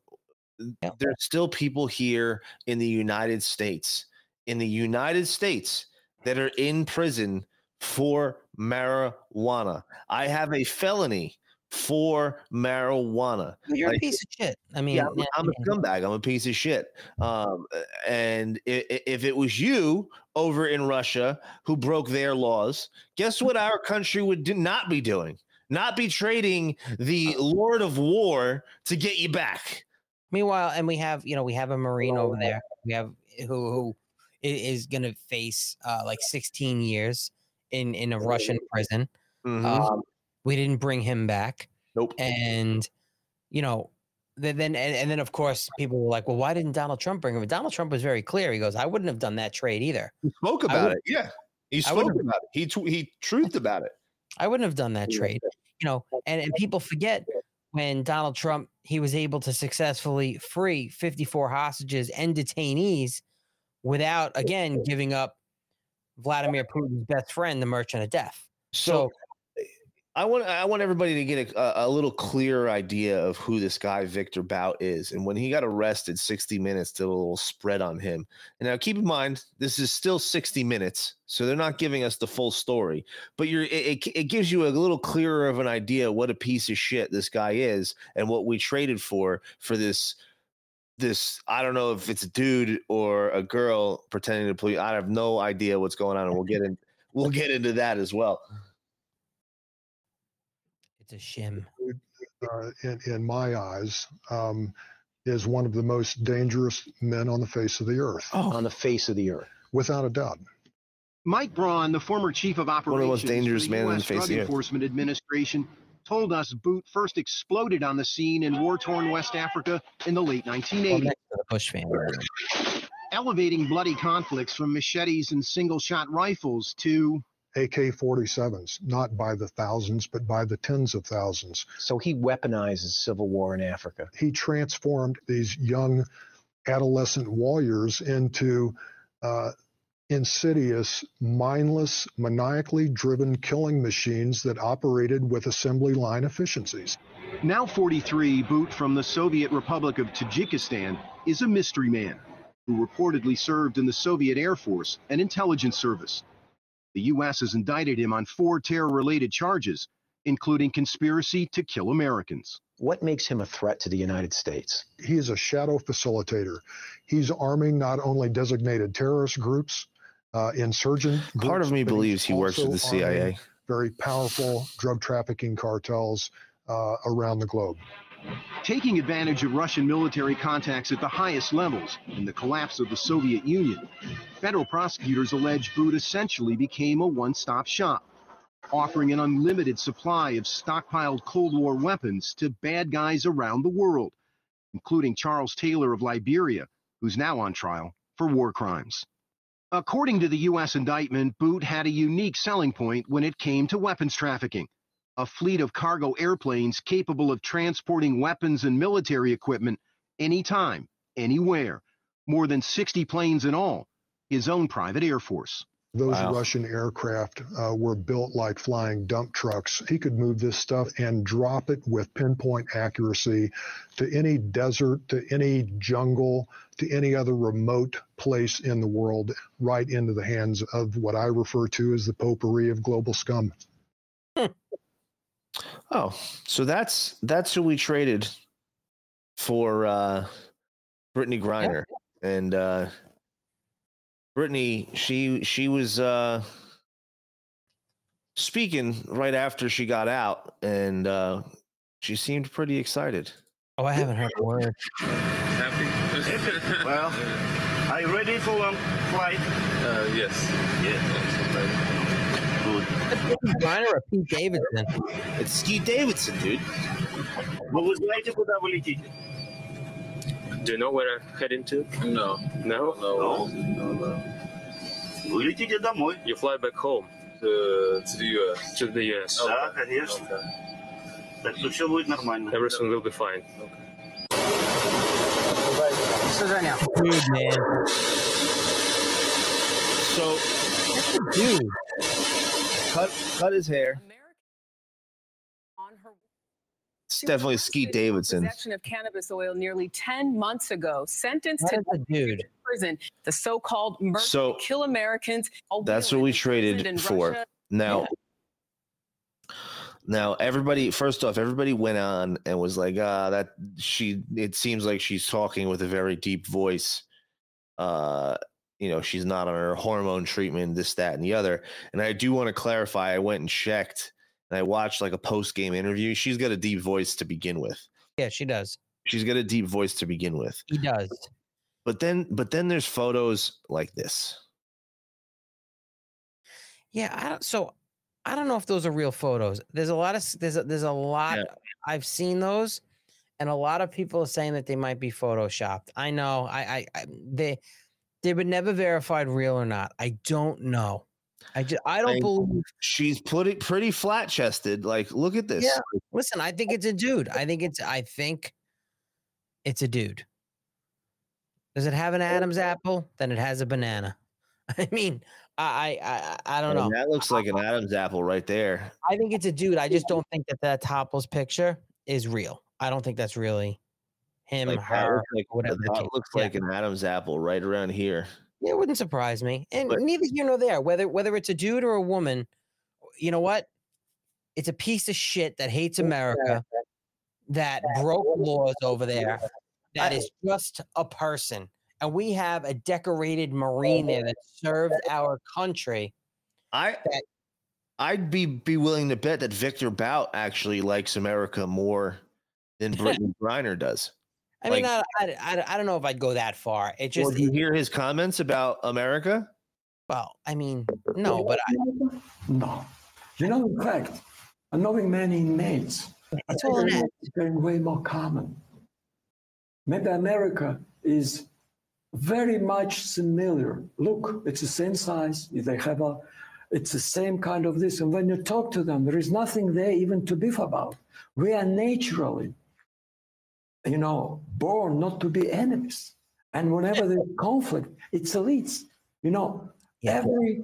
[SPEAKER 7] there's still people here in the United States, in the United States, that are in prison for marijuana. I have a felony for marijuana.
[SPEAKER 8] You're a piece of shit. I mean,
[SPEAKER 7] yeah, I'm,
[SPEAKER 8] yeah,
[SPEAKER 7] I'm a scumbag. I'm a piece of shit. Um, and i- i- if it was you over in Russia who broke their laws, guess what our country would do, not be doing? Not be trading the Lord of War to get you back.
[SPEAKER 8] Meanwhile, and we have you know we have a Marine over there. We have who who is going to face uh, like 16 years in in a Russian prison.
[SPEAKER 7] Mhm.
[SPEAKER 8] Um, we didn't bring him back.
[SPEAKER 7] Nope.
[SPEAKER 8] And you know, then then and, and then of course people were like, well, why didn't Donald Trump bring him? Donald Trump was very clear. He goes, I wouldn't have done that trade either.
[SPEAKER 7] He spoke about it. Yeah, he spoke about it. He tw- he truthed about it.
[SPEAKER 8] I wouldn't have done that trade. You know, and, and people forget when Donald Trump he was able to successfully free 54 hostages and detainees without again giving up Vladimir Putin's best friend, the merchant of death.
[SPEAKER 7] So, I want I want everybody to get a, a little clearer idea of who this guy Victor Bout is. And when he got arrested, 60 Minutes did a little spread on him. And now keep in mind, this is still 60 minutes, so they're not giving us the full story. But you're it, it, it gives you a little clearer of an idea what a piece of shit this guy is and what we traded for for this this I don't know if it's a dude or a girl pretending to please. I have no idea what's going on, and we'll get in we'll get into that as well.
[SPEAKER 8] It's a shim.
[SPEAKER 21] uh, in, in my eyes, um, is one of the most dangerous men on the face of the earth.
[SPEAKER 22] On the face of the earth.
[SPEAKER 21] Without a doubt.
[SPEAKER 23] Mike Braun, the former chief of operations
[SPEAKER 7] One
[SPEAKER 23] operations
[SPEAKER 7] of the most dangerous
[SPEAKER 23] for
[SPEAKER 7] men
[SPEAKER 23] the
[SPEAKER 7] in the
[SPEAKER 23] U.S.
[SPEAKER 7] face of
[SPEAKER 23] Drug
[SPEAKER 7] the earth.
[SPEAKER 23] Enforcement Administration, told us Bout first exploded on the scene in war-torn West Africa in the late 1980s,
[SPEAKER 8] next Bush family.
[SPEAKER 23] elevating bloody conflicts from machetes and single-shot rifles to
[SPEAKER 21] AK 47s, not by the thousands, but by the tens of thousands.
[SPEAKER 22] So he weaponizes civil war in Africa.
[SPEAKER 21] He transformed these young adolescent warriors into uh, insidious, mindless, maniacally driven killing machines that operated with assembly line efficiencies.
[SPEAKER 23] Now 43, Bout from the Soviet Republic of Tajikistan is a mystery man who reportedly served in the Soviet Air Force and intelligence service. The U.S. has indicted him on four terror-related charges, including conspiracy to kill Americans.
[SPEAKER 22] What makes him a threat to the United States?
[SPEAKER 21] He is a shadow facilitator. He's arming not only designated terrorist groups, uh, insurgent
[SPEAKER 7] Part of me believes he works with the CIA.
[SPEAKER 21] Very powerful drug trafficking cartels uh, around the globe.
[SPEAKER 23] Taking advantage of Russian military contacts at the highest levels in the collapse of the Soviet Union, federal prosecutors allege Bout essentially became a one-stop shop, offering an unlimited supply of stockpiled Cold War weapons to bad guys around the world, including Charles Taylor of Liberia, who's now on trial for war crimes. According to the U.S. indictment, Bout had a unique selling point when it came to weapons trafficking a fleet of cargo airplanes capable of transporting weapons and military equipment anytime, anywhere. More than 60 planes in all, his own private air force.
[SPEAKER 21] Those
[SPEAKER 7] Wow.
[SPEAKER 21] Russian aircraft uh, were built like flying dump trucks. He could move this stuff and drop it with pinpoint accuracy to any desert, to any jungle, to any other remote place in the world, right into the hands of what I refer to as the potpourri of global scum.
[SPEAKER 7] Oh, so that's that's who we traded for uh Brittney Griner. And uh Brittney, she she was uh, speaking right after she got out, and uh, she seemed pretty excited.
[SPEAKER 8] Oh, I haven't heard a word.
[SPEAKER 24] Happy? well, are you ready for um, flight? Uh, yes. Yeah. Good.
[SPEAKER 8] Or Pete Davidson?
[SPEAKER 7] It's Steve Davidson, dude.
[SPEAKER 24] What was later for double
[SPEAKER 25] Do you know where I'm heading to? No. No?
[SPEAKER 24] No. No, no. Вы летите домой.
[SPEAKER 25] You fly back home. To, to the US. To the US.
[SPEAKER 24] Да, конечно. Так что все будет нормально.
[SPEAKER 25] Everything will be fine.
[SPEAKER 8] Dude, man.
[SPEAKER 7] So
[SPEAKER 8] dude.
[SPEAKER 7] Cut cut his hair. It's definitely Skeet Davidson.
[SPEAKER 26] possession of cannabis oil nearly 10 months ago, sentenced
[SPEAKER 8] That
[SPEAKER 26] to
[SPEAKER 8] is dude.
[SPEAKER 26] prison. The so-called murder
[SPEAKER 7] So,
[SPEAKER 26] to kill Americans. all
[SPEAKER 7] That's what we traded for.
[SPEAKER 26] Russia.
[SPEAKER 7] Now, now everybody. First off, everybody went on and was like, "Ah, that she." It seems like she's talking with a very deep voice. Uh, you know, she's not on her hormone treatment, this, that, and the other. And I do want to clarify. I went and checked, and I watched like a post game interview. She's got a deep voice to begin with.
[SPEAKER 8] Yeah, she does.
[SPEAKER 7] She's got a deep voice to begin with.
[SPEAKER 8] He does.
[SPEAKER 7] But then, but then there's photos like this.
[SPEAKER 8] Yeah, I don't. So I don't know if those are real photos. There's a lot of there's a, there's a lot. I've seen those, and a lot of people are saying that they might be photoshopped. I know. I I, I they they were never verified real or not. I don't know. I just I don't
[SPEAKER 7] I-
[SPEAKER 8] believe.
[SPEAKER 7] She's pretty pretty flat chested. Like, look at this.
[SPEAKER 8] Yeah. Listen, I think it's a dude. I think it's I think it's a dude. Does it have an oh. Adam's apple? Then it has a banana. I mean, I I I, I don't
[SPEAKER 7] I
[SPEAKER 8] know.
[SPEAKER 7] mean, that looks like an Adam's apple right there.
[SPEAKER 8] I think it's a dude. I just don't think that that topless picture is real. I don't think that's really him,
[SPEAKER 7] Like, that
[SPEAKER 8] her,
[SPEAKER 7] looks like,
[SPEAKER 8] whatever.
[SPEAKER 7] that looks
[SPEAKER 8] yeah.
[SPEAKER 7] like an Adam's apple right around here.
[SPEAKER 8] It wouldn't surprise me. And neither here nor there. Whether whether it's a dude or a woman, you know what? It's a piece of shit that hates America, that broke laws over there, that is just a person. And we have a decorated Marine there that served our country.
[SPEAKER 7] I I'd be be willing to bet that Victor Bout actually likes America more than Brittney Griner does.
[SPEAKER 8] I mean,
[SPEAKER 7] Like-
[SPEAKER 8] I, I, I, I don't know if I'd go that far. It
[SPEAKER 7] Well,
[SPEAKER 8] just,
[SPEAKER 7] do you hear his comments about America?
[SPEAKER 8] well, I mean, no, but I,
[SPEAKER 27] No. You know, in fact, knowing many inmates, I
[SPEAKER 8] It's
[SPEAKER 27] think
[SPEAKER 8] all an
[SPEAKER 27] it's
[SPEAKER 8] act.
[SPEAKER 27] becoming way more common. Maybe America is very much similar. Look, it's the same size. They have a, it's the same kind of this. And when you talk to them, there is nothing there even to beef about. We are naturally, you know, born not to be enemies. And whenever there's conflict, it's elites. You know, every,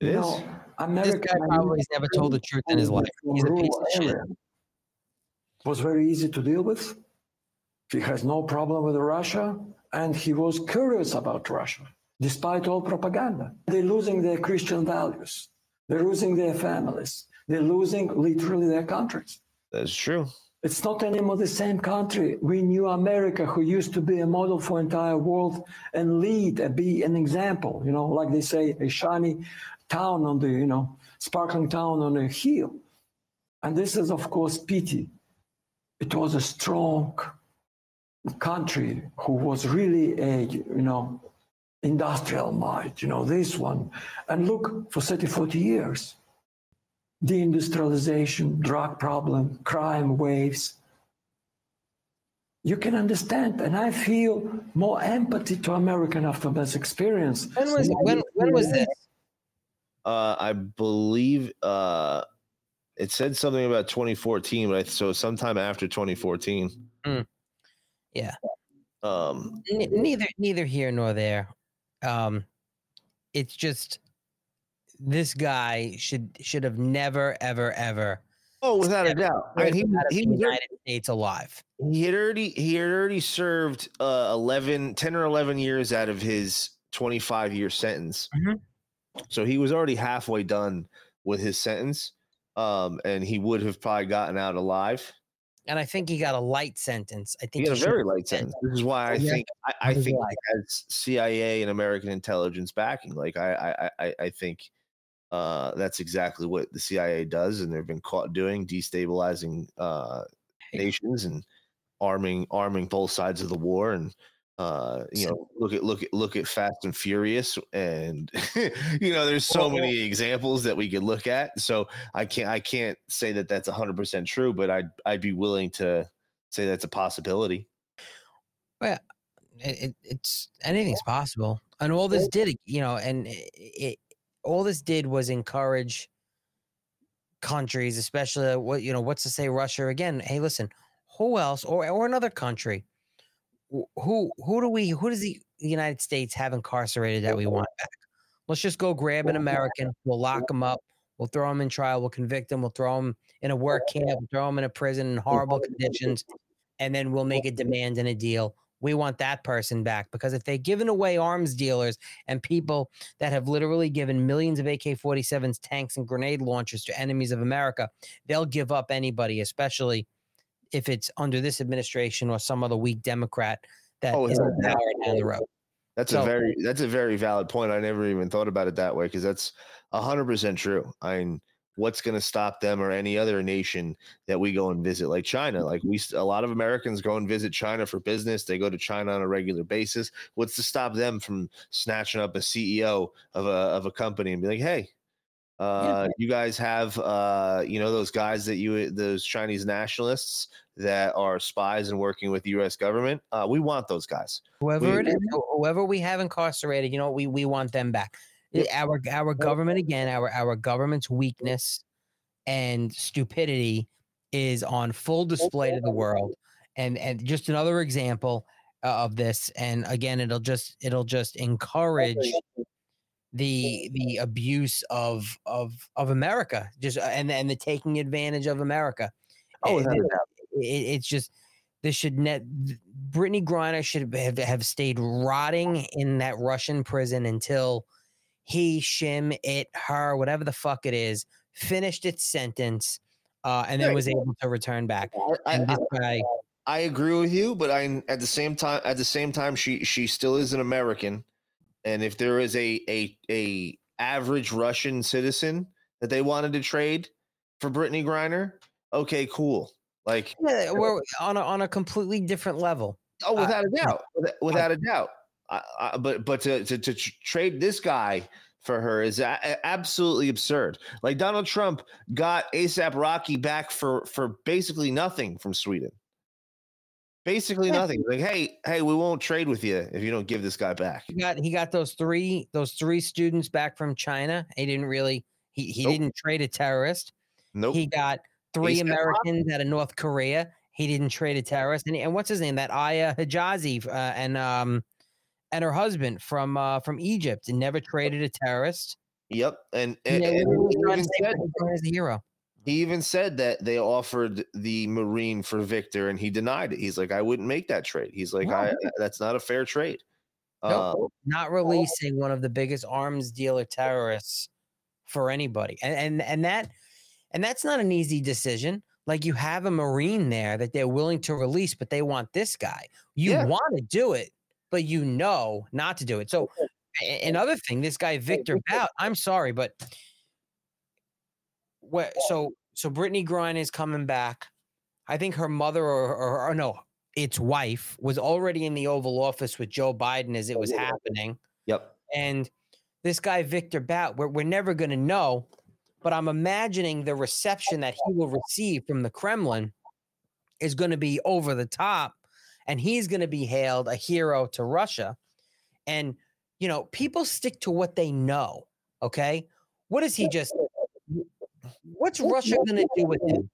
[SPEAKER 27] you know,
[SPEAKER 8] is.
[SPEAKER 27] American.
[SPEAKER 8] this guy probably has never told the truth in his life. He's a piece of shit.
[SPEAKER 27] Was very easy to deal with. He has no problem with Russia, and he was curious about Russia, despite all propaganda. They're losing their Christian values. They're losing their families. They're losing literally their countries.
[SPEAKER 7] That's true.
[SPEAKER 27] It's not anymore the same country. We knew America, who used to be a model for entire world and lead and be an example. You know, like they say, a shiny town on the, you know, sparkling town on a hill. And this is, of course, pity. It was a strong country who was really a, you know, industrial might, you know, this one. And look, for 30, 40 years, deindustrialization, drug problem, crime waves. You can understand, and I feel more empathy to American after this experience.
[SPEAKER 8] When was when when was this?
[SPEAKER 7] Uh, I believe uh, it said something about 2014, but I, so sometime after 2014.
[SPEAKER 8] Yeah.
[SPEAKER 7] Um,
[SPEAKER 8] N- neither neither here nor there. Um, it's just this guy should should have never ever ever.
[SPEAKER 7] Oh, without a doubt. I mean, he, he was
[SPEAKER 8] United States alive.
[SPEAKER 7] he had already he had already served uh 11 10 or 11 years out of his 25 year sentence
[SPEAKER 8] Mhm.
[SPEAKER 7] so he was already halfway done with his sentence um and he would have probably gotten out alive
[SPEAKER 8] And I think he got a light sentence. I think he
[SPEAKER 7] got a very light sentence this is why i
[SPEAKER 8] Yeah.
[SPEAKER 7] think i, I think he has cia and american intelligence backing like i i i, I think uh that's exactly what the cia does and they've been caught doing destabilizing uh nations and arming arming both sides of the war and uh you know look at look at look at fast and furious and you know there's so many examples that we could look at so i can't i can't say that that's 100% true but i'd i'd be willing to say that's a possibility.
[SPEAKER 8] Well, it, it, it's anything's possible, and all this did, you know, and it, it all this did was encourage countries, especially uh, what you know, what's to say Russia again? Hey, listen, who else, or or another country, who who do we who does the United States have incarcerated that we want back? Let's just go grab an American, we'll lock him up, we'll throw him in trial, we'll convict him, we'll throw him in a work camp, throw him in a prison in horrible conditions, and then we'll make a demand and a deal. We want that person back because if they've given away arms dealers and people that have literally given millions of AK 47s, tanks, and grenade launchers to enemies of America, they'll give up anybody, especially if it's under this administration or some other weak Democrat that
[SPEAKER 7] Oh,
[SPEAKER 8] is in
[SPEAKER 7] without a doubt.
[SPEAKER 8] power down the road.
[SPEAKER 7] That's
[SPEAKER 8] So-
[SPEAKER 7] a very that's a very valid point. I never even thought about it that way because that's hundred percent true. I mean, what's going to stop them or any other nation that we go and visit, like China? Like we, a lot of Americans go and visit China for business. They go to China on a regular basis. What's to stop them from snatching up a CEO of a of a company and be like, hey? Uh, you guys have uh, you know those guys that you those Chinese nationalists that are spies and working with the U.S. government. Uh, we want those guys.
[SPEAKER 8] Whoever
[SPEAKER 7] We-
[SPEAKER 8] it is, whoever we have incarcerated, you know, we we want them back. Our our government again, our our government's weakness and stupidity is on full display to the world. And and just another example uh, of this. And again, it'll just it'll just encourage the the abuse of of of America, just uh, and and the taking advantage of America.
[SPEAKER 7] Oh, without a
[SPEAKER 8] th-
[SPEAKER 7] doubt.
[SPEAKER 8] it, it's just this should net Brittney Griner should have have stayed rotting in that Russian prison until he, shim, it, her, whatever the fuck it is, finished its sentence, uh, and then was able to return back.
[SPEAKER 7] I, I,
[SPEAKER 8] guy,
[SPEAKER 7] I agree with you, but I at the same time at the same time she she still is an American, and if there is a a a average Russian citizen that they wanted to trade for Brittney Griner, okay, cool. Like
[SPEAKER 8] yeah, we're on a, on a completely different level.
[SPEAKER 7] oh,
[SPEAKER 8] Uh,
[SPEAKER 7] without a doubt, without, without a doubt. I, I, but but to, to to trade this guy for her is a, absolutely absurd. Like Donald Trump got ASAP Rocky back for for basically nothing from Sweden. Basically nothing. Like, hey, hey, we won't trade with you if you don't give this guy back.
[SPEAKER 8] He got he got those three those three students back from China. He didn't really he he
[SPEAKER 7] Nope.
[SPEAKER 8] didn't trade a terrorist.
[SPEAKER 7] Nope.
[SPEAKER 8] He got three
[SPEAKER 7] ASAP Rocky.
[SPEAKER 8] Americans out of North Korea. He didn't trade a terrorist. And, and what's his name? That Aya Hijazi uh, and um and her husband from uh from Egypt and never traded a terrorist.
[SPEAKER 7] Yep, and,
[SPEAKER 8] And
[SPEAKER 7] and, and he even said
[SPEAKER 8] a hero.
[SPEAKER 7] he even said that they offered the Marine for Victor, and he denied it. He's like, I wouldn't make that trade. He's like,
[SPEAKER 8] No.
[SPEAKER 7] I that's not a fair trade.
[SPEAKER 8] Nope,
[SPEAKER 7] Um,
[SPEAKER 8] not releasing one of the biggest arms dealer terrorists for anybody. And and and that and that's not an easy decision. Like you have a marine there that they're willing to release, but they want this guy. You
[SPEAKER 7] Yeah.
[SPEAKER 8] want to do it, but you know not to do it. So another thing, this guy Victor Bout, I'm sorry, but what so so Brittney Griner is coming back. I think her mother or, or, or oh, no, its wife was already in the Oval Office with Joe Biden as it oh, was happening.
[SPEAKER 7] Yep.
[SPEAKER 8] And this guy, Victor Bout, we're, we're never going to know, but I'm imagining the reception that he will receive from the Kremlin is going to be over the top, and he's going to be hailed a hero to Russia. And, you know, people stick to what they know. Okay. What is he just, what's Russia going to do with him?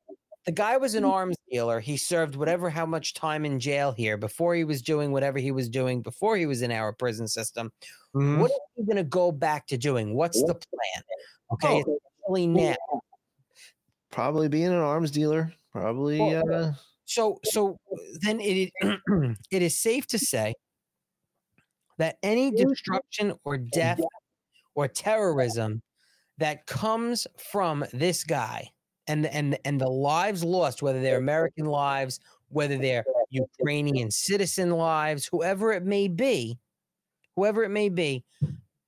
[SPEAKER 8] the guy was an arms dealer. He served whatever how much time in jail here before he was doing whatever he was doing before he was in our prison system.
[SPEAKER 7] Mm-hmm.
[SPEAKER 8] What is he going to go back to doing? What's the plan? Okay,
[SPEAKER 7] Oh.
[SPEAKER 8] now.
[SPEAKER 7] Probably being an arms dealer. Probably.
[SPEAKER 8] Well,
[SPEAKER 7] uh,
[SPEAKER 8] So so uh, then it it is safe to say that any destruction or death or terrorism that comes from this guy and and and the lives lost whether they're American lives whether they're Ukrainian citizen lives whoever it may be whoever it may be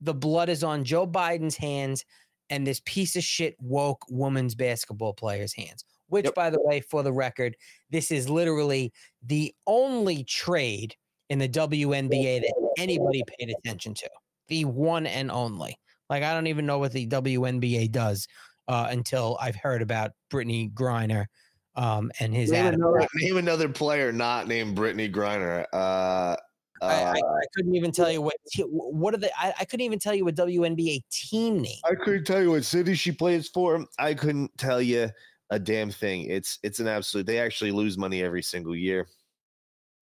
[SPEAKER 8] the blood is on Joe Biden's hands and this piece of shit woke women's basketball players hands which by the way for the record this is literally the only trade in the WNBA that anybody paid attention to the one and only like I don't even know what the WNBA does uh, until I've heard about Brittney Griner um, and his
[SPEAKER 7] name, another, name another player not named Brittney Griner. Uh,
[SPEAKER 8] I, I,
[SPEAKER 7] uh,
[SPEAKER 8] I couldn't even tell you what te- what are the I, I couldn't even tell you what WNBA team name.
[SPEAKER 7] I couldn't tell you what city she plays for. I couldn't tell you a damn thing. It's it's an absolute. They actually lose money every single year,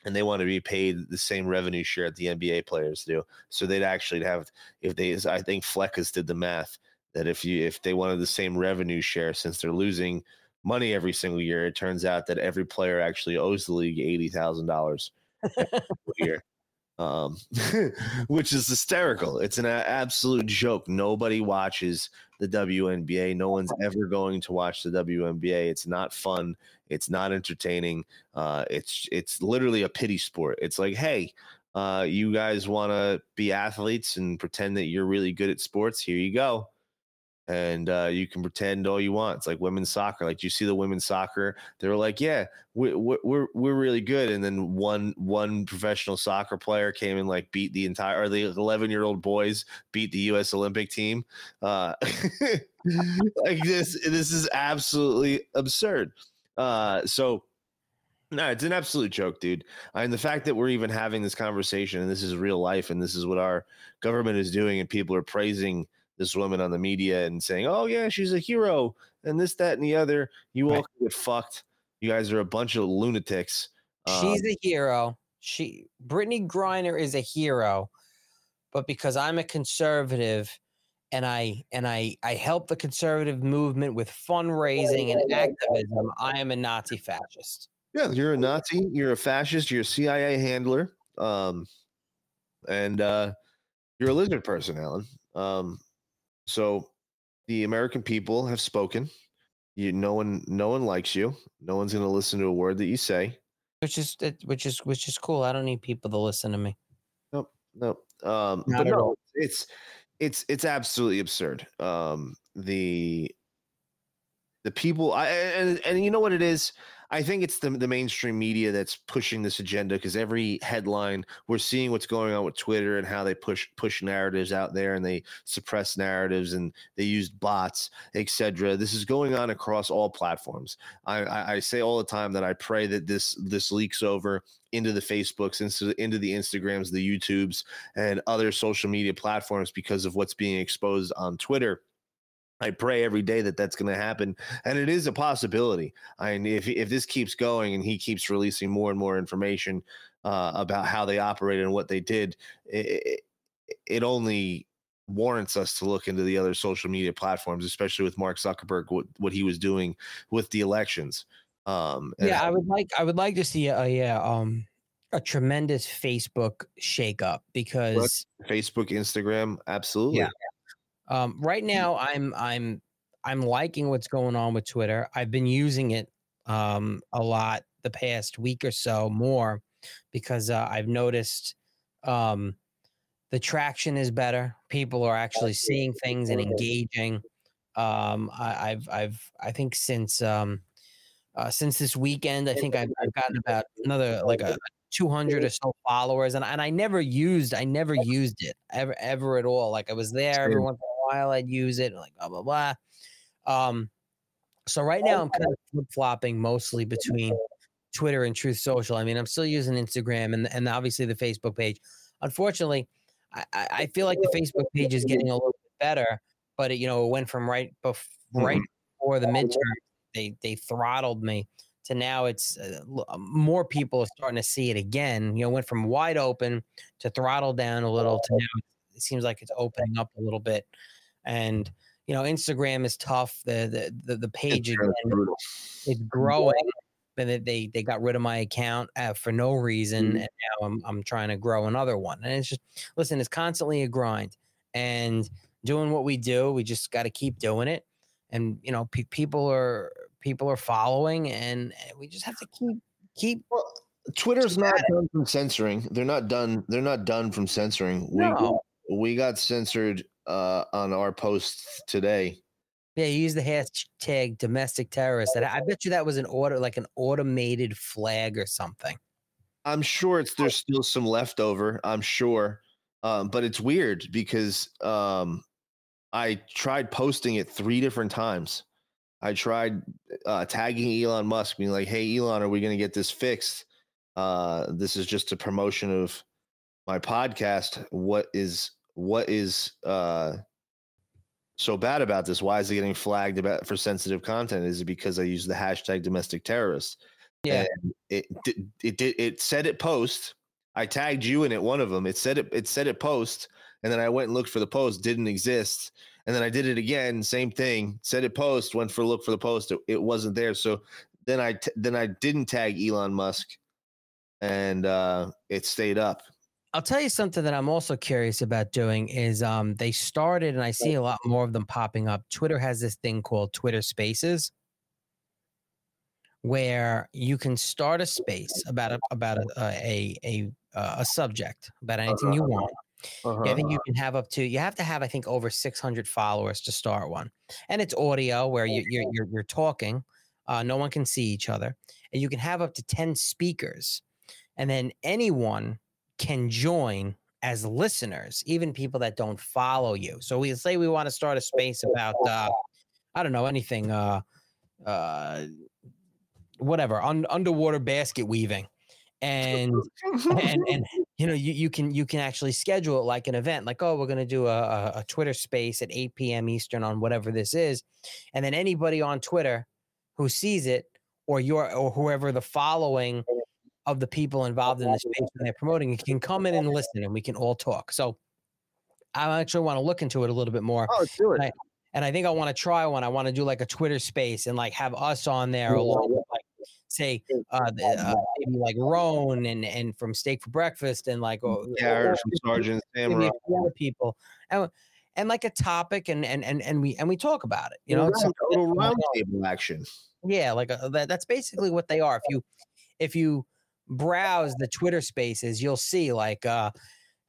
[SPEAKER 7] and they want to be paid the same revenue share that the NBA players do. So they'd actually have if they. I think Fleckus did the math that if you if they wanted the same revenue share since they're losing money every single year, it turns out that every player actually owes the league eighty thousand dollars a year um, which is hysterical. It's an absolute joke. Nobody watches the WNBA. No one's ever going to watch the WNBA. It's not fun. It's not entertaining. Uh, it's it's literally a pity sport. It's like, hey, uh, you guys want to be athletes and pretend that you're really good at sports? Here you go and uh, you can pretend all you want. It's like women's soccer. Like do you see the women's soccer, they were like, "Yeah, we, we, we're we're really good." And then one one professional soccer player came and like beat the entire or the eleven year old boys beat the U.S. Olympic team. Uh, like this, this is absolutely absurd. Uh, so. No, it's an absolute joke, dude. I mean, the fact that we're even having this conversation and this is real life and this is what our government is doing and people are praising this woman on the media and saying, "Oh yeah, she's a hero," and this, that, and the other. You all get fucked. You guys are a bunch of lunatics.
[SPEAKER 8] She's
[SPEAKER 7] Um,
[SPEAKER 8] a hero. She Brittney Griner is a hero, but because I'm a conservative and I and I I help the conservative movement with fundraising and activism, I am a Nazi fascist.
[SPEAKER 7] yeah, you're a Nazi. You're a fascist. You're a CIA handler. Um, and uh, you're a lizard person, Alan. Um, so the American people have spoken. You, no one, no one likes you. No one's going to listen to a word that you say.
[SPEAKER 8] Which is which is which is cool. I don't need people to listen to me.
[SPEAKER 7] Nope, nope. Um,
[SPEAKER 8] Not
[SPEAKER 7] but
[SPEAKER 8] at
[SPEAKER 7] no,
[SPEAKER 8] all.
[SPEAKER 7] it's it's it's absolutely absurd. Um, the the people, I and and you know what it is. I think it's the the mainstream media that's pushing this agenda because every headline we're seeing what's going on with Twitter and how they push push narratives out there and they suppress narratives and they use bots, etc. This is going on across all platforms. I, I, I say all the time that I pray that this this leaks over into the Facebooks, into into the Instagrams, the YouTubes, and other social media platforms because of what's being exposed on Twitter. I pray every day that that's going to happen, and it is a possibility. I mean, if if this keeps going and he keeps releasing more and more information uh, about how they operated and what they did, it, it only warrants us to look into the other social media platforms, especially with Mark Zuckerberg, what, what he was doing with the elections. Um,
[SPEAKER 8] Yeah, I would like I would like to see a, yeah um a tremendous Facebook shakeup because
[SPEAKER 7] Facebook, Instagram, absolutely.
[SPEAKER 8] Yeah. Um, right now, I'm I'm I'm liking what's going on with Twitter. I've been using it um, a lot the past week or so more because uh, I've noticed um, the traction is better. People are actually seeing things and engaging. Um, I, I've I've I think since um, uh, since this weekend, I think I've, I've gotten about another like a 200 or so followers, and and I never used I never used it ever ever at all. Like I was there every once in a while, I'd use it, like blah blah blah. Um, so right now I'm kind of flip flopping mostly between Twitter and Truth Social. I mean, I'm still using Instagram and and obviously the Facebook page. Unfortunately, I, I I feel like the Facebook page is getting a little bit better, but it, you know it went from right bef- right before the midterm they they throttled me to now it's uh, more people are starting to see it again. You know, went from wide open to throttle down a little to now it seems like it's opening up a little bit. And you know, Instagram is tough. The the the, the page again is growing. But they, they they got rid of my account uh, for no reason,
[SPEAKER 7] Mhm.
[SPEAKER 8] and now I'm I'm trying to grow another one. And it's just listen, it's constantly a grind, and doing what we do, we just got to keep doing it. And you know, pe- people are people are following, and we just have to keep keep.
[SPEAKER 7] Twitter's not done from censoring. They're not done. They're not done from censoring. We we got censored uh, on our post today.
[SPEAKER 8] Yeah, you use the hashtag domestic terrorist. And I bet you that was an order, like an automated flag or something.
[SPEAKER 7] I'm sure it's there's still some leftover. I'm sure, um, but it's weird because um, I tried posting it three different times. I tried uh, tagging Elon Musk, being like, "Hey, Elon, are we going to get this fixed? Uh, this is just a promotion of my podcast. What is what is uh, so bad about this? Why is it getting flagged about for sensitive content? Is it because I use the hashtag domestic terrorist?
[SPEAKER 8] Yeah.
[SPEAKER 7] And it did it did it said it post. I tagged you in it one of them. It said it it said it post, and then I went and looked for the post, didn't exist. And then I did it again, same thing. Said it post, went for look for the post, it, it wasn't there. So then I t- then I didn't tag Elon Musk, and uh, it stayed up.
[SPEAKER 8] I'll tell you something that I'm also curious about doing is um they started and I see a lot more of them popping up. Twitter has this thing called Twitter Spaces. Where you can start a space about a about a a a, a, a subject about anything you want. I think you can have up to you have to have I think over 600 followers to start one, and it's audio where you, you're you're you're talking, uh, no one can see each other, and you can have up to 10 speakers, and then anyone can join as listeners, even people that don't follow you. So we say we want to start a space about uh, I don't know anything, uh, uh, whatever, un- underwater basket weaving, and and and you know you, you can you can actually schedule it like an event like oh we're going to do a, a, a twitter space at 8 p.m eastern on whatever this is and then anybody on twitter who sees it or your or whoever the following of the people involved in the space when they're promoting it can come in and listen and we can all talk. So i actually want to look into it a little bit more
[SPEAKER 7] oh do
[SPEAKER 8] and I, and I think i want to try one. I want to do like a twitter space and like have us on there along with like say uh, the, uh maybe like Roan and and from Steak for Breakfast and like oh,
[SPEAKER 7] Garrett from Sergeant
[SPEAKER 8] maybe a
[SPEAKER 7] Samurai.
[SPEAKER 8] few other people. And and like a topic and and and and we and we talk about it you know?
[SPEAKER 7] Round- little
[SPEAKER 8] that's going
[SPEAKER 7] round
[SPEAKER 8] on.
[SPEAKER 7] table action.
[SPEAKER 8] yeah like a, that, that's basically what they are. If you if you browse the twitter spaces you'll see like uh,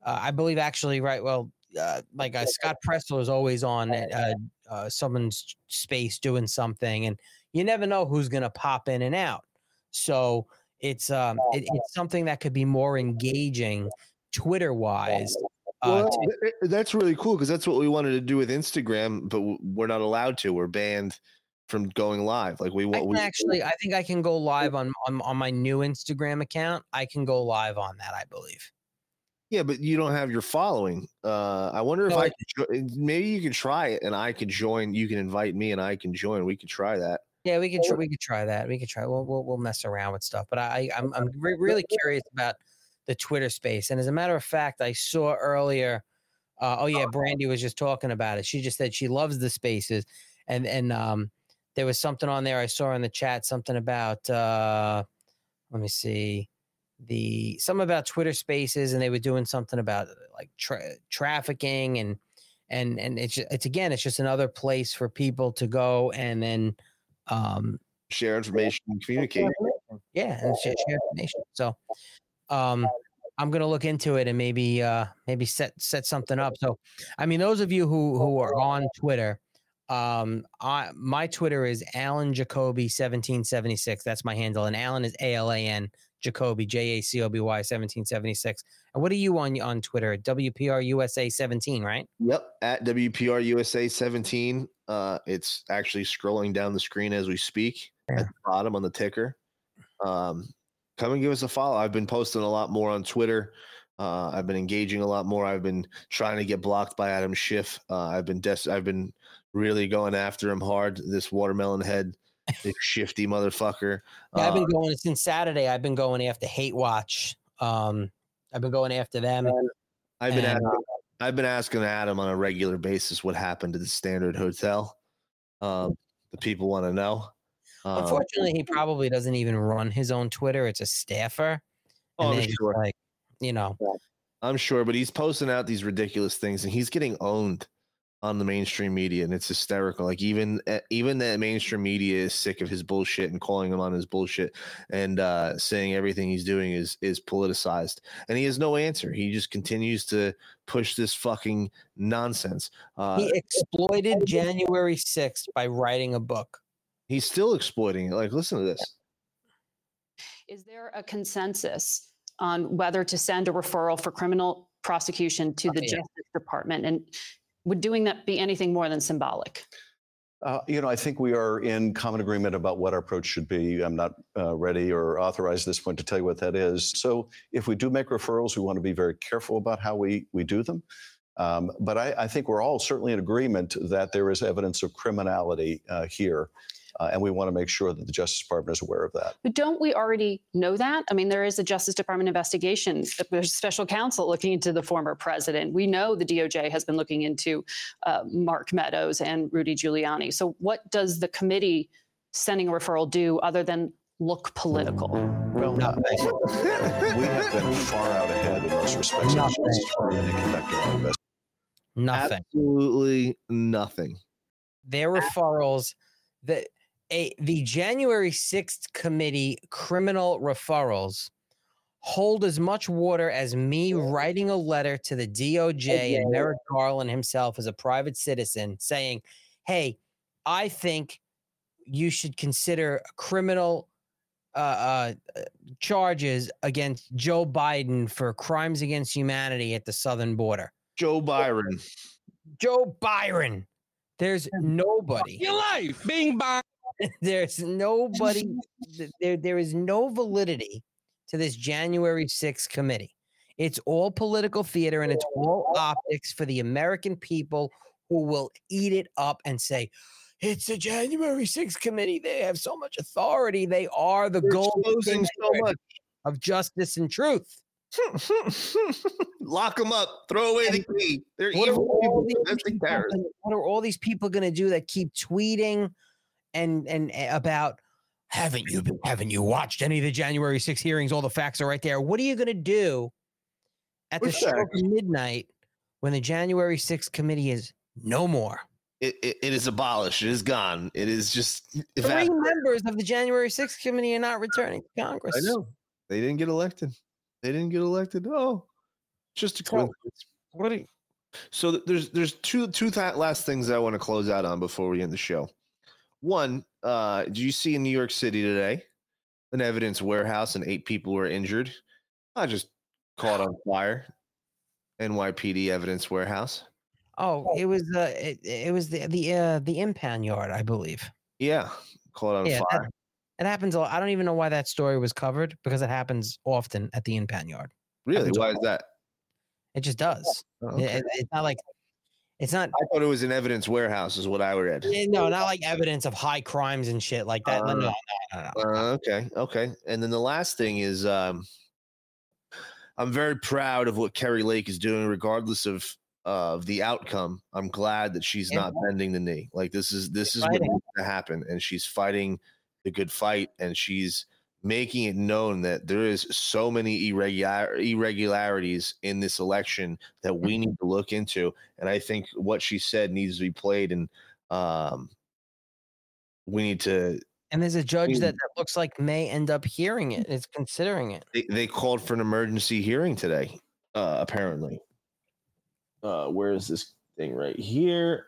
[SPEAKER 8] uh i believe actually right well uh, like uh, Scott Presler is always on at, uh, uh, someone's space doing something, and you never know who's going to pop in and out. So it's um, it, it's something that could be more engaging, Twitter wise. Uh,
[SPEAKER 7] Well,
[SPEAKER 8] to-
[SPEAKER 7] th- th- that's really cool because that's what we wanted to do with Instagram, but we're not allowed to. We're banned from going live. Like we
[SPEAKER 8] I
[SPEAKER 7] want. We,
[SPEAKER 8] actually, I think I can go live on, on on my new Instagram account. I can go live on that. I believe.
[SPEAKER 7] yeah, but you don't have your following. Uh, I wonder if I
[SPEAKER 8] I-
[SPEAKER 7] could maybe you could try it and I could join. You can invite me and I can join. We could try that.
[SPEAKER 8] Yeah, we could try, we could try that. We could try. We'll we'll, we'll mess around with stuff. But I I'm I'm re- really curious about the Twitter space. And as a matter of fact, I saw earlier. Uh, oh yeah, Brandy was just talking about it. She just said she loves the spaces, and and um, there was something on there I saw in the chat. Something about uh, let me see the some about Twitter Spaces, and they were doing something about uh, like tra- trafficking and and and it's it's again it's just another place for people to go and then um
[SPEAKER 7] Share information, and communicate.
[SPEAKER 8] yeah and share, share information so um i'm gonna look into it and maybe uh maybe set set something up so i mean those of you who who are on twitter um I, my twitter is alan jacoby 1776 that's my handle and alan is a-l-a-n jacoby j-a-c-o-b-y 1776 and what are you on on twitter WPRUSA seventeen, right
[SPEAKER 7] Yep, at WPRUSA seventeen. Uh, it's actually scrolling down the screen as we speak at the bottom on the ticker. Um, come and give us a follow. I've been posting a lot more on Twitter. Uh, I've been engaging a lot more. I've been trying to get blocked by Adam Schiff. Uh, I've been des- I've been really going after him hard. This watermelon head. Big shifty motherfucker.
[SPEAKER 8] Yeah, I've been going since Saturday. I've been going after Hate Watch. Um, I've been going after them.
[SPEAKER 7] I've been
[SPEAKER 8] and,
[SPEAKER 7] asking,
[SPEAKER 8] uh,
[SPEAKER 7] I've been asking Adam on a regular basis what happened to the Standard Hotel. Um, the people want to know. Um,
[SPEAKER 8] Unfortunately, he probably doesn't even run his own Twitter. It's a staffer.
[SPEAKER 7] Oh, I'm sure.
[SPEAKER 8] Like, you know,
[SPEAKER 7] I'm sure, but he's posting out these ridiculous things, and he's getting owned on the mainstream media, and it's hysterical. Like even eh, even the mainstream media is sick of his bullshit and calling him on his bullshit, and uh, saying everything he's doing is is politicized, and he has no answer. He just continues to push this fucking nonsense. Uh,
[SPEAKER 8] he exploited January 6th by writing a book.
[SPEAKER 7] he's still exploiting it. Like, listen to this.
[SPEAKER 28] Is there a consensus on whether to send a referral for criminal prosecution to the
[SPEAKER 29] yeah.
[SPEAKER 28] Justice Department? And would doing that be anything more than symbolic?
[SPEAKER 29] Uh, you know, I think we are in common agreement about what our approach should be. I'm not uh, ready or authorized at this point to tell you what that is. So, if we do make referrals, we want to be very careful about how we we do them. Um, but I, I think we're all certainly in agreement that there is evidence of criminality uh, here, uh, and we want to make sure that the Justice Department is aware of that.
[SPEAKER 28] But don't we already know that? I mean, there is a Justice Department investigation. There's a special counsel looking into the former president. We know the DOJ has been looking into uh, Mark Meadows and Rudy Giuliani. So, what does the committee sending a referral do other than look political?
[SPEAKER 29] Well, we have been far out ahead in those respects.
[SPEAKER 8] Nothing.
[SPEAKER 29] The Justice Department in conducting our investigation.
[SPEAKER 8] Nothing.
[SPEAKER 7] Absolutely nothing.
[SPEAKER 8] Their referrals, the a the January 6th committee criminal referrals hold as much water as me writing a letter to the DOJ and Merrick Garland himself as a private citizen saying, "Hey, I think you should consider criminal uh, uh, uh, charges against Joe Biden for crimes against humanity at the southern border."
[SPEAKER 7] Joe Byron.
[SPEAKER 8] Joe Byron. There's nobody.
[SPEAKER 6] Your life, Bing Bong.
[SPEAKER 8] There's nobody. There, there is no validity to this January 6th committee. It's all political theater and it's all optics for the American people who will eat it up and say, it's the January 6th committee. They have so much authority. They are the gold
[SPEAKER 7] so much.
[SPEAKER 8] of justice and truth.
[SPEAKER 7] Lock them up. Throw away the key. They're
[SPEAKER 8] What
[SPEAKER 7] evil people.
[SPEAKER 8] these
[SPEAKER 7] Domestic
[SPEAKER 8] people
[SPEAKER 7] terrorists.
[SPEAKER 8] gonna- what are all these people going to do that keep tweeting and and uh, about haven't you been haven't you watched any of the January 6 hearings all the facts are right there what are you going to do at the
[SPEAKER 7] show
[SPEAKER 8] of midnight when the January 6th committee is no more
[SPEAKER 7] It, it, it is abolished. It is gone. It is just
[SPEAKER 8] three
[SPEAKER 7] evaporated.
[SPEAKER 8] members of the January 6th committee are not returning to Congress
[SPEAKER 7] I know. They didn't get elected. They didn't get elected. Oh, just a coincidence.
[SPEAKER 8] What do you,
[SPEAKER 7] So there's there's two two th- last things I want to close out on before we end the show. One, uh, do you see in New York City today an evidence warehouse and eight people were injured? I just caught on fire. NYPD evidence warehouse.
[SPEAKER 8] oh it was uh it, it was the the uh the impound yard I believe
[SPEAKER 7] Yeah, caught on
[SPEAKER 8] Yeah, that-
[SPEAKER 7] fire.
[SPEAKER 8] it happens a lot. I don't even know why that story was covered because it happens often at the impound yard
[SPEAKER 7] Really? Why
[SPEAKER 8] all-
[SPEAKER 7] is that?
[SPEAKER 8] It just does.
[SPEAKER 7] Oh,
[SPEAKER 8] It-
[SPEAKER 7] okay.
[SPEAKER 8] it- it's not like it's not
[SPEAKER 7] I thought it was an evidence warehouse, is what I read.
[SPEAKER 8] eh, no, not like evidence of high crimes and shit like that. No, no,
[SPEAKER 7] Uh,
[SPEAKER 8] no, no, no.
[SPEAKER 7] Uh, okay, okay. And then the last thing is, um, I'm very proud of what Kari Lake is doing, regardless of of the outcome. I'm glad that she's not bending the knee. Like this is this is what
[SPEAKER 8] fighting.
[SPEAKER 7] needs to happen, and she's fighting the good fight, and she's making it known that there is so many irregular irregularities in this election that we need to look into. And I think what she said needs to be played, and um, we need to
[SPEAKER 8] And there's a judge that, that looks like may end up hearing it. It's considering it.
[SPEAKER 7] they, they called for an emergency hearing today uh apparently uh where is this thing right here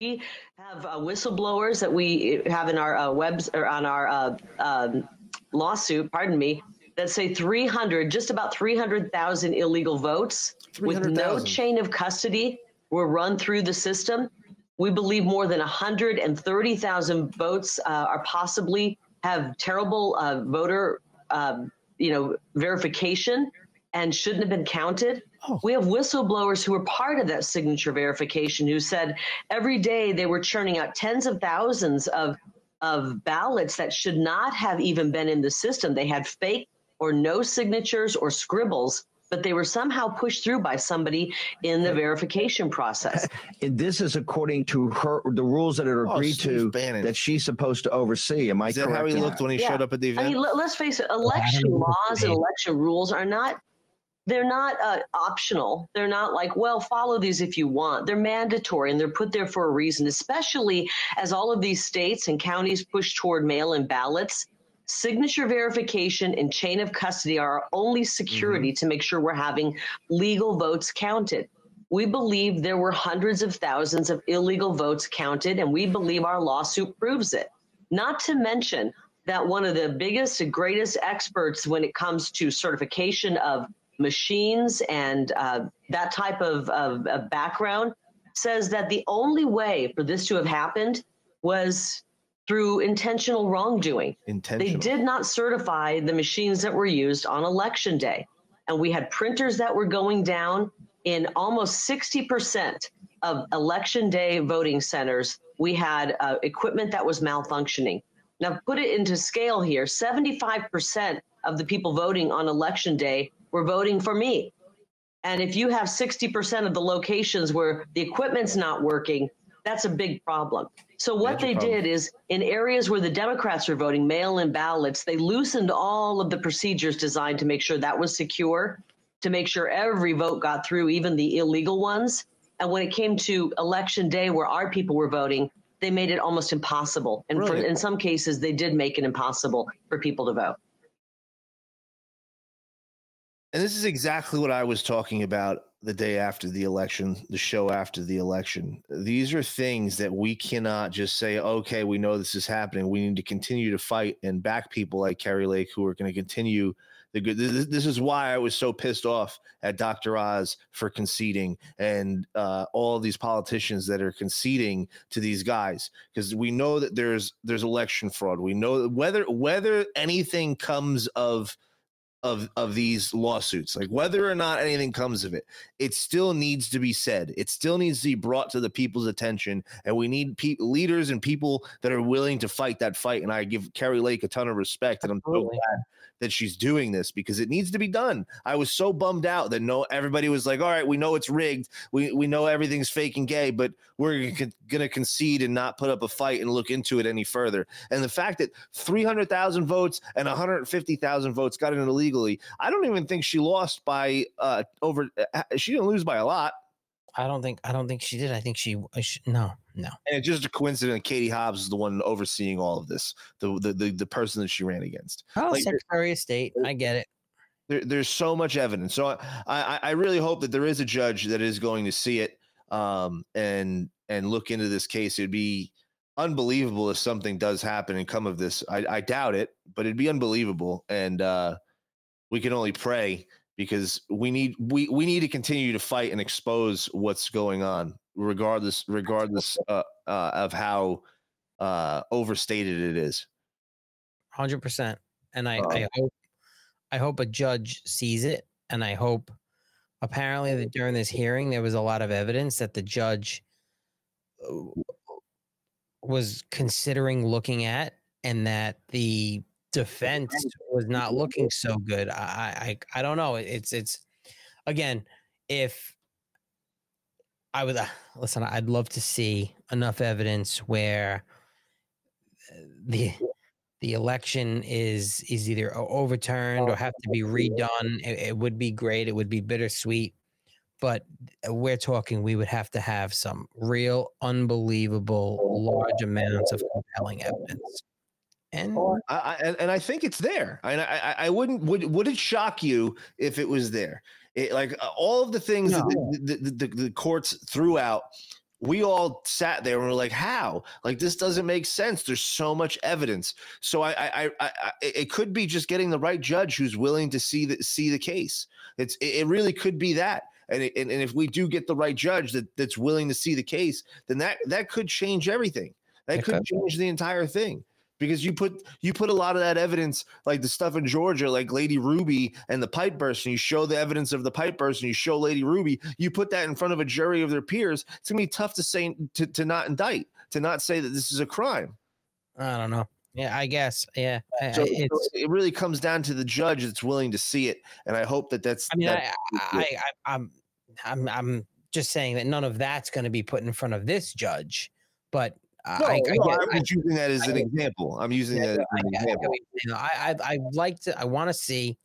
[SPEAKER 30] We have uh, whistleblowers that we have in our uh, webs or on our uh, um, lawsuit, pardon me, that say 300, just about 300,000 illegal votes with no
[SPEAKER 7] 300,000.
[SPEAKER 30] chain of custody were run through the system. We believe more than 130,000 votes uh, are possibly have terrible uh, voter, um, you know, verification and shouldn't have been counted. Oh. We have whistleblowers who were part of that signature verification who said every day they were churning out tens of thousands of of ballots that should not have even been in the system. They had fake or no signatures or scribbles, but they were somehow pushed through by somebody in the verification process.
[SPEAKER 31] And this is according to her the rules that are
[SPEAKER 7] Oh,
[SPEAKER 31] agreed
[SPEAKER 7] Steve
[SPEAKER 31] to
[SPEAKER 7] Bannon.
[SPEAKER 31] that she's supposed to oversee. Am I
[SPEAKER 7] Is that
[SPEAKER 31] correct?
[SPEAKER 7] how he looked when he showed up at the event?
[SPEAKER 30] I
[SPEAKER 7] event?
[SPEAKER 30] mean, let, us face it, election laws and election rules are not they're not uh, optional. They're not like, well, follow these if you want. They're mandatory and they're put there for a reason, especially as all of these states and counties push toward mail in ballots. Signature verification and chain of custody are our only security to make sure we're having legal votes counted. We believe there were hundreds of thousands of illegal votes counted, and we believe our lawsuit proves it. Not to mention that one of the biggest and greatest experts when it comes to certification of machines and uh, that type of, of, of background says that the only way for this to have happened was through intentional wrongdoing.
[SPEAKER 7] Intentional.
[SPEAKER 30] They did not certify the machines that were used on election day. And we had printers that were going down in almost 60% of election day voting centers. We had uh, equipment that was malfunctioning. Now, put it into scale here 75% of the people voting on election day were voting for me. And if you have 60% of the locations where the equipment's not working, that's a big problem. So what
[SPEAKER 7] Major
[SPEAKER 30] they
[SPEAKER 7] problem.
[SPEAKER 30] did is in areas where the Democrats were voting mail-in ballots, they loosened all of the procedures designed to make sure that was secure, to make sure every vote got through, even the illegal ones. And when it came to election day where our people were voting, they made it almost impossible. And for, in some cases, they did make it impossible for people to vote.
[SPEAKER 7] And this is exactly what I was talking about the day after the election, the show after the election. These are things that we cannot just say, okay, we know this is happening. We need to continue to fight and back people like Kari Lake who are going to continue the good. This, is why I was so pissed off at Dr. Oz for conceding and uh, all these politicians that are conceding to these guys because we know that there's there's election fraud. We know whether whether anything comes of of of these lawsuits like whether or not anything comes of it it still needs to be said. It still needs to be brought to the people's attention and we need pe- leaders and people that are willing to fight that fight and i give Kari Lake a ton of respect and i'm so glad that she's doing this because it needs to be done i was so bummed out that no everybody was like all right we know it's rigged we we know everything's fake and gay but we're going to concede and not put up a fight and look into it any further and the fact that 300,000 votes and 150,000 votes got in illegally, I don't even think she lost by uh over uh, she didn't lose by a lot.
[SPEAKER 8] I don't think I don't think she did. I think she, I sh- no no.
[SPEAKER 7] And it's just a coincidence Katie Hobbs is the one overseeing all of this. The the the, the person that she ran against.
[SPEAKER 8] Oh,
[SPEAKER 7] Like,
[SPEAKER 8] Secretary of State. I get it.
[SPEAKER 7] there, there's so much evidence. So I, I I really hope that there is a judge that is going to see it um and and look into this case. It'd be unbelievable if something does happen and come of this. I, I doubt it, but it'd be unbelievable. And uh we can only pray because we need we we need to continue to fight and expose what's going on, regardless regardless uh, uh, of how uh overstated it is.
[SPEAKER 8] Hundred percent. And I,
[SPEAKER 7] Um,
[SPEAKER 8] I hope I hope a judge sees it. And I hope apparently that during this hearing there was a lot of evidence that the judge was considering looking at and that the defense was not looking so good. I I I don't know. It's it's again, if I would uh, listen, I'd love to see enough evidence where uh, the the election is is either overturned or have to be redone. It, it would be great. It would be bittersweet, but uh, we're talking. We would have to have some real, unbelievable, large amounts of compelling evidence. And
[SPEAKER 7] I, I and, and I think it's there. I, I I wouldn't would would it shock you if it was there? It, like uh, all of the things that the, the, the, the courts threw out, we all sat there and were like, "How? Like this doesn't make sense." There's so much evidence. So I, I, I, I it could be just getting the right judge who's willing to see the see the case. It's it really could be that. And, it, and and if we do get the right judge that that's willing to see the case, then that that could change everything. That could. change the entire thing because you put you put a lot of that evidence like the stuff in Georgia like Lady Ruby and the pipe burst and you show the evidence of the pipe burst and you show Lady Ruby you put that in front of a jury of their peers it's going to be tough to say to, to not indict to not say that this is a crime
[SPEAKER 8] I don't know. Yeah, I guess. Yeah, I-
[SPEAKER 7] So,
[SPEAKER 8] I-
[SPEAKER 7] so it really comes down to the judge that's willing to see it, and I hope that that's.
[SPEAKER 8] I mean,
[SPEAKER 7] that-
[SPEAKER 8] I, I, I, I'm, I'm, I'm just saying that none of that's going to be put in front of this judge, but I,
[SPEAKER 7] No,
[SPEAKER 8] I, I,
[SPEAKER 7] no, I'm
[SPEAKER 8] I-
[SPEAKER 7] just using that as
[SPEAKER 8] I
[SPEAKER 7] an example. I'm using
[SPEAKER 8] Yeah,
[SPEAKER 7] that as
[SPEAKER 8] I-
[SPEAKER 7] an
[SPEAKER 8] I- I
[SPEAKER 7] example.
[SPEAKER 8] I, I, I like to, I want to see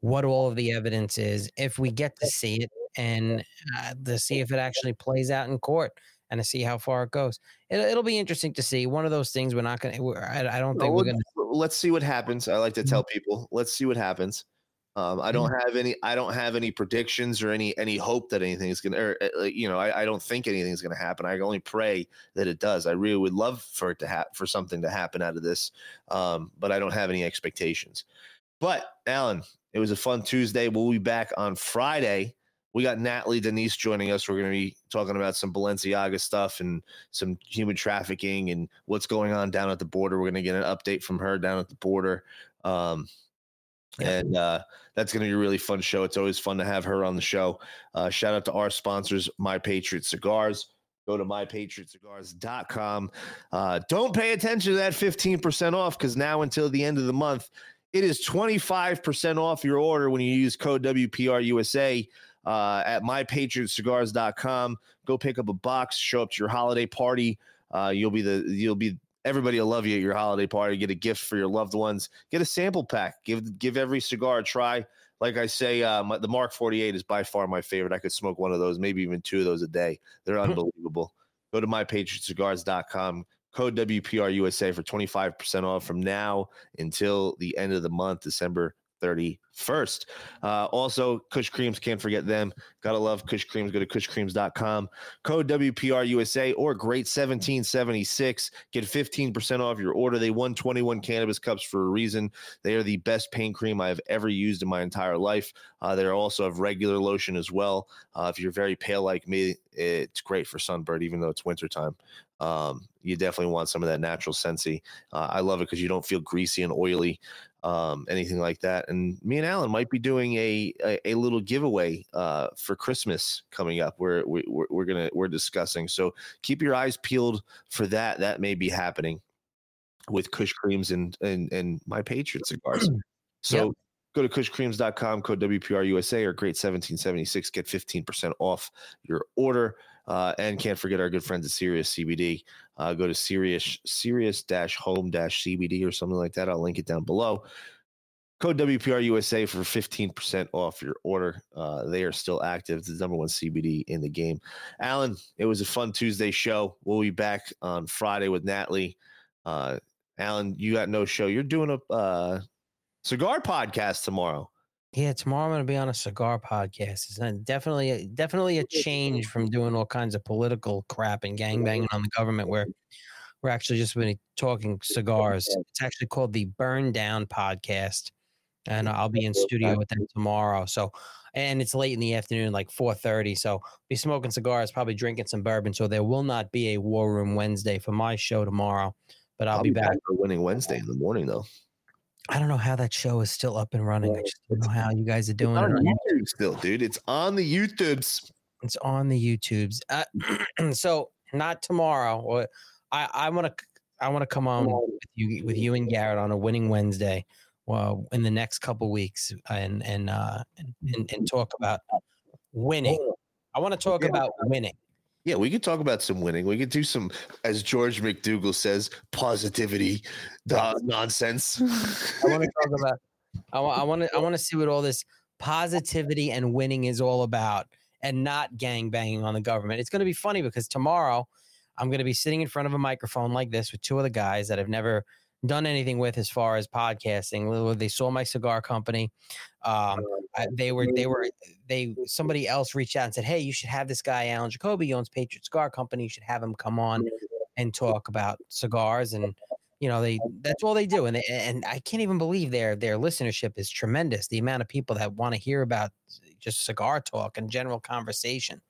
[SPEAKER 8] what all of the evidence is if we get to see it and uh, to see if it actually plays out in court and to see how far it goes. It, it'll be interesting to see. One of those things we're not going to, I, I don't think we're going to.
[SPEAKER 7] let's see what happens. I like to tell people, let's see what happens. Um, I don't have any. I don't have any predictions or any any hope that anything's gonna. Or, uh, you know, I, I don't think anything's gonna happen. I only pray that it does. I really would love for it to happen, for something to happen out of this, um, but I don't have any expectations. But Alan, it was a fun Tuesday. We'll be back on Friday. We got Natalie Denise joining us. We're going to be talking about some Balenciaga stuff and some human trafficking and what's going on down at the border. We're going to get an update from her down at the border. Um, and uh, that's going to be a really fun show. It's always fun to have her on the show. Uh, shout out to our sponsors, My Patriot Cigars. Go to mypatriotcigars.com. Uh, don't pay attention to that 15% off because now until the end of the month, it is 25% off your order when you use code WPRUSA uh, at mypatriotcigars.com. Go pick up a box, show up to your holiday party. Uh, you'll be the you'll be everybody will love you at your holiday party. Get a gift for your loved ones. Get a sample pack. Give give every cigar a try. Like I say, uh, my, the Mark 48 is by far my favorite. I could smoke one of those, maybe even two of those a day. They're unbelievable. Go to mypatriotcigars.com. Code WPRUSA for 25% off from now until the end of the month, December 31st. Uh, also, Kush Creams, can't forget them. Gotta love Kush Creams. Go to kushcreams.com. Code WPRUSA or Great 1776. Get 15% off your order. They won 21 cannabis cups for a reason. They are the best pain cream I've ever used in my entire life. Uh, they also have regular lotion as well. Uh, if you're very pale like me, it's great for sunburn, even though it's wintertime. Um, you definitely want some of that natural sensei. Uh, I love it because you don't feel greasy and oily, um, anything like that. And me and Alan might be doing a a, a little giveaway uh, for Christmas coming up. We're we, we're we're gonna we're discussing. So keep your eyes peeled for that. That may be happening with Kush Creams and and and my Patriot cigars. So
[SPEAKER 8] Yep.
[SPEAKER 7] go to kushcreams.com, code WPRUSA or Great 1776. Get 15% off your order. Uh, and can't forget our good friends at Sirius CBD. Uh, go to Sirius Sirius home CBD or something like that. I'll link it down below. Code WPRUSA for 15% off your order. Uh, they are still active. It's the number one CBD in the game. Alan, it was a fun Tuesday show. We'll be back on Friday with Natalie. Uh, Alan, you got no show. You're doing a uh, cigar podcast tomorrow.
[SPEAKER 8] Yeah, tomorrow I'm going to be on a cigar podcast. It's uh, definitely, a- definitely a change from doing all kinds of political crap and gangbanging on the government. Where we're actually just really talking cigars. It's actually called the Burn Down Podcast, and I'll be in studio with them tomorrow. So, and it's late in the afternoon, like 4:30. So, be smoking cigars, probably drinking some bourbon. So there will not be a War Room Wednesday for my show tomorrow, but I'll, be back.
[SPEAKER 7] for winning Wednesday in the morning, though.
[SPEAKER 8] I don't know how that show is still up and running. I just don't know how you guys are doing it.
[SPEAKER 7] on. YouTube still, dude. It's on the YouTubes.
[SPEAKER 8] It's on the YouTubes. Uh, so not tomorrow. I I want to I want to come on with you with you and Garrett on a winning Wednesday. Well, in the next couple weeks, and and uh and, and, and talk about winning. I want to talk about winning.
[SPEAKER 7] Yeah, we could talk about some winning. We could do some, as George McDougal says, positivity uh, nonsense.
[SPEAKER 8] I want to talk about. I want. I want to. I want to see what all this positivity and winning is all about, and not gang banging on the government. It's going to be funny because tomorrow I'm going to be sitting in front of a microphone like this with two other guys that I've never done anything with as far as podcasting. They saw my cigar company. Um, I, they were. They were. They. Somebody else reached out and said, "Hey, you should have this guy Alan Jacoby. He owns Patriot Cigar Company. You should have him come on and talk about cigars and." you know they that's all they do and they, and I can't even believe their their listenership is tremendous the amount of people that want to hear about just cigar talk and general conversation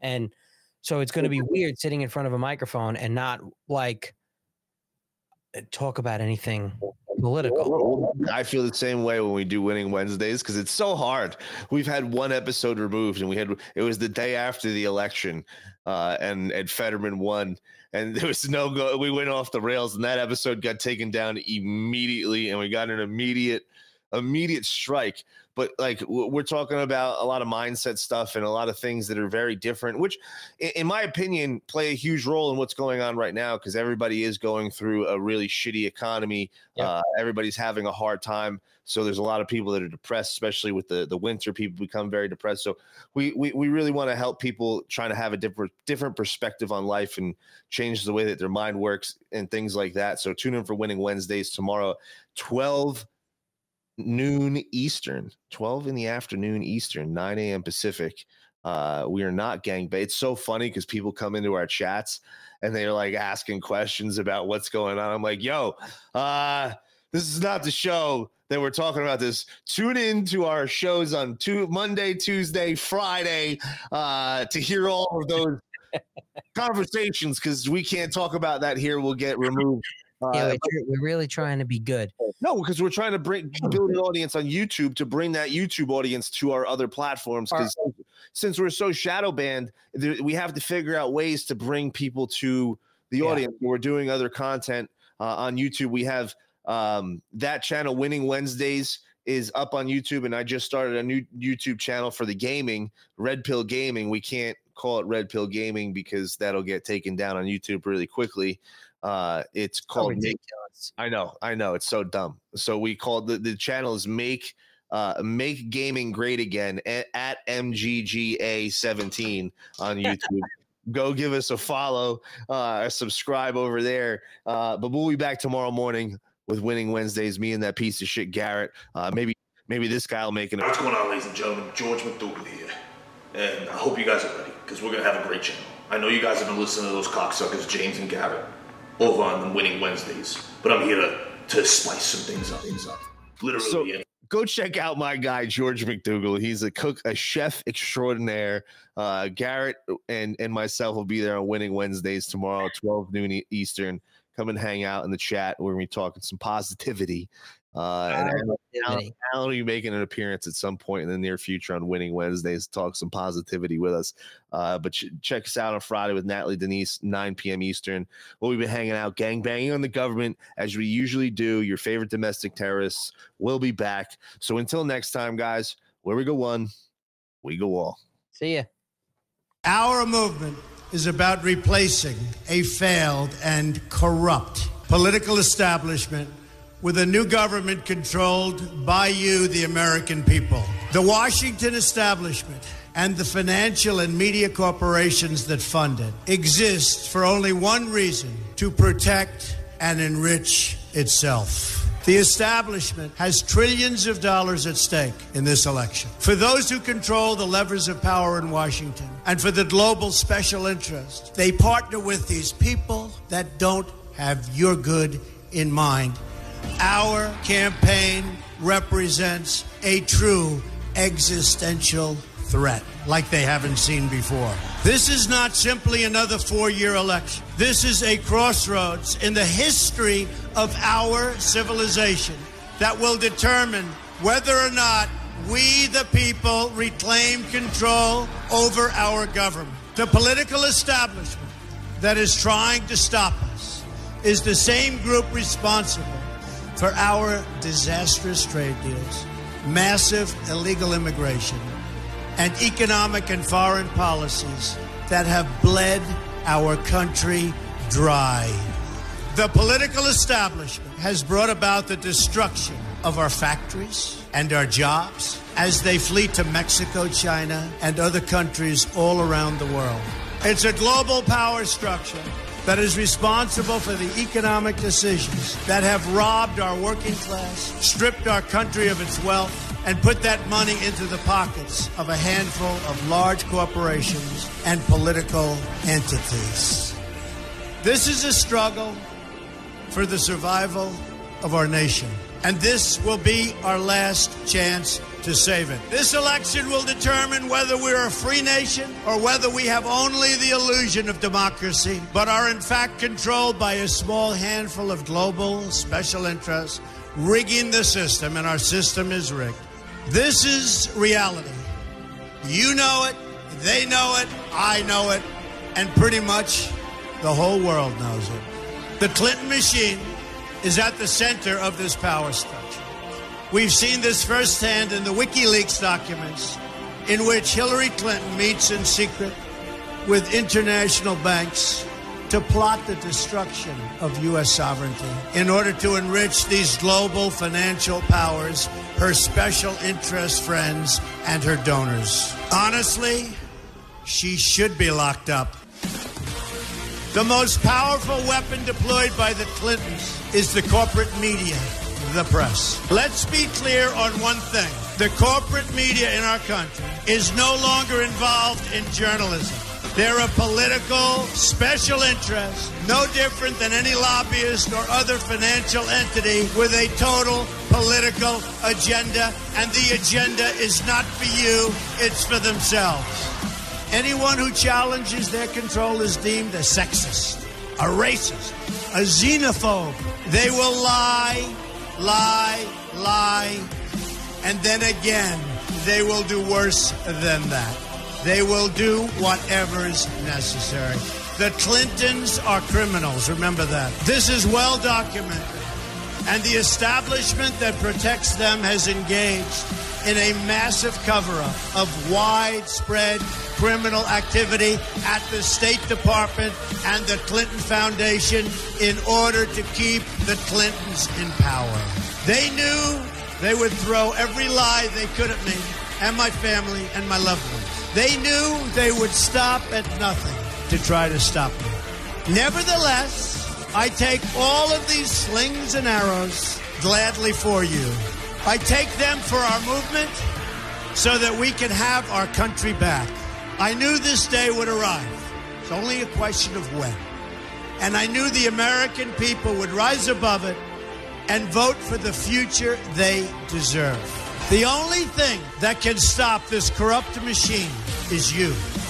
[SPEAKER 8] and so it's going to be weird sitting in front of a microphone and not like talk about anything political.
[SPEAKER 7] I feel the same way when we do winning Wednesdays because it's so hard. We've had one episode removed, and we had it was the day after the election, uh, and and Fetterman won, and there was no go. We went off the rails, and that episode got taken down immediately, and we got an immediate immediate strike but like we're talking about a lot of mindset stuff and a lot of things that are very different which in my opinion play a huge role in what's going on right now because everybody is going through a really shitty economy uh, everybody's having a hard time so there's a lot of people that are depressed especially with the the winter people become very depressed so we we, we really want to help people trying to have a different different perspective on life and change the way that their mind works and things like that so tune in for winning wednesdays tomorrow 12 noon Eastern, 12 in the afternoon Eastern, 9 a.m. Pacific. Uh, we are not gang It's so funny because people come into our chats and they're like asking questions about what's going on. I'm like, yo, uh, this is not the show that we're talking about this. Tune in to our shows on two, Monday, Tuesday, Friday uh, to hear all of those conversations because we can't talk about that here. We'll get removed. Uh,
[SPEAKER 8] yeah, we're, we're really trying to be good.
[SPEAKER 7] no, because we're trying to bring build an audience on YouTube to bring that YouTube audience to our other platforms. Because since we're so shadow banned, there, we have to figure out ways to bring people to the audience. We're doing other content uh, on YouTube. We have um, that channel, Winning Wednesdays, is up on YouTube, and I just started a new YouTube channel for the gaming, Red Pill Gaming. We can't call it Red Pill Gaming because that'll get taken down on YouTube really quickly. Uh, it's called Make. I know, I know, it's so dumb. So we called the, the channel is Make uh, Make Gaming Great Again at, at MGGA17 on YouTube. Go give us a follow, uh, subscribe over there. Uh, but we'll be back tomorrow morning with Winning Wednesdays. Me and that piece of shit Garrett. Uh, maybe maybe this guy will make an.
[SPEAKER 32] What's going on, ladies and gentlemen? George McDougal here, and I hope you guys are ready because we're gonna have a great channel. I know you guys have been listening to those cocksuckers, James and Garrett, over on the Winning Wednesdays, but I'm here to to spice some things up. Things up. Literally.
[SPEAKER 7] So
[SPEAKER 32] yeah.
[SPEAKER 7] go check out my guy George McDougal. He's a cook, a chef extraordinaire. Uh, Garrett and and myself will be there on Winning Wednesdays tomorrow, 12 noon Eastern. Come and hang out in the chat. We're gonna be talking some positivity. Uh, and Alan, Alan, Alan will be making an appearance at some point in the near future on Winning Wednesdays. to Talk some positivity with us. Uh, but ch- check us out on Friday with Natalie Denise, 9 p.m. Eastern. We'll be hanging out, gang banging on the government as we usually do. Your favorite domestic terrorists will be back. So until next time, guys, where we go one, we go all.
[SPEAKER 8] See ya.
[SPEAKER 33] Our movement is about replacing a failed and corrupt political establishment with a new government controlled by you, the American people. The Washington establishment and the financial and media corporations that fund it exist for only one reason to protect and enrich itself. The establishment has trillions of dollars at stake in this election. For those who control the levers of power in Washington and for the global special interest, they partner with these people that don't have your good in mind. Our campaign represents a true existential threat like they haven't seen before. This is not simply another four year election. This is a crossroads in the history of our civilization that will determine whether or not we, the people, reclaim control over our government. The political establishment that is trying to stop us is the same group responsible for our disastrous trade deals, massive illegal immigration, and economic and foreign policies that have bled our country dry. The political establishment has brought about the destruction of our factories and our jobs as they flee to Mexico, China, and other countries all around the world. It's a global power structure that is responsible for the economic decisions that have robbed our working class, stripped our country of its wealth, and put that money into the pockets of a handful of large corporations and political entities. This is a struggle for the survival of our nation. And this will be our last chance to save it. This election will determine whether we're a free nation or whether we have only the illusion of democracy, but are in fact controlled by a small handful of global special interests rigging the system, and our system is rigged. This is reality. You know it, they know it, I know it, and pretty much the whole world knows it. The Clinton machine is at the center of this power structure. We've seen this firsthand in the WikiLeaks documents, in which Hillary Clinton meets in secret with international banks to plot the destruction of U.S. sovereignty in order to enrich these global financial powers, her special interest friends, and her donors. Honestly, she should be locked up. The most powerful weapon deployed by the Clintons is the corporate media, the press. Let's be clear on one thing the corporate media in our country is no longer involved in journalism. They're a political special interest, no different than any lobbyist or other financial entity with a total political agenda. And the agenda is not for you, it's for themselves. Anyone who challenges their control is deemed a sexist, a racist, a xenophobe. They will lie, lie, lie, and then again, they will do worse than that. They will do whatever is necessary. The Clintons are criminals, remember that. This is well documented. And the establishment that protects them has engaged in a massive cover up of widespread criminal activity at the State Department and the Clinton Foundation in order to keep the Clintons in power. They knew they would throw every lie they could at me and my family and my loved ones. They knew they would stop at nothing to try to stop me. Nevertheless, I take all of these slings and arrows gladly for you. I take them for our movement so that we can have our country back. I knew this day would arrive. It's only a question of when. And I knew the American people would rise above it and vote for the future they deserve. The only thing that can stop this corrupt machine is you.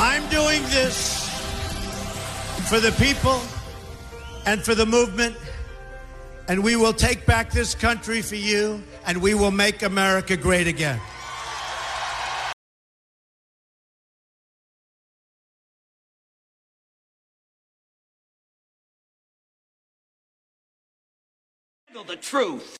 [SPEAKER 33] I'm doing this for the people and for the movement, and we will take back this country for you, and we will make America great again.
[SPEAKER 6] The truth.